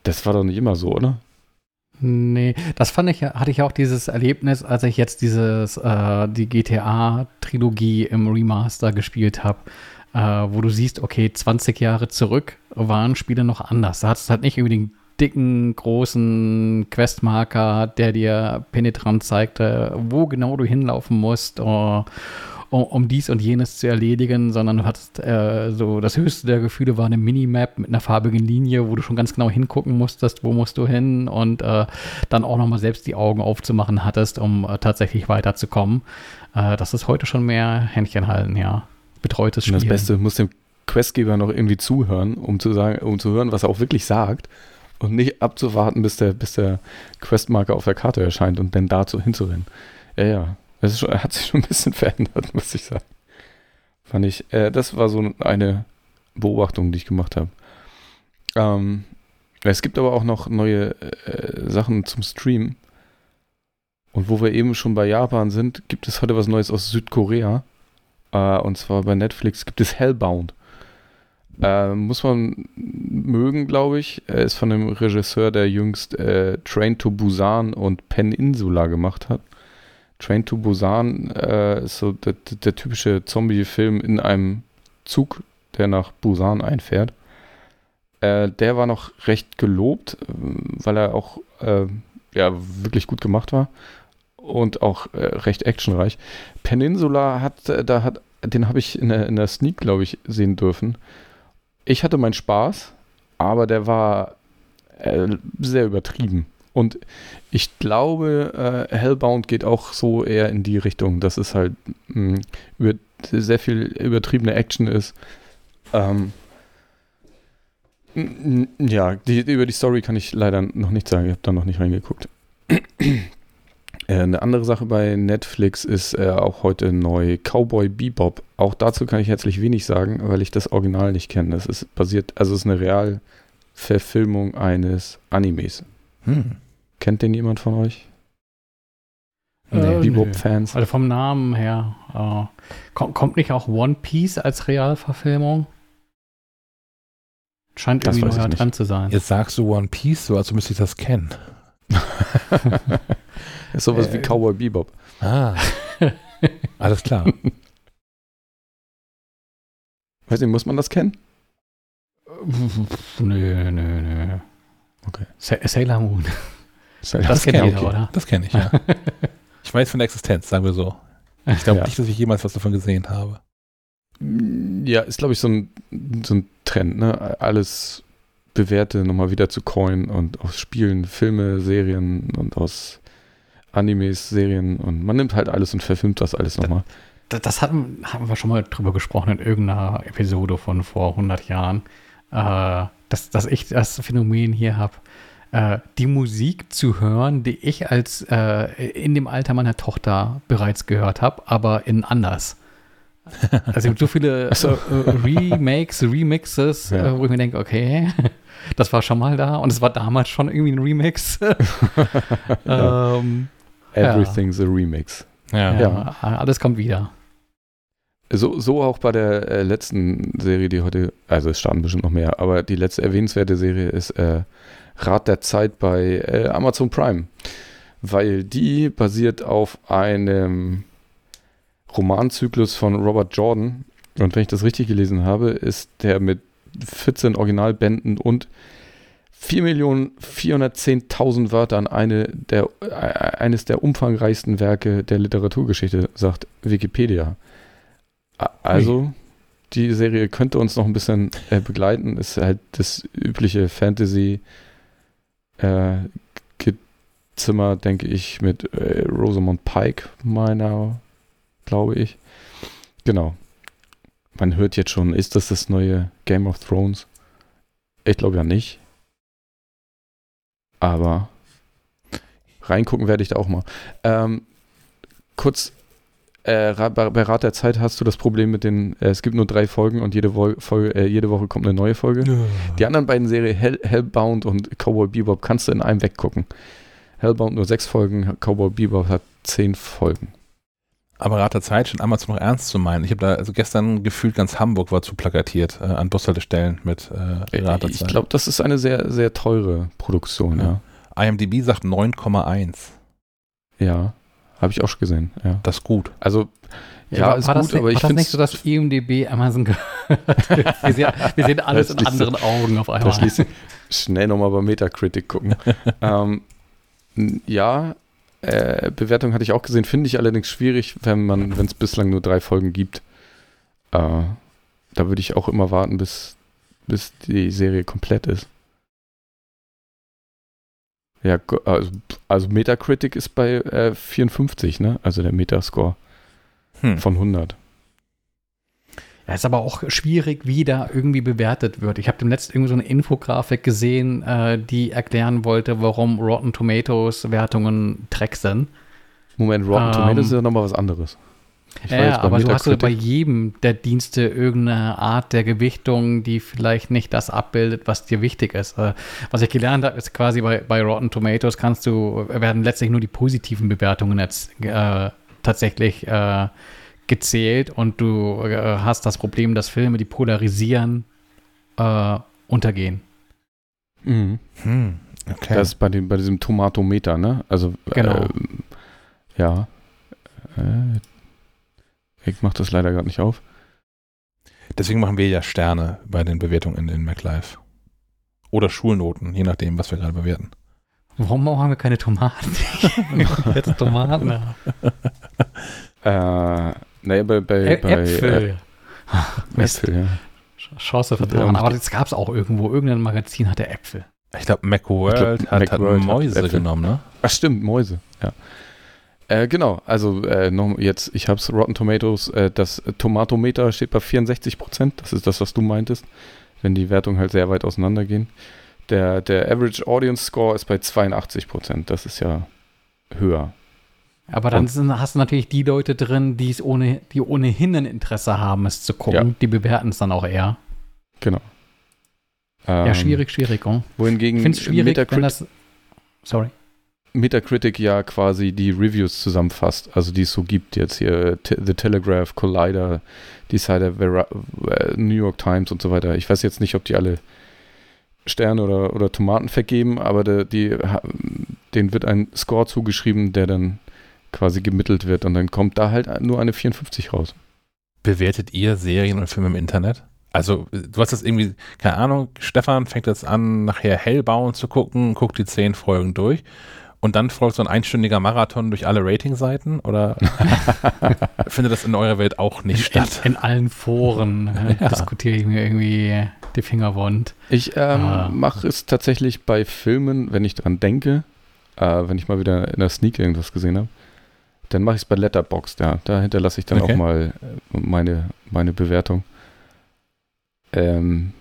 Das war doch nicht immer so, oder? Nee, das fand ich, hatte ich auch dieses Erlebnis, als ich jetzt dieses, äh, die GTA-Trilogie im Remaster gespielt habe, äh, wo du siehst, okay, 20 Jahre zurück waren Spiele noch anders. Da hattest du halt nicht den dicken, großen Questmarker, der dir penetrant zeigte, wo genau du hinlaufen musst. Oh, um, um, dies und jenes zu erledigen, sondern du hattest äh, so das höchste der Gefühle war eine Minimap mit einer farbigen Linie, wo du schon ganz genau hingucken musstest, wo musst du hin und äh, dann auch nochmal selbst die Augen aufzumachen hattest, um äh, tatsächlich weiterzukommen. Äh, das ist heute schon mehr Händchen halten, ja. Betreutes Spiel. Das Beste, muss dem Questgeber noch irgendwie zuhören, um zu sagen, um zu hören, was er auch wirklich sagt und nicht abzuwarten, bis der, bis der Questmarker auf der Karte erscheint und dann dazu hinzurennen. Ja, ja. Schon, hat sich schon ein bisschen verändert, muss ich sagen. Fand ich, äh, das war so eine Beobachtung, die ich gemacht habe. Ähm, Es gibt aber auch noch neue äh, Sachen zum Stream. Und wo wir eben schon bei Japan sind, gibt es heute was Neues aus Südkorea. Äh, und zwar bei Netflix gibt es Hellbound. Äh, muss man mögen, glaube ich. Er ist von dem Regisseur, der jüngst äh, Train to Busan und Peninsula gemacht hat. Train to Busan äh, ist so der, der typische Zombie-Film in einem Zug, der nach Busan einfährt. Äh, der war noch recht gelobt, weil er auch äh, ja, wirklich gut gemacht war und auch äh, recht actionreich. Peninsula hat, da hat, den habe ich in der, in der Sneak, glaube ich, sehen dürfen. Ich hatte meinen Spaß, aber der war äh, sehr übertrieben. Und ich glaube, äh, Hellbound geht auch so eher in die Richtung, dass es halt mh, über, sehr viel übertriebene Action ist. Ähm, ja, die, über die Story kann ich leider noch nicht sagen. Ich habe da noch nicht reingeguckt. Äh, eine andere Sache bei Netflix ist äh, auch heute neu Cowboy Bebop. Auch dazu kann ich herzlich wenig sagen, weil ich das Original nicht kenne. Das ist basiert, also es ist eine Realverfilmung eines Animes. Hm. Kennt den jemand von euch? Nee, äh, Bebop-Fans? Also vom Namen her. Äh, kommt, kommt nicht auch One Piece als Realverfilmung? Scheint das irgendwie neuer dran zu sein. Jetzt sagst du One Piece so, als müsste ich das kennen. ist sowas äh, wie Cowboy Bebop. Ah. Alles klar. Weiß nicht, muss man das kennen? Nö, nö, nö. Okay. Sa Sailor Moon. Sailor das kennt jeder, okay. oder? Das kenne ich, ja. ich weiß von der Existenz, sagen wir so. Ich glaube ja. nicht, dass ich jemals was davon gesehen habe. Ja, ist, glaube ich, so ein, so ein Trend, ne? Alles Bewährte nochmal wieder zu coin und aus Spielen, Filme, Serien und aus Animes, Serien und man nimmt halt alles und verfilmt das alles nochmal. Das, das hatten, haben wir schon mal drüber gesprochen in irgendeiner Episode von vor 100 Jahren, äh, dass, dass ich das Phänomen hier habe, äh, die Musik zu hören, die ich als äh, in dem Alter meiner Tochter bereits gehört habe, aber in anders. Also es gibt so viele so. Äh, Remakes, Remixes, ja. äh, wo ich mir denke, okay, das war schon mal da und es war damals schon irgendwie ein Remix. ähm, Everything's ja. a Remix. Ja. ja. alles kommt wieder. So, so auch bei der äh, letzten Serie, die heute, also es starten bestimmt noch mehr, aber die letzte erwähnenswerte Serie ist äh, Rat der Zeit bei äh, Amazon Prime. Weil die basiert auf einem Romanzyklus von Robert Jordan. Und wenn ich das richtig gelesen habe, ist der mit 14 Originalbänden und 4.410.000 Wörtern eine der, äh, eines der umfangreichsten Werke der Literaturgeschichte, sagt Wikipedia. Also, die Serie könnte uns noch ein bisschen äh, begleiten. Ist halt das übliche Fantasy äh, Zimmer, denke ich, mit äh, Rosamund Pike, meiner glaube ich. Genau. Man hört jetzt schon, ist das das neue Game of Thrones? Ich glaube ja nicht. Aber reingucken werde ich da auch mal. Ähm, kurz, äh, bei Rat der Zeit hast du das Problem mit den, äh, es gibt nur drei Folgen und jede, Wo Folge, äh, jede Woche kommt eine neue Folge. Ja. Die anderen beiden Serien, Hell, Hellbound und Cowboy Bebop, kannst du in einem weggucken. Hellbound nur sechs Folgen, Cowboy Bebop hat zehn Folgen. Aber Rat der Zeit scheint Amazon noch ernst zu meinen. Ich habe da, also gestern gefühlt ganz Hamburg war zu plakatiert äh, an Bushaltestellen mit äh, Rat der Zeit. Ich glaube, das ist eine sehr, sehr teure Produktion, ja. ja. IMDb sagt 9,1. Ja, habe ich auch schon gesehen, ja. Das ist gut. Also, ja, ja war, ist war gut, das, aber ich finde nicht so, dass IMDb Amazon wir, sehen, wir sehen alles in anderen Augen auf einmal. schnell nochmal bei Metacritic gucken. ähm, ja, äh, Bewertung hatte ich auch gesehen, finde ich allerdings schwierig, wenn man, wenn es bislang nur drei Folgen gibt. Äh, da würde ich auch immer warten, bis, bis die Serie komplett ist. Ja, also, also Metacritic ist bei äh, 54, ne? Also der Metascore hm. von 100. Ja, ist aber auch schwierig, wie da irgendwie bewertet wird. Ich habe dem letzten irgendwie so eine Infografik gesehen, äh, die erklären wollte, warum Rotten Tomatoes Wertungen Dreck sind. Moment, Rotten ähm, Tomatoes ist ja nochmal was anderes. Ja, aber du hast bei jedem der Dienste irgendeine Art der Gewichtung, die vielleicht nicht das abbildet, was dir wichtig ist. Äh, Was ich gelernt habe, ist quasi bei, bei Rotten Tomatoes kannst du, werden letztlich nur die positiven Bewertungen jetzt äh, tatsächlich äh, gezählt und du äh, hast das Problem, dass Filme, die polarisieren, äh, untergehen. Mhm. Hm, okay. Das ist bei, dem, bei diesem Tomatometer, ne? Also, Genau. ähm, ja. Äh, ich mach das leider gerade nicht auf. Deswegen machen wir ja Sterne bei den Bewertungen in, in MacLife. Oder Schulnoten, je nachdem, was wir gerade bewerten. Warum haben wir keine Tomaten? Jetzt Tomaten. Äh, naja, bei, bei, Ä bei Äpfel. Äh, Mist. Äpfel, ja. Chance vertan. Aber das gab es auch irgendwo. Irgendein Magazin hatte Äpfel. Ich glaube, Macworld glaub, hat, hat Macworld hat Mäuse Äpfel. genommen, ne? Ach stimmt, Mäuse, ja. Äh, genau, also äh, noch jetzt, ich habe es Rotten Tomatoes, äh, das Tomatometer steht bei 64 Prozent, das ist das, was du meintest, wenn die Wertungen halt sehr weit auseinandergehen. Der, der Average Audience Score ist bei 82 Prozent, das ist ja höher. Aber dann sind, hast du natürlich die Leute drin, die es ohne, die ohnehin ein Interesse haben, es zu gucken. Ja. Die bewerten es dann auch eher. Genau. ja, Ähm, schwierig, schwierig. Oh. Wohingegen Ich schwierig, Metacrit wenn das. Sorry. Metacritic ja quasi die Reviews zusammenfasst, also die es so gibt jetzt hier, The Telegraph, Collider, Decider, Vera äh, New York Times und so weiter. Ich weiß jetzt nicht, ob die alle Sterne oder, oder Tomaten vergeben, aber de, die, denen wird ein Score zugeschrieben, der dann quasi gemittelt wird und dann kommt da halt nur eine 54 raus. Bewertet ihr Serien und Filme im Internet? Also, du hast das irgendwie, keine Ahnung, Stefan fängt jetzt an, nachher Hellbound zu gucken, guckt die zehn Folgen durch und dann folgt so ein einstündiger Marathon durch alle Ratingseiten oder findet das in eurer Welt auch nicht statt? In, in allen Foren äh, Ja. diskutiere ich mir irgendwie die Finger wund. Ich ähm, Ah. mache es tatsächlich bei Filmen, wenn ich dran denke, äh, wenn ich mal wieder in der Sneak irgendwas gesehen habe, dann mache ich es bei Letterboxd, ja. Da hinterlasse ich dann Okay. auch mal äh, meine, meine Bewertung. Ähm,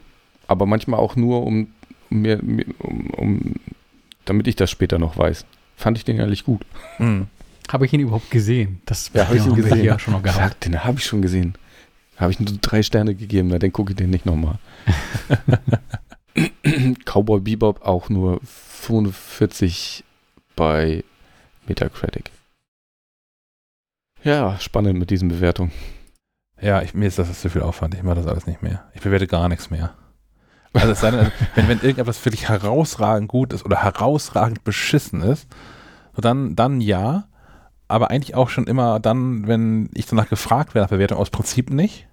aber manchmal auch nur, um, um mir, um, um, damit ich das später noch weiß. Fand ich den ehrlich gut. Hm. Habe ich ihn überhaupt gesehen? Das Ja, hab ich ihn gesehen. hier schon noch gehabt. Fuck, den habe ich schon gesehen. Habe ich nur drei Sterne gegeben, na, dann gucke ich den nicht nochmal. Cowboy Bebop auch nur 45 bei Metacritic. Ja, spannend mit diesen Bewertungen. Ja, ich, mir ist das zu viel Aufwand. Ich mache das alles nicht mehr. Ich bewerte gar nichts mehr. Also denn, also, wenn, wenn irgendetwas wirklich herausragend gut ist oder herausragend beschissen ist, dann, dann ja. Aber eigentlich auch schon immer dann, wenn ich danach gefragt werde nach Bewertung, aus Prinzip nicht.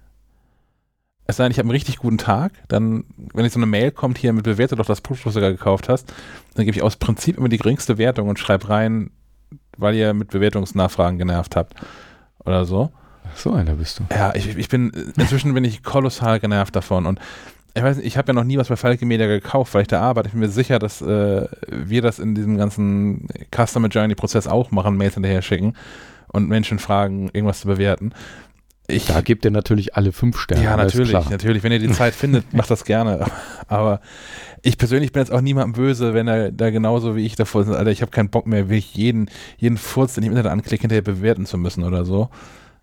Es sei denn, ich habe einen richtig guten Tag, dann, wenn jetzt so eine Mail kommt hier mit bewerte doch das Produkt, was du gekauft hast, dann gebe ich aus Prinzip immer die geringste Wertung und schreibe rein, weil ihr mit Bewertungsnachfragen genervt habt. Oder so. So einer bist du. Ja, ich, ich bin, inzwischen bin ich kolossal genervt davon und ich weiß nicht, ich habe ja noch nie was bei Falke Media gekauft, weil ich da arbeite. Ich bin mir sicher, dass äh, wir das in diesem ganzen Customer Journey Prozess auch machen, Mails hinterher schicken und Menschen fragen, irgendwas zu bewerten. Ich, Da gebt ihr natürlich alle fünf Sterne. ja, natürlich, natürlich. Wenn ihr die Zeit findet, macht das gerne. Aber ich persönlich bin jetzt auch niemandem böse, wenn er da genauso wie ich davor ist. Alter, ich habe keinen Bock mehr, wirklich jeden, jeden Furz, den ich im Internet anklicke, hinterher bewerten zu müssen oder so.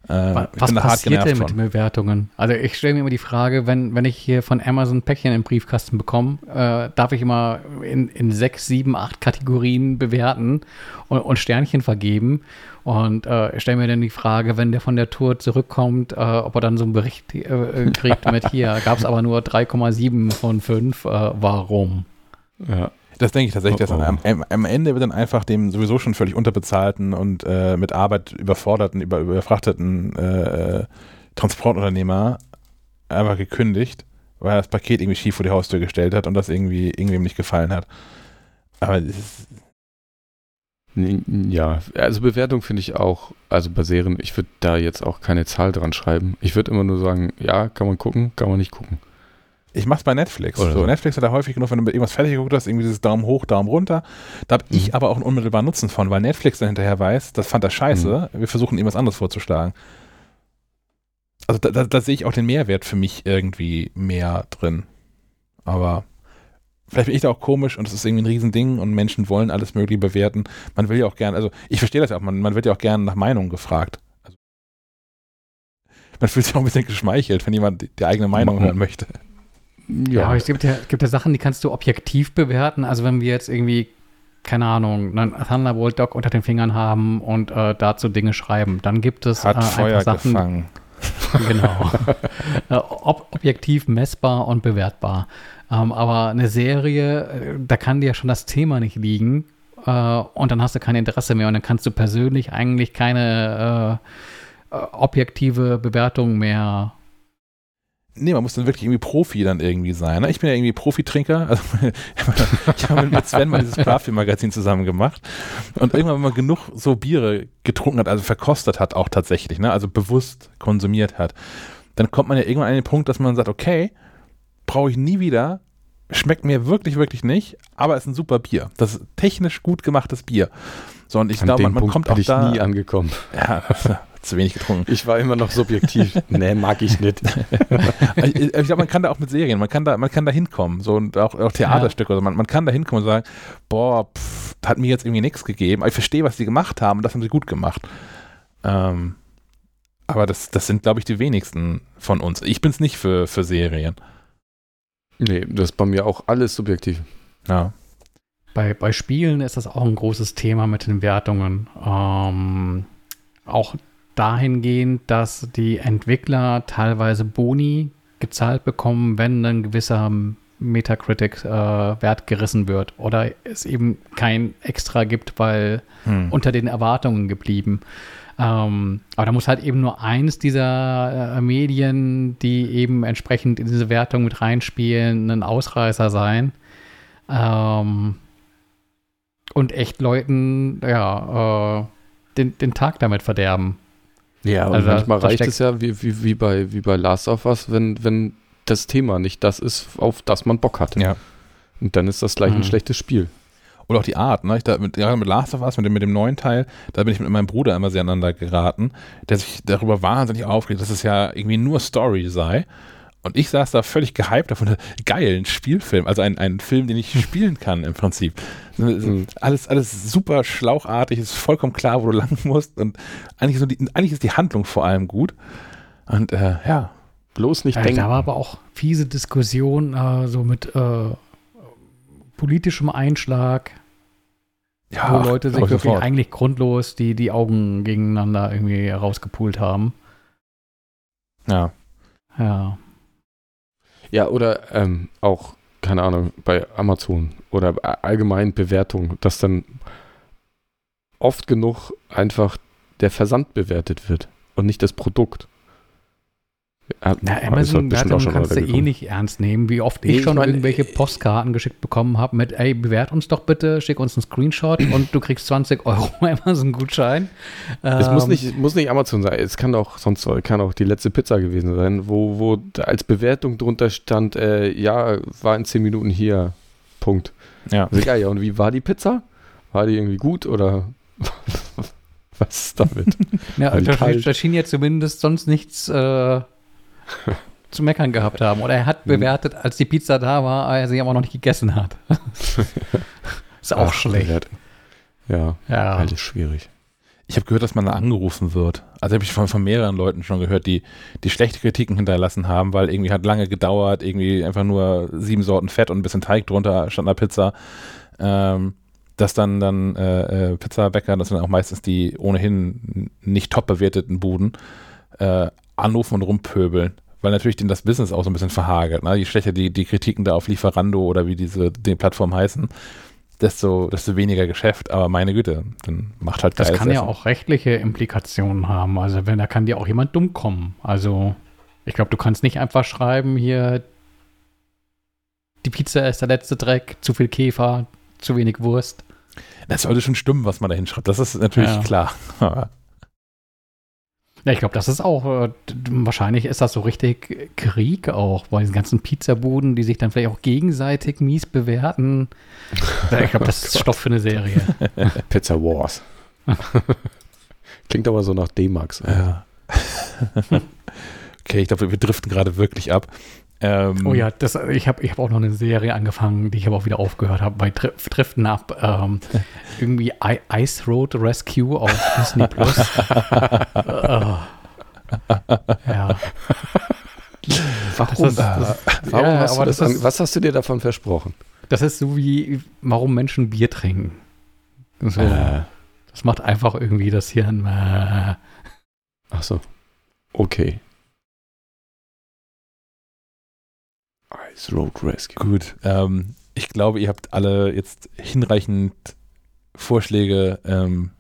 Äh, Was passiert denn mit den Bewertungen? Also ich stelle mir immer die Frage, wenn, wenn ich hier von Amazon Päckchen im Briefkasten bekomme, äh, darf ich immer in, in sechs, sieben, acht Kategorien bewerten und, und Sternchen vergeben. Und äh, ich stelle mir dann die Frage, wenn der von der Tour zurückkommt, äh, ob er dann so einen Bericht äh, kriegt mit hier, gab es aber nur 3,7 von 5, äh, warum? Ja. Das denke ich tatsächlich, Oh, oh. am, am, am Ende wird dann einfach dem sowieso schon völlig unterbezahlten und äh, mit Arbeit überforderten, über, überfrachteten äh, Transportunternehmer einfach gekündigt, weil er das Paket irgendwie schief vor die Haustür gestellt hat und das irgendwie irgendwem nicht gefallen hat. Aber es ist, Ja, also Bewertung finde ich auch, also bei Serien, ich würde da jetzt auch keine Zahl dran schreiben. Ich würde immer nur sagen, ja, kann man gucken, kann man nicht gucken. Ich mach's bei Netflix. Oder So. Netflix hat da häufig genug, wenn du mit irgendwas fertig geguckt hast, irgendwie dieses Daumen hoch, Daumen runter. Da habe ich Mhm. aber auch einen unmittelbaren Nutzen von, weil Netflix dann hinterher weiß, das fand er scheiße, wir versuchen ihm was anderes vorzuschlagen. Also da, da, da sehe ich auch den Mehrwert für mich irgendwie mehr drin. Aber vielleicht bin ich da auch komisch und es ist irgendwie ein Riesending und Menschen wollen alles Mögliche bewerten. Man will ja auch gerne, also ich verstehe das ja auch, man, man wird ja auch gerne nach Meinung gefragt. man fühlt sich auch ein bisschen geschmeichelt, wenn jemand die, die eigene Meinung hören möchte. Ja, aber es gibt ja, es gibt ja Sachen, die kannst du objektiv bewerten. Also wenn wir jetzt irgendwie, keine Ahnung, einen Thunderbolt Dock unter den Fingern haben und äh, dazu Dinge schreiben, dann gibt es Hat äh, Feuer einfach Sachen, gefangen. genau, äh, ob, objektiv messbar und bewertbar. Ähm, aber eine Serie, äh, da kann dir schon das Thema nicht liegen äh, und dann hast du kein Interesse mehr und dann kannst du persönlich eigentlich keine äh, äh, objektive Bewertung mehr Nee, man muss dann wirklich irgendwie Profi dann irgendwie sein. Ne? Ich bin ja irgendwie Profitrinker. Also, ich habe mit Sven mal dieses Craft-Magazin zusammen gemacht. Und irgendwann, wenn man genug so Biere getrunken hat, also verkostet hat auch tatsächlich, ne? also bewusst konsumiert hat, dann kommt man ja irgendwann an den Punkt, dass man sagt, okay, brauche ich nie wieder, schmeckt mir wirklich, wirklich nicht, aber ist ein super Bier. Das ist technisch gut gemachtes Bier. So, und ich An glaube, man, man Punkt kommt bin auch ich da. nie angekommen. Ja, zu wenig getrunken. Ich war immer noch subjektiv. nee, mag ich nicht. ich ich glaube, man kann da auch mit Serien, man kann da, man kann da hinkommen, so und auch, auch Theaterstücke oder so. Man, man kann da hinkommen und sagen, boah, pff, hat mir jetzt irgendwie nichts gegeben. Aber ich verstehe, was sie gemacht haben und das haben sie gut gemacht. Ähm, aber das, das sind, glaube ich, die wenigsten von uns. Ich bin es nicht für, für Serien. Nee, das ist bei mir auch alles subjektiv. Ja. Bei, bei Spielen ist das auch ein großes Thema mit den Wertungen. Ähm, auch dahingehend, dass die Entwickler teilweise Boni gezahlt bekommen, wenn ein gewisser Metacritic-Wert gerissen wird oder es eben kein Extra gibt, weil Hm. unter den Erwartungen geblieben. Ähm, aber da muss halt eben nur eins dieser äh, Medien, die eben entsprechend in diese Wertung mit reinspielen, ein Ausreißer sein. Ähm, und echt Leuten, ja, äh, den, den Tag damit verderben. Ja, und Also, manchmal reicht es ja, wie, wie, wie, bei, wie bei Last of Us, wenn, wenn das Thema nicht das ist, auf das man Bock hat. Ja. Und dann ist das gleich ein Mhm. schlechtes Spiel. Oder auch die Art, ne? Ich da mit, gerade mit Last of Us, mit dem, mit dem neuen Teil, da bin ich mit meinem Bruder immer sehr aneinander geraten, der sich darüber wahnsinnig aufregt, dass es ja irgendwie nur Story sei. Und ich saß da völlig gehypt davon, geil, ein Spielfilm, also ein, ein Film, den ich spielen kann im Prinzip. Mhm. Alles, alles super schlauchartig, ist vollkommen klar, wo du lang musst und eigentlich, ist so die, eigentlich ist die Handlung vor allem gut. Und äh, ja, Bloß nicht Äh, denken. da war aber auch fiese Diskussion, äh, so mit äh, politischem Einschlag, ja wo Leute sich wirklich sofort. eigentlich grundlos die, die Augen gegeneinander irgendwie rausgepult haben. Ja. Ja. Ja, oder ähm, auch, keine Ahnung, bei Amazon oder allgemein Bewertung, dass dann oft genug einfach der Versand bewertet wird und nicht das Produkt. Ja, Na, Amazon auch Wertungen schon kannst du eh nicht ernst nehmen, wie oft ich ich schon meine, irgendwelche äh, Postkarten geschickt bekommen habe mit, ey, bewert uns doch bitte, schick uns einen Screenshot und du kriegst 20 Euro Amazon-Gutschein. Es muss Ähm, nicht, muss nicht Amazon sein, es kann auch sonst kann auch die letzte Pizza gewesen sein, wo, wo da als Bewertung drunter stand, äh, ja, war in 10 Minuten hier. Punkt. Ja. Also, geil, ja, und wie war die Pizza? War die irgendwie gut oder was ist damit? Ja, da schien ja zumindest sonst nichts äh, zu meckern gehabt haben. Oder er hat Hm. bewertet, als die Pizza da war, er sie aber noch nicht gegessen hat. ist auch Ach, schlecht. Ja, Ja. alles schwierig. Ich habe gehört, dass man da angerufen wird. Also habe ich von, von mehreren Leuten schon gehört, die, die schlechte Kritiken hinterlassen haben, weil irgendwie hat lange gedauert, irgendwie einfach nur sieben Sorten Fett und ein bisschen Teig drunter statt einer Pizza. Ähm, dass dann dann äh, äh, Pizzabäcker, das sind auch meistens die ohnehin nicht top bewerteten Buden, äh, anrufen und rumpöbeln. Weil natürlich denen das Business auch so ein bisschen verhagelt. Ne? Je schlechter die, die Kritiken da auf Lieferando oder wie diese die Plattformen heißen, desto, desto weniger Geschäft. Aber meine Güte, dann macht halt Das kann ja Essen. auch rechtliche Implikationen haben. Also wenn, da kann dir auch jemand dumm kommen. Also ich glaube, du kannst nicht einfach schreiben, hier die Pizza ist der letzte Dreck, zu viel Käfer, zu wenig Wurst. Das sollte schon stimmen, was man da hinschreibt. Das ist natürlich Ja. klar. Ja, ich glaube, das ist auch, äh, wahrscheinlich ist das so richtig Krieg auch, bei diesen ganzen Pizzabuden, die sich dann vielleicht auch gegenseitig mies bewerten. Ja, ich glaube, das ist Stoff für eine Serie. Pizza Wars. Klingt aber so nach D-Max. ja. okay, ich glaube, wir driften gerade wirklich ab. Ähm, Oh ja, das, ich habe ich hab auch noch eine Serie angefangen, die ich aber auch wieder aufgehört habe, bei Dr Driften ab. Ähm, irgendwie I Ice Road Rescue auf Disney Plus. Äh, ja. Das ist, das, Warum ja, hast du aber das das an, ist- was hast du dir davon versprochen? das ist so wie, warum Menschen Bier trinken. So, Äh, das macht einfach irgendwie das Hirn. Äh, ach so. Okay. Ice Road Rescue. Gut, ähm, ich glaube, ihr habt alle jetzt hinreichend Vorschläge, ähm,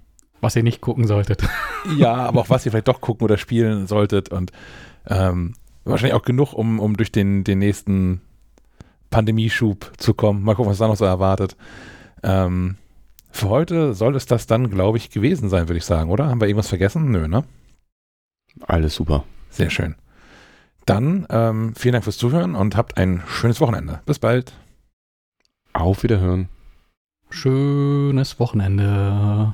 was ihr nicht gucken solltet. ja, aber auch was ihr vielleicht doch gucken oder spielen solltet und ähm, wahrscheinlich auch genug, um, um durch den, den nächsten Pandemieschub zu kommen. Mal gucken, was da noch so erwartet. Ähm, für heute soll es das dann, glaube ich, gewesen sein, würde ich sagen, oder? Haben wir irgendwas vergessen? Nö, ne? Alles super. Sehr schön. Dann ähm, vielen Dank fürs Zuhören und habt ein schönes Wochenende. Bis bald. Auf Wiederhören. Schönes Wochenende.